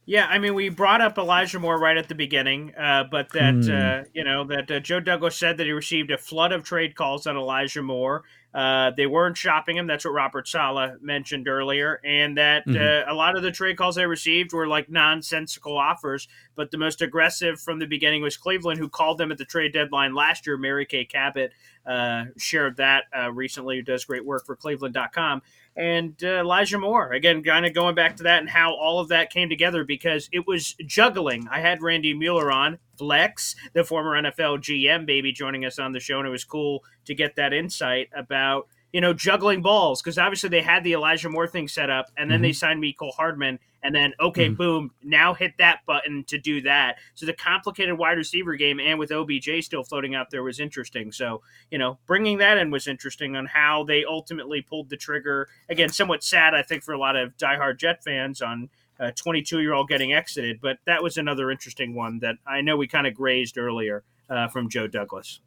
Yeah, I mean, we brought up Elijah Moore right at the beginning, uh, but that Hmm. uh, you know that uh, Joe Douglas said that he received a flood of trade calls on Elijah Moore. Uh, they weren't shopping him. That's what Robert Saleh mentioned earlier, and that Mhm. uh, a lot of the trade calls they received were like nonsensical offers. But the most aggressive from the beginning was Cleveland, who called them at the trade deadline last year. Mary Kay Cabot uh, shared that uh, recently, who does great work for Cleveland.com. And uh, Elijah Moore, again, kind of going back to that and how all of that came together because it was juggling. I had Randy Mueller on, Flex, the former NFL GM, baby, joining us on the show, and it was cool to get that insight about you know juggling balls because obviously they had the Elijah Moore thing set up, and then they signed Mecole Hardman, and then okay, Mhm. boom, now hit that button to do that. So the complicated wide receiver game, and with OBJ still floating out there, was interesting. So you know, bringing that in was interesting on how they ultimately pulled the trigger. Again, somewhat sad, I think, for a lot of diehard Jet fans on a 22 year old getting exited, but that was another interesting one that I know we kind of grazed earlier uh, from Joe Douglas.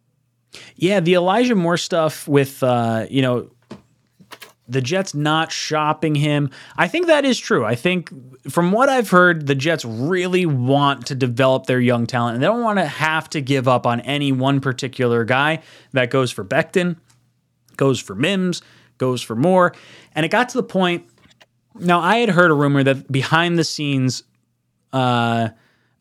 Yeah, the Elijah Moore stuff with uh, you know the Jets not shopping him. I think that is true. I think from what I've heard, the Jets really want to develop their young talent and they don't want to have to give up on any one particular guy. That goes for Becton, goes for Mims, goes for Moore. And it got to the point. Now, I had heard a rumor that behind the scenes, uh,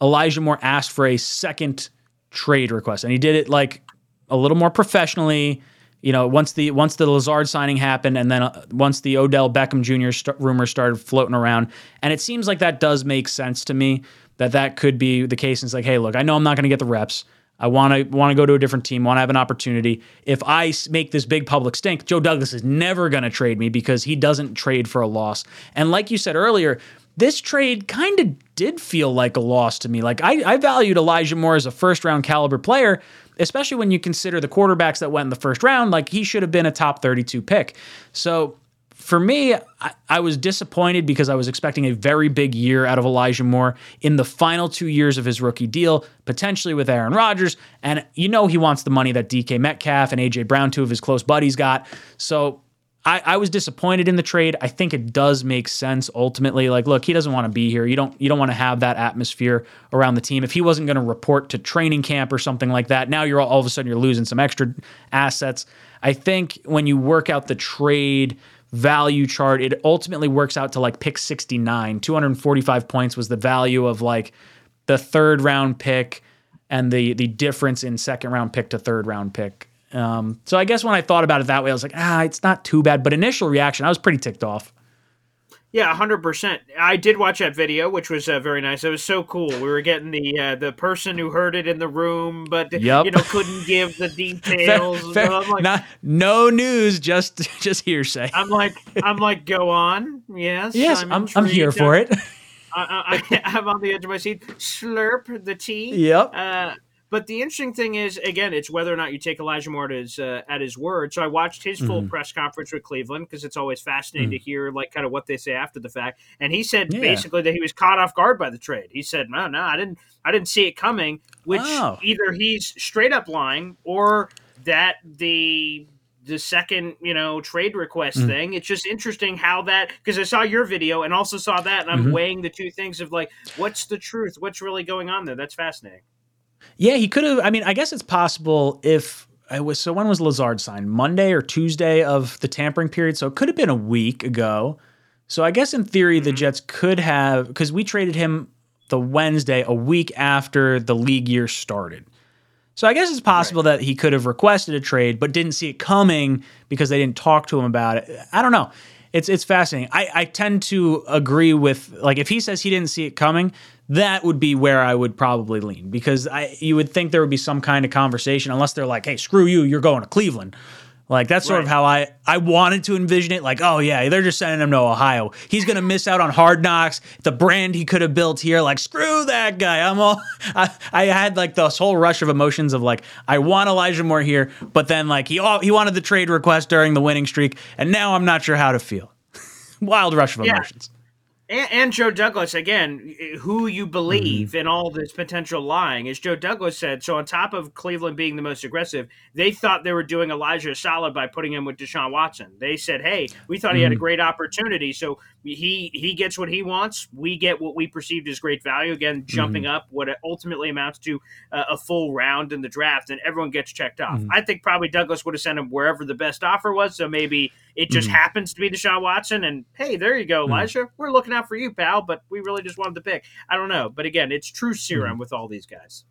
Elijah Moore asked for a second trade request, and he did it like a little more professionally. You know, once the once the Lazard signing happened, and then uh, once the Odell Beckham Jr. St- rumor started floating around, and it seems like that does make sense to me that that could be the case. And it's like, hey, look, I know I'm not going to get the reps. I want to want to go to a different team. Want to have an opportunity. If I make this big public stink, Joe Douglas is never going to trade me because he doesn't trade for a loss. And like you said earlier, this trade kind of did feel like a loss to me. Like I, I valued Elijah Moore as a first round caliber player, especially when you consider the quarterbacks that went in the first round. Like he should have been a top 32 pick. So for me, I, I was disappointed because I was expecting a very big year out of Elijah Moore in the final two years of his rookie deal, potentially with Aaron Rodgers. And you know he wants the money that DK Metcalf and AJ Brown, two of his close buddies, got. So I, I was disappointed in the trade. I think it does make sense ultimately. Like, look, he doesn't want to be here. You don't you don't want to have that atmosphere around the team. If he wasn't going to report to training camp or something like that, now you're all, all of a sudden you're losing some extra assets. I think when you work out the trade value chart, it ultimately works out to like pick 69. 245 points was the value of like the third round pick and the the difference in second round pick to third round pick. Um, so I guess when I thought about it that way, I was like, ah, it's not too bad. But initial reaction, I was pretty ticked off. Yeah, hundred percent. I did watch that video, which was uh, very nice. It was so cool. We were getting the uh, the person who heard it in the room, but Yep. you know couldn't give the details. Fair- I'm like, not, no news, just just hearsay. I'm like, I'm like, go on. Yes, yes, I'm, I'm, here for it. I, I, I'm on the edge of my seat. Slurp the tea. Yep. Uh, but the interesting thing is, again, it's whether or not you take Elijah Moore at his uh, at his word. So I watched his full Mhm. press conference with Cleveland because it's always fascinating Mhm. to hear like kind of what they say after the fact. And he said Yeah. basically that he was caught off guard by the trade. He said, "No, no, I didn't, I didn't see it coming." Which Oh. either he's straight up lying or that the the second you know trade request Mhm. thing it's just interesting how that because i saw your video and also saw that and i'm Mhm. weighing the two things of like what's the truth what's really going on there that's fascinating Yeah, he could have. I mean, I guess it's possible if I was. So when was Lazard signed? Monday or Tuesday of the tampering period. So it could have been a week ago. So I guess in theory, the mm-hmm. Jets could have because we traded him the Wednesday, a week after the league year started. So I guess it's possible that he could have requested a trade, but didn't see it coming because they didn't talk to him about it. I don't know. It's it's fascinating. I, I tend to agree with like if he says he didn't see it coming, that would be where I would probably lean because I you would think there would be some kind of conversation unless they're like, hey, screw you, you're going to Cleveland. Like that's sort of how I I wanted to envision it. Like, oh yeah, they're just sending him to Ohio. He's gonna miss out on Hard Knocks, the brand he could have built here. Like, screw that guy. I'm all. I, I had like this whole rush of emotions of like, I want Elijah Moore here, but then like he all, he wanted the trade request during the winning streak, and now I'm not sure how to feel. Wild rush of Yeah. And, and Joe Douglas, again, who you believe mm-hmm. in all this potential lying, as Joe Douglas said. So, on top of Cleveland being the most aggressive, they thought they were doing Elijah a solid by putting him with Deshaun Watson. They said, "Hey, we thought mm-hmm. he had a mm-hmm. great opportunity, so he he gets what he wants. We get what we perceived as great value. Again, jumping mm-hmm. up what it ultimately amounts to uh, a full round in the draft, and everyone gets checked off. Mm-hmm. I think probably Douglas would have sent him wherever the best offer was. So maybe it just mm-hmm. happens to be Deshaun Watson, and hey, there you go, mm-hmm. Elijah. We're looking out for you, pal. But we really just wanted to pick. I don't know, but again, it's true serum mm-hmm. with all these guys.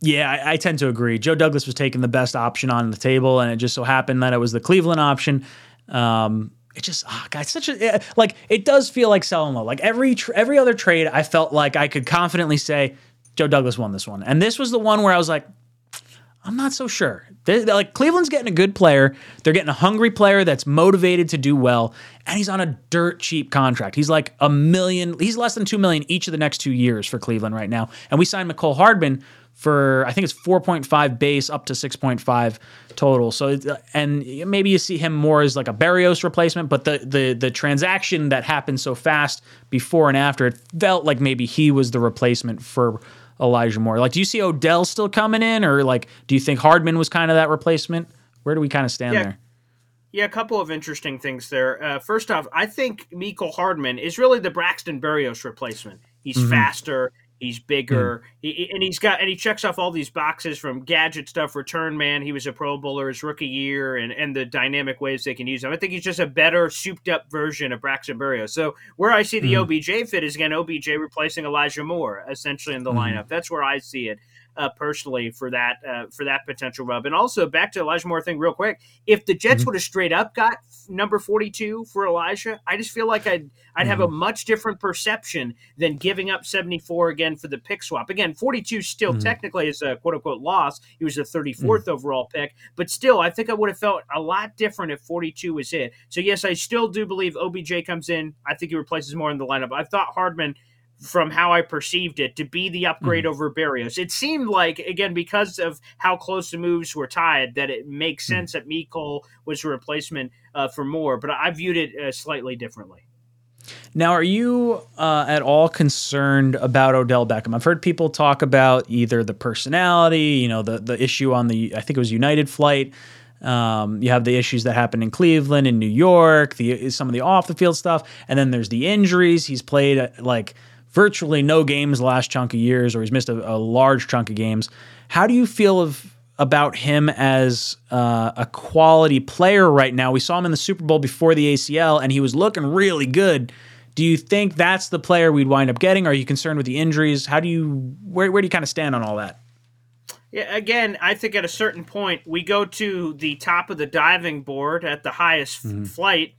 Yeah, I, I, tend to agree. Joe Douglas was taking the best option on the table, and it just so happened that it was the Cleveland option. Um, it just, oh God, such a like. It does feel like selling low. Like every tr- every other trade, I felt like I could confidently say Joe Douglas won this one, and this was the one where I was like, I'm not so sure. They're, they're like Cleveland's getting a good player. They're getting a hungry player that's motivated to do well, and he's on a dirt cheap contract. He's like a million. He's less than two million each of the next two years for Cleveland right now. And we signed Mecole Hardman for I think it's 4.5 base up to 6.5 total. So and maybe you see him more as like a Berrios replacement, but the the the transaction that happened so fast before and after it felt like maybe he was the replacement for Elijah Moore. Like, do you see Odell still coming in, or like, do you think Hardman was kind of that replacement? Where do we kind of stand yeah. there? Yeah, a couple of interesting things there. Uh, first off, I think Mecole Hardman is really the Braxton Berrios replacement. He's mm-hmm. faster. He's bigger, mm. he, and he's got and he checks off all these boxes from gadget stuff, return man. He was a Pro Bowler his rookie year, and and the dynamic ways they can use him. I think he's just a better, souped up version of Braxton Berrios. So where I see the mm. OBJ fit is again OBJ replacing Elijah Moore essentially in the mm. lineup. That's where I see it uh, personally for that uh, for that potential rub. And also back to Elijah Moore thing real quick. If the Jets mm-hmm. would have straight up got number forty two for Elijah, I just feel like I'd I'd mm-hmm. have a mm-hmm. much different perception than giving up seventy four again for the pick swap. Again, forty two still mm-hmm. technically is a quote unquote loss. He was the thirty fourth mm mm-hmm. overall pick, but still, I think I would have felt a lot different if forty two was it. So yes, I still do believe OBJ comes in. I think he replaces Moore in the lineup. I thought Hardman from how I perceived it to be the upgrade mm. over Berrios. It seemed like again because of how close the moves were tied that it makes mm. sense that Mecole was a replacement uh, for Moore, but I viewed it uh, slightly differently. Now, are you uh, at all concerned about Odell Beckham? I've heard people talk about either the personality, you know, the the issue on the I think it was United flight. Um, you have the issues that happened in Cleveland, in New York, the some of the off the field stuff, and then there's the injuries. He's played uh, like virtually no games the last chunk of years, or he's missed a, a large chunk of games. How do you feel of about him as uh, a quality player right now? We saw him in the Super Bowl before the ACL, and he was looking really good. Do you think that's the player we'd wind up getting? Are you concerned with the injuries? How do you where where do you kind of stand on all that? Yeah, again, I think at a certain point we go to the top of the diving board at the highest mm-hmm. flight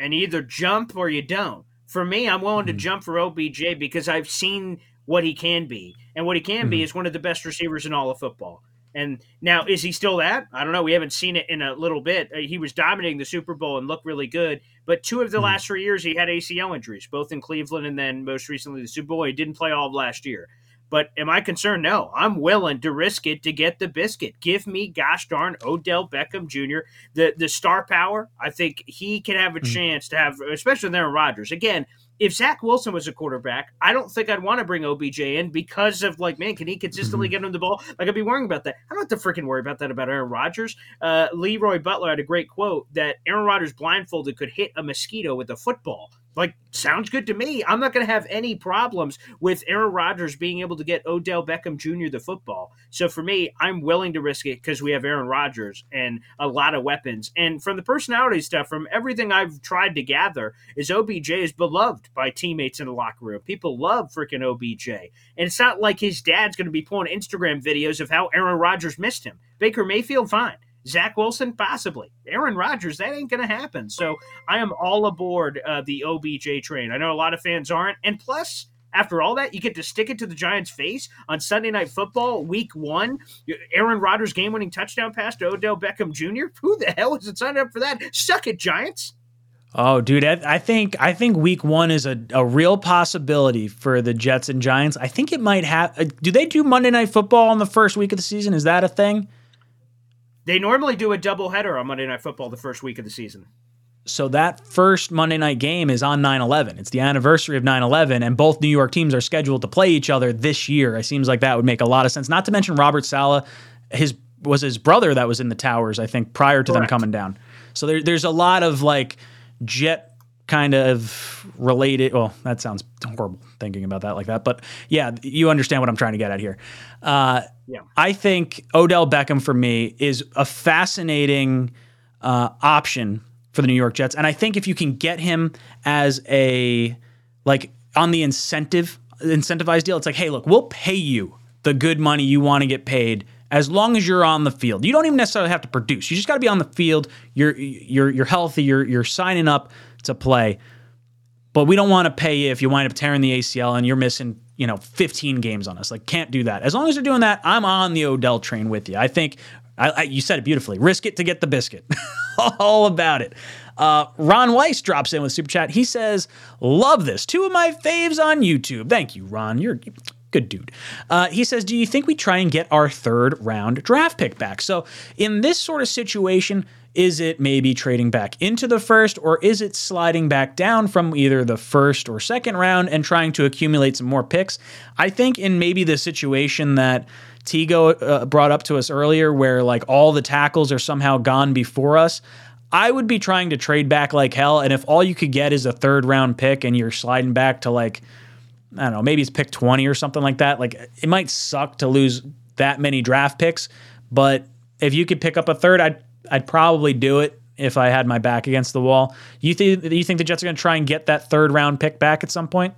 and either jump or you don't for me, I'm willing to mm-hmm. jump for OBJ because I've seen what he can be, and what he can mm-hmm. be is one of the best receivers in all of football. And now, is he still that? I don't know. We haven't seen it in a little bit. Uh, he was dominating the Super Bowl and looked really good. But two of the mm-hmm. last three years, he had ACL injuries, both in Cleveland and then most recently the Super Bowl. He didn't play all of last year. But am I concerned? No. I'm willing to risk it to get the biscuit. Give me, gosh darn, Odell Beckham Jr. The the star power. I think he can have a mm-hmm. chance to have, especially with Aaron Rodgers. Again, if Zach Wilson was a quarterback, I don't think I'd want to bring OBJ in because of like, man, can he consistently mm-hmm. get him the ball? Like I'd be worrying about that. I don't have to freaking worry about that about Aaron Rodgers. Uh, Leroy Butler had a great quote that Aaron Rodgers blindfolded could hit a mosquito with a football like sounds good to me. I'm not going to have any problems with Aaron Rodgers being able to get Odell Beckham Jr. the football. So for me, I'm willing to risk it because we have Aaron Rodgers and a lot of weapons. And from the personality stuff, from everything I've tried to gather, is OBJ is beloved by teammates in the locker room. People love freaking OBJ, and it's not like his dad's going to be pulling Instagram videos of how Aaron Rodgers missed him. Baker Mayfield, fine. Zach Wilson, possibly. Aaron Rodgers, that ain't going to happen. So I am all aboard uh, the OBJ train. I know a lot of fans aren't. And plus, after all that, you get to stick it to the Giants' face on Sunday Night Football, Week One. Aaron Rodgers' game-winning touchdown pass to Odell Beckham Jr. Who the hell is it signed up for that? Suck it, Giants. Oh, dude, I, think I think Week One is a, a real possibility for the Jets and Giants. I think it might have. Uh, do they do Monday Night Football on the first week of the season? Is that a thing? They normally do a doubleheader on Monday Night Football the first week of the season. So that first Monday night game is on 9/11. It's the anniversary of 9/11 and both New York teams are scheduled to play each other this year. It seems like that would make a lot of sense. Not to mention Robert Saleh his was his brother that was in the towers I think prior to them coming down. So there, there's a lot of like jet kind of related. Well, that sounds horrible thinking about that like that, but yeah, you understand what I'm trying to get at here. Uh, Yeah. I think Odell Beckham for me is a fascinating uh, option for the New York Jets, and I think if you can get him as a like on the incentive incentivized deal, it's like, hey, look, we'll pay you the good money you want to get paid as long as you're on the field. You don't even necessarily have to produce. You just got to be on the field. You're you're you're healthy. You're you're signing up to play. But we don't want to pay you if you wind up tearing the ACL and you're missing, you know, 15 games on us. Like, can't do that. As long as you're doing that, I'm on the Odell train with you. I think I, I, you said it beautifully. Risk it to get the biscuit. All about it. Uh, Ron Weiss drops in with super chat. He says, "Love this. Two of my faves on YouTube. Thank you, Ron. You're good dude." Uh, he says, "Do you think we try and get our third round draft pick back?" So, in this sort of situation, is it maybe trading back into the first, or is it sliding back down from either the first or second round and trying to accumulate some more picks? I think in maybe the situation that Tigo uh, brought up to us earlier, where like all the tackles are somehow gone before us. I would be trying to trade back like hell, and if all you could get is a third round pick, and you're sliding back to like I don't know, maybe it's pick 20 or something like that. Like it might suck to lose that many draft picks, but if you could pick up a third, I'd I'd probably do it if I had my back against the wall. You think you think the Jets are going to try and get that third round pick back at some point?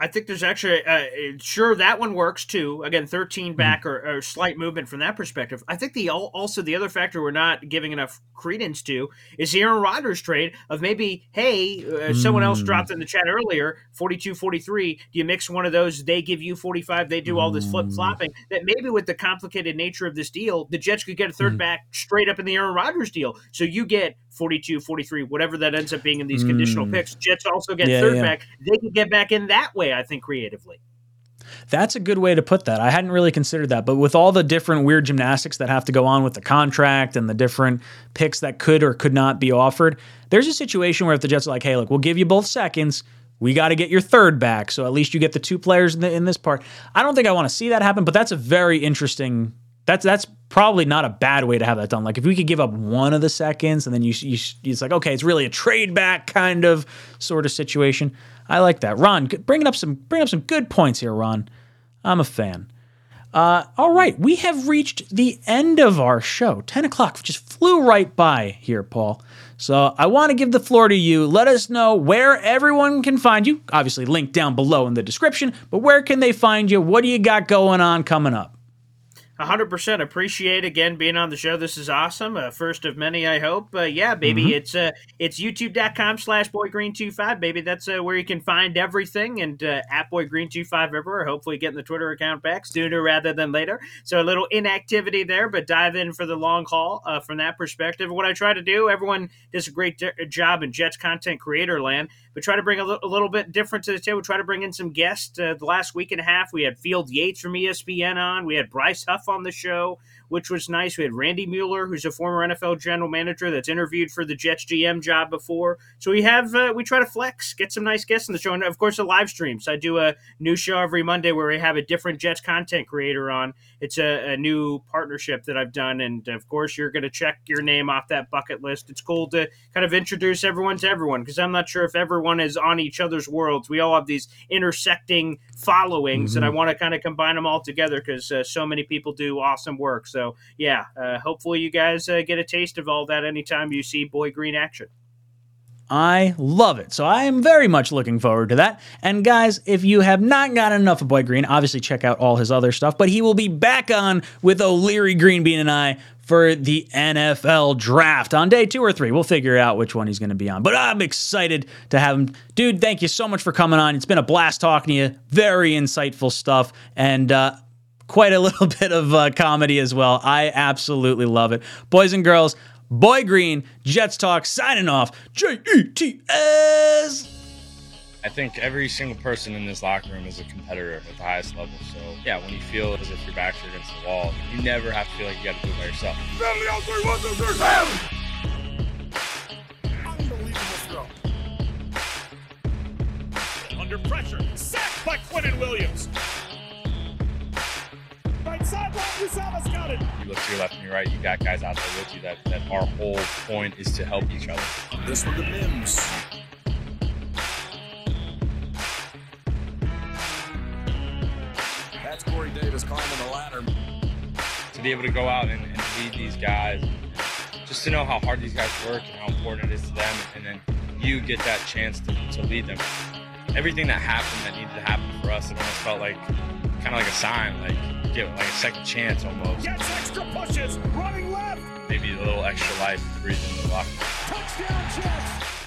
I think there's actually uh, sure that one works too. Again, 13 Hmm. back or, or slight movement from that perspective. I think the also the other factor we're not giving enough credence to is the Aaron Rodgers trade of maybe hey uh, someone else Hmm. dropped in the chat earlier 42 43 do you mix one of those they give you 45 they do all this Hmm. flip flopping that maybe with the complicated nature of this deal the Jets could get a third Hmm. back straight up in the Aaron Rodgers deal so you get 42 43 whatever that ends up being in these conditional Hmm. picks Jets also get Yeah, third yeah. back they can get back in that way I think creatively That's a good way to put that. I hadn't really considered that, but with all the different weird gymnastics that have to go on with the contract and the different picks that could or could not be offered, there's a situation where if the Jets are like, "Hey, look, we'll give you both seconds. We got to get your third back, so at least you get the two players in, the, in this part." I don't think I want to see that happen, but that's a very interesting. That's that's probably not a bad way to have that done. Like if we could give up one of the seconds, and then you, you it's like okay, it's really a trade back kind of sort of situation. I like that, Ron. Bringing up some bringing up some good points here, Ron. I'm a fan. Uh, all right, we have reached the end of our show. 10 o'clock just flew right by here, Paul. So I want to give the floor to you. Let us know where everyone can find you. Obviously, link down below in the description, but where can they find you? What do you got going on coming up? 100% appreciate again being on the show. This is awesome uh, first of many i hope. Uh, yeah baby Mhm. it's uh it's youtube.com slash boygreen25 baby that's uh, where you can find everything and uh, at boygreen25 everywhere. Hopefully getting the twitter account back sooner rather than later. So a little inactivity there but dive in for the long haul uh, from that perspective. What i try to do everyone does a great job in jets content creator land but try to bring a, little bit different to the table. Try to bring in some guests. Uh, the last week and a half, we had Field Yates from ESPN on. We had Bryce Huff on the show, which was nice. We had Randy Mueller, who's a former NFL general manager that's interviewed for the Jets GM job before. So we have uh, we try to flex, get some nice guests on the show, and of course the live streams. I do a new show every Monday where we have a different Jets content creator on. It's a, a new partnership that I've done, and of course you're going to check your name off that bucket list. It's cool to kind of introduce everyone to everyone because I'm not sure if everyone is on each other's worlds. We all have these intersecting followings, and I want to kind of combine them all together because uh, so many people do awesome work. So yeah, uh, hopefully you guys uh, get a taste of all that anytime you see Boy Green action. I love it. So I am very much looking forward to that. And guys, if you have not gotten enough of Boy Green, obviously check out all his other stuff. But he will be back on with O'Leary Greenbean and I for the NFL draft on day two or three. We'll figure out which one he's going to be on. But I'm excited to have him. Dude, thank you so much for coming on. It's been a blast talking to you. Very insightful stuff. And, uh, Quite a little bit of uh, comedy as well. I absolutely love it. Boys and girls, Boy Green, Jets Talk, signing off. J E T S. I think every single person in this locker room is a competitor at the highest level. So, yeah, when you feel as if your back's against the wall, you never have to feel like you got to do it by yourself. Family out there, one, two, three, family! Under pressure, sacked by Quinnen Williams. Right sideline, Uzomah's got it. You look to your left and your right, you got guys out there with you that, that our whole point is to help each other. This one to Mims. Climbing the ladder. to be able to go out and, and lead these guys, just to know how hard these guys work and how important it is to them, and then you get that chance to, to lead them. Everything that happened that needed to happen for us, it almost felt like kind of like a sign, like get like a second chance almost, Gets extra pushes. Running left. maybe a little extra life breathing in the locker. Touchdown Jets.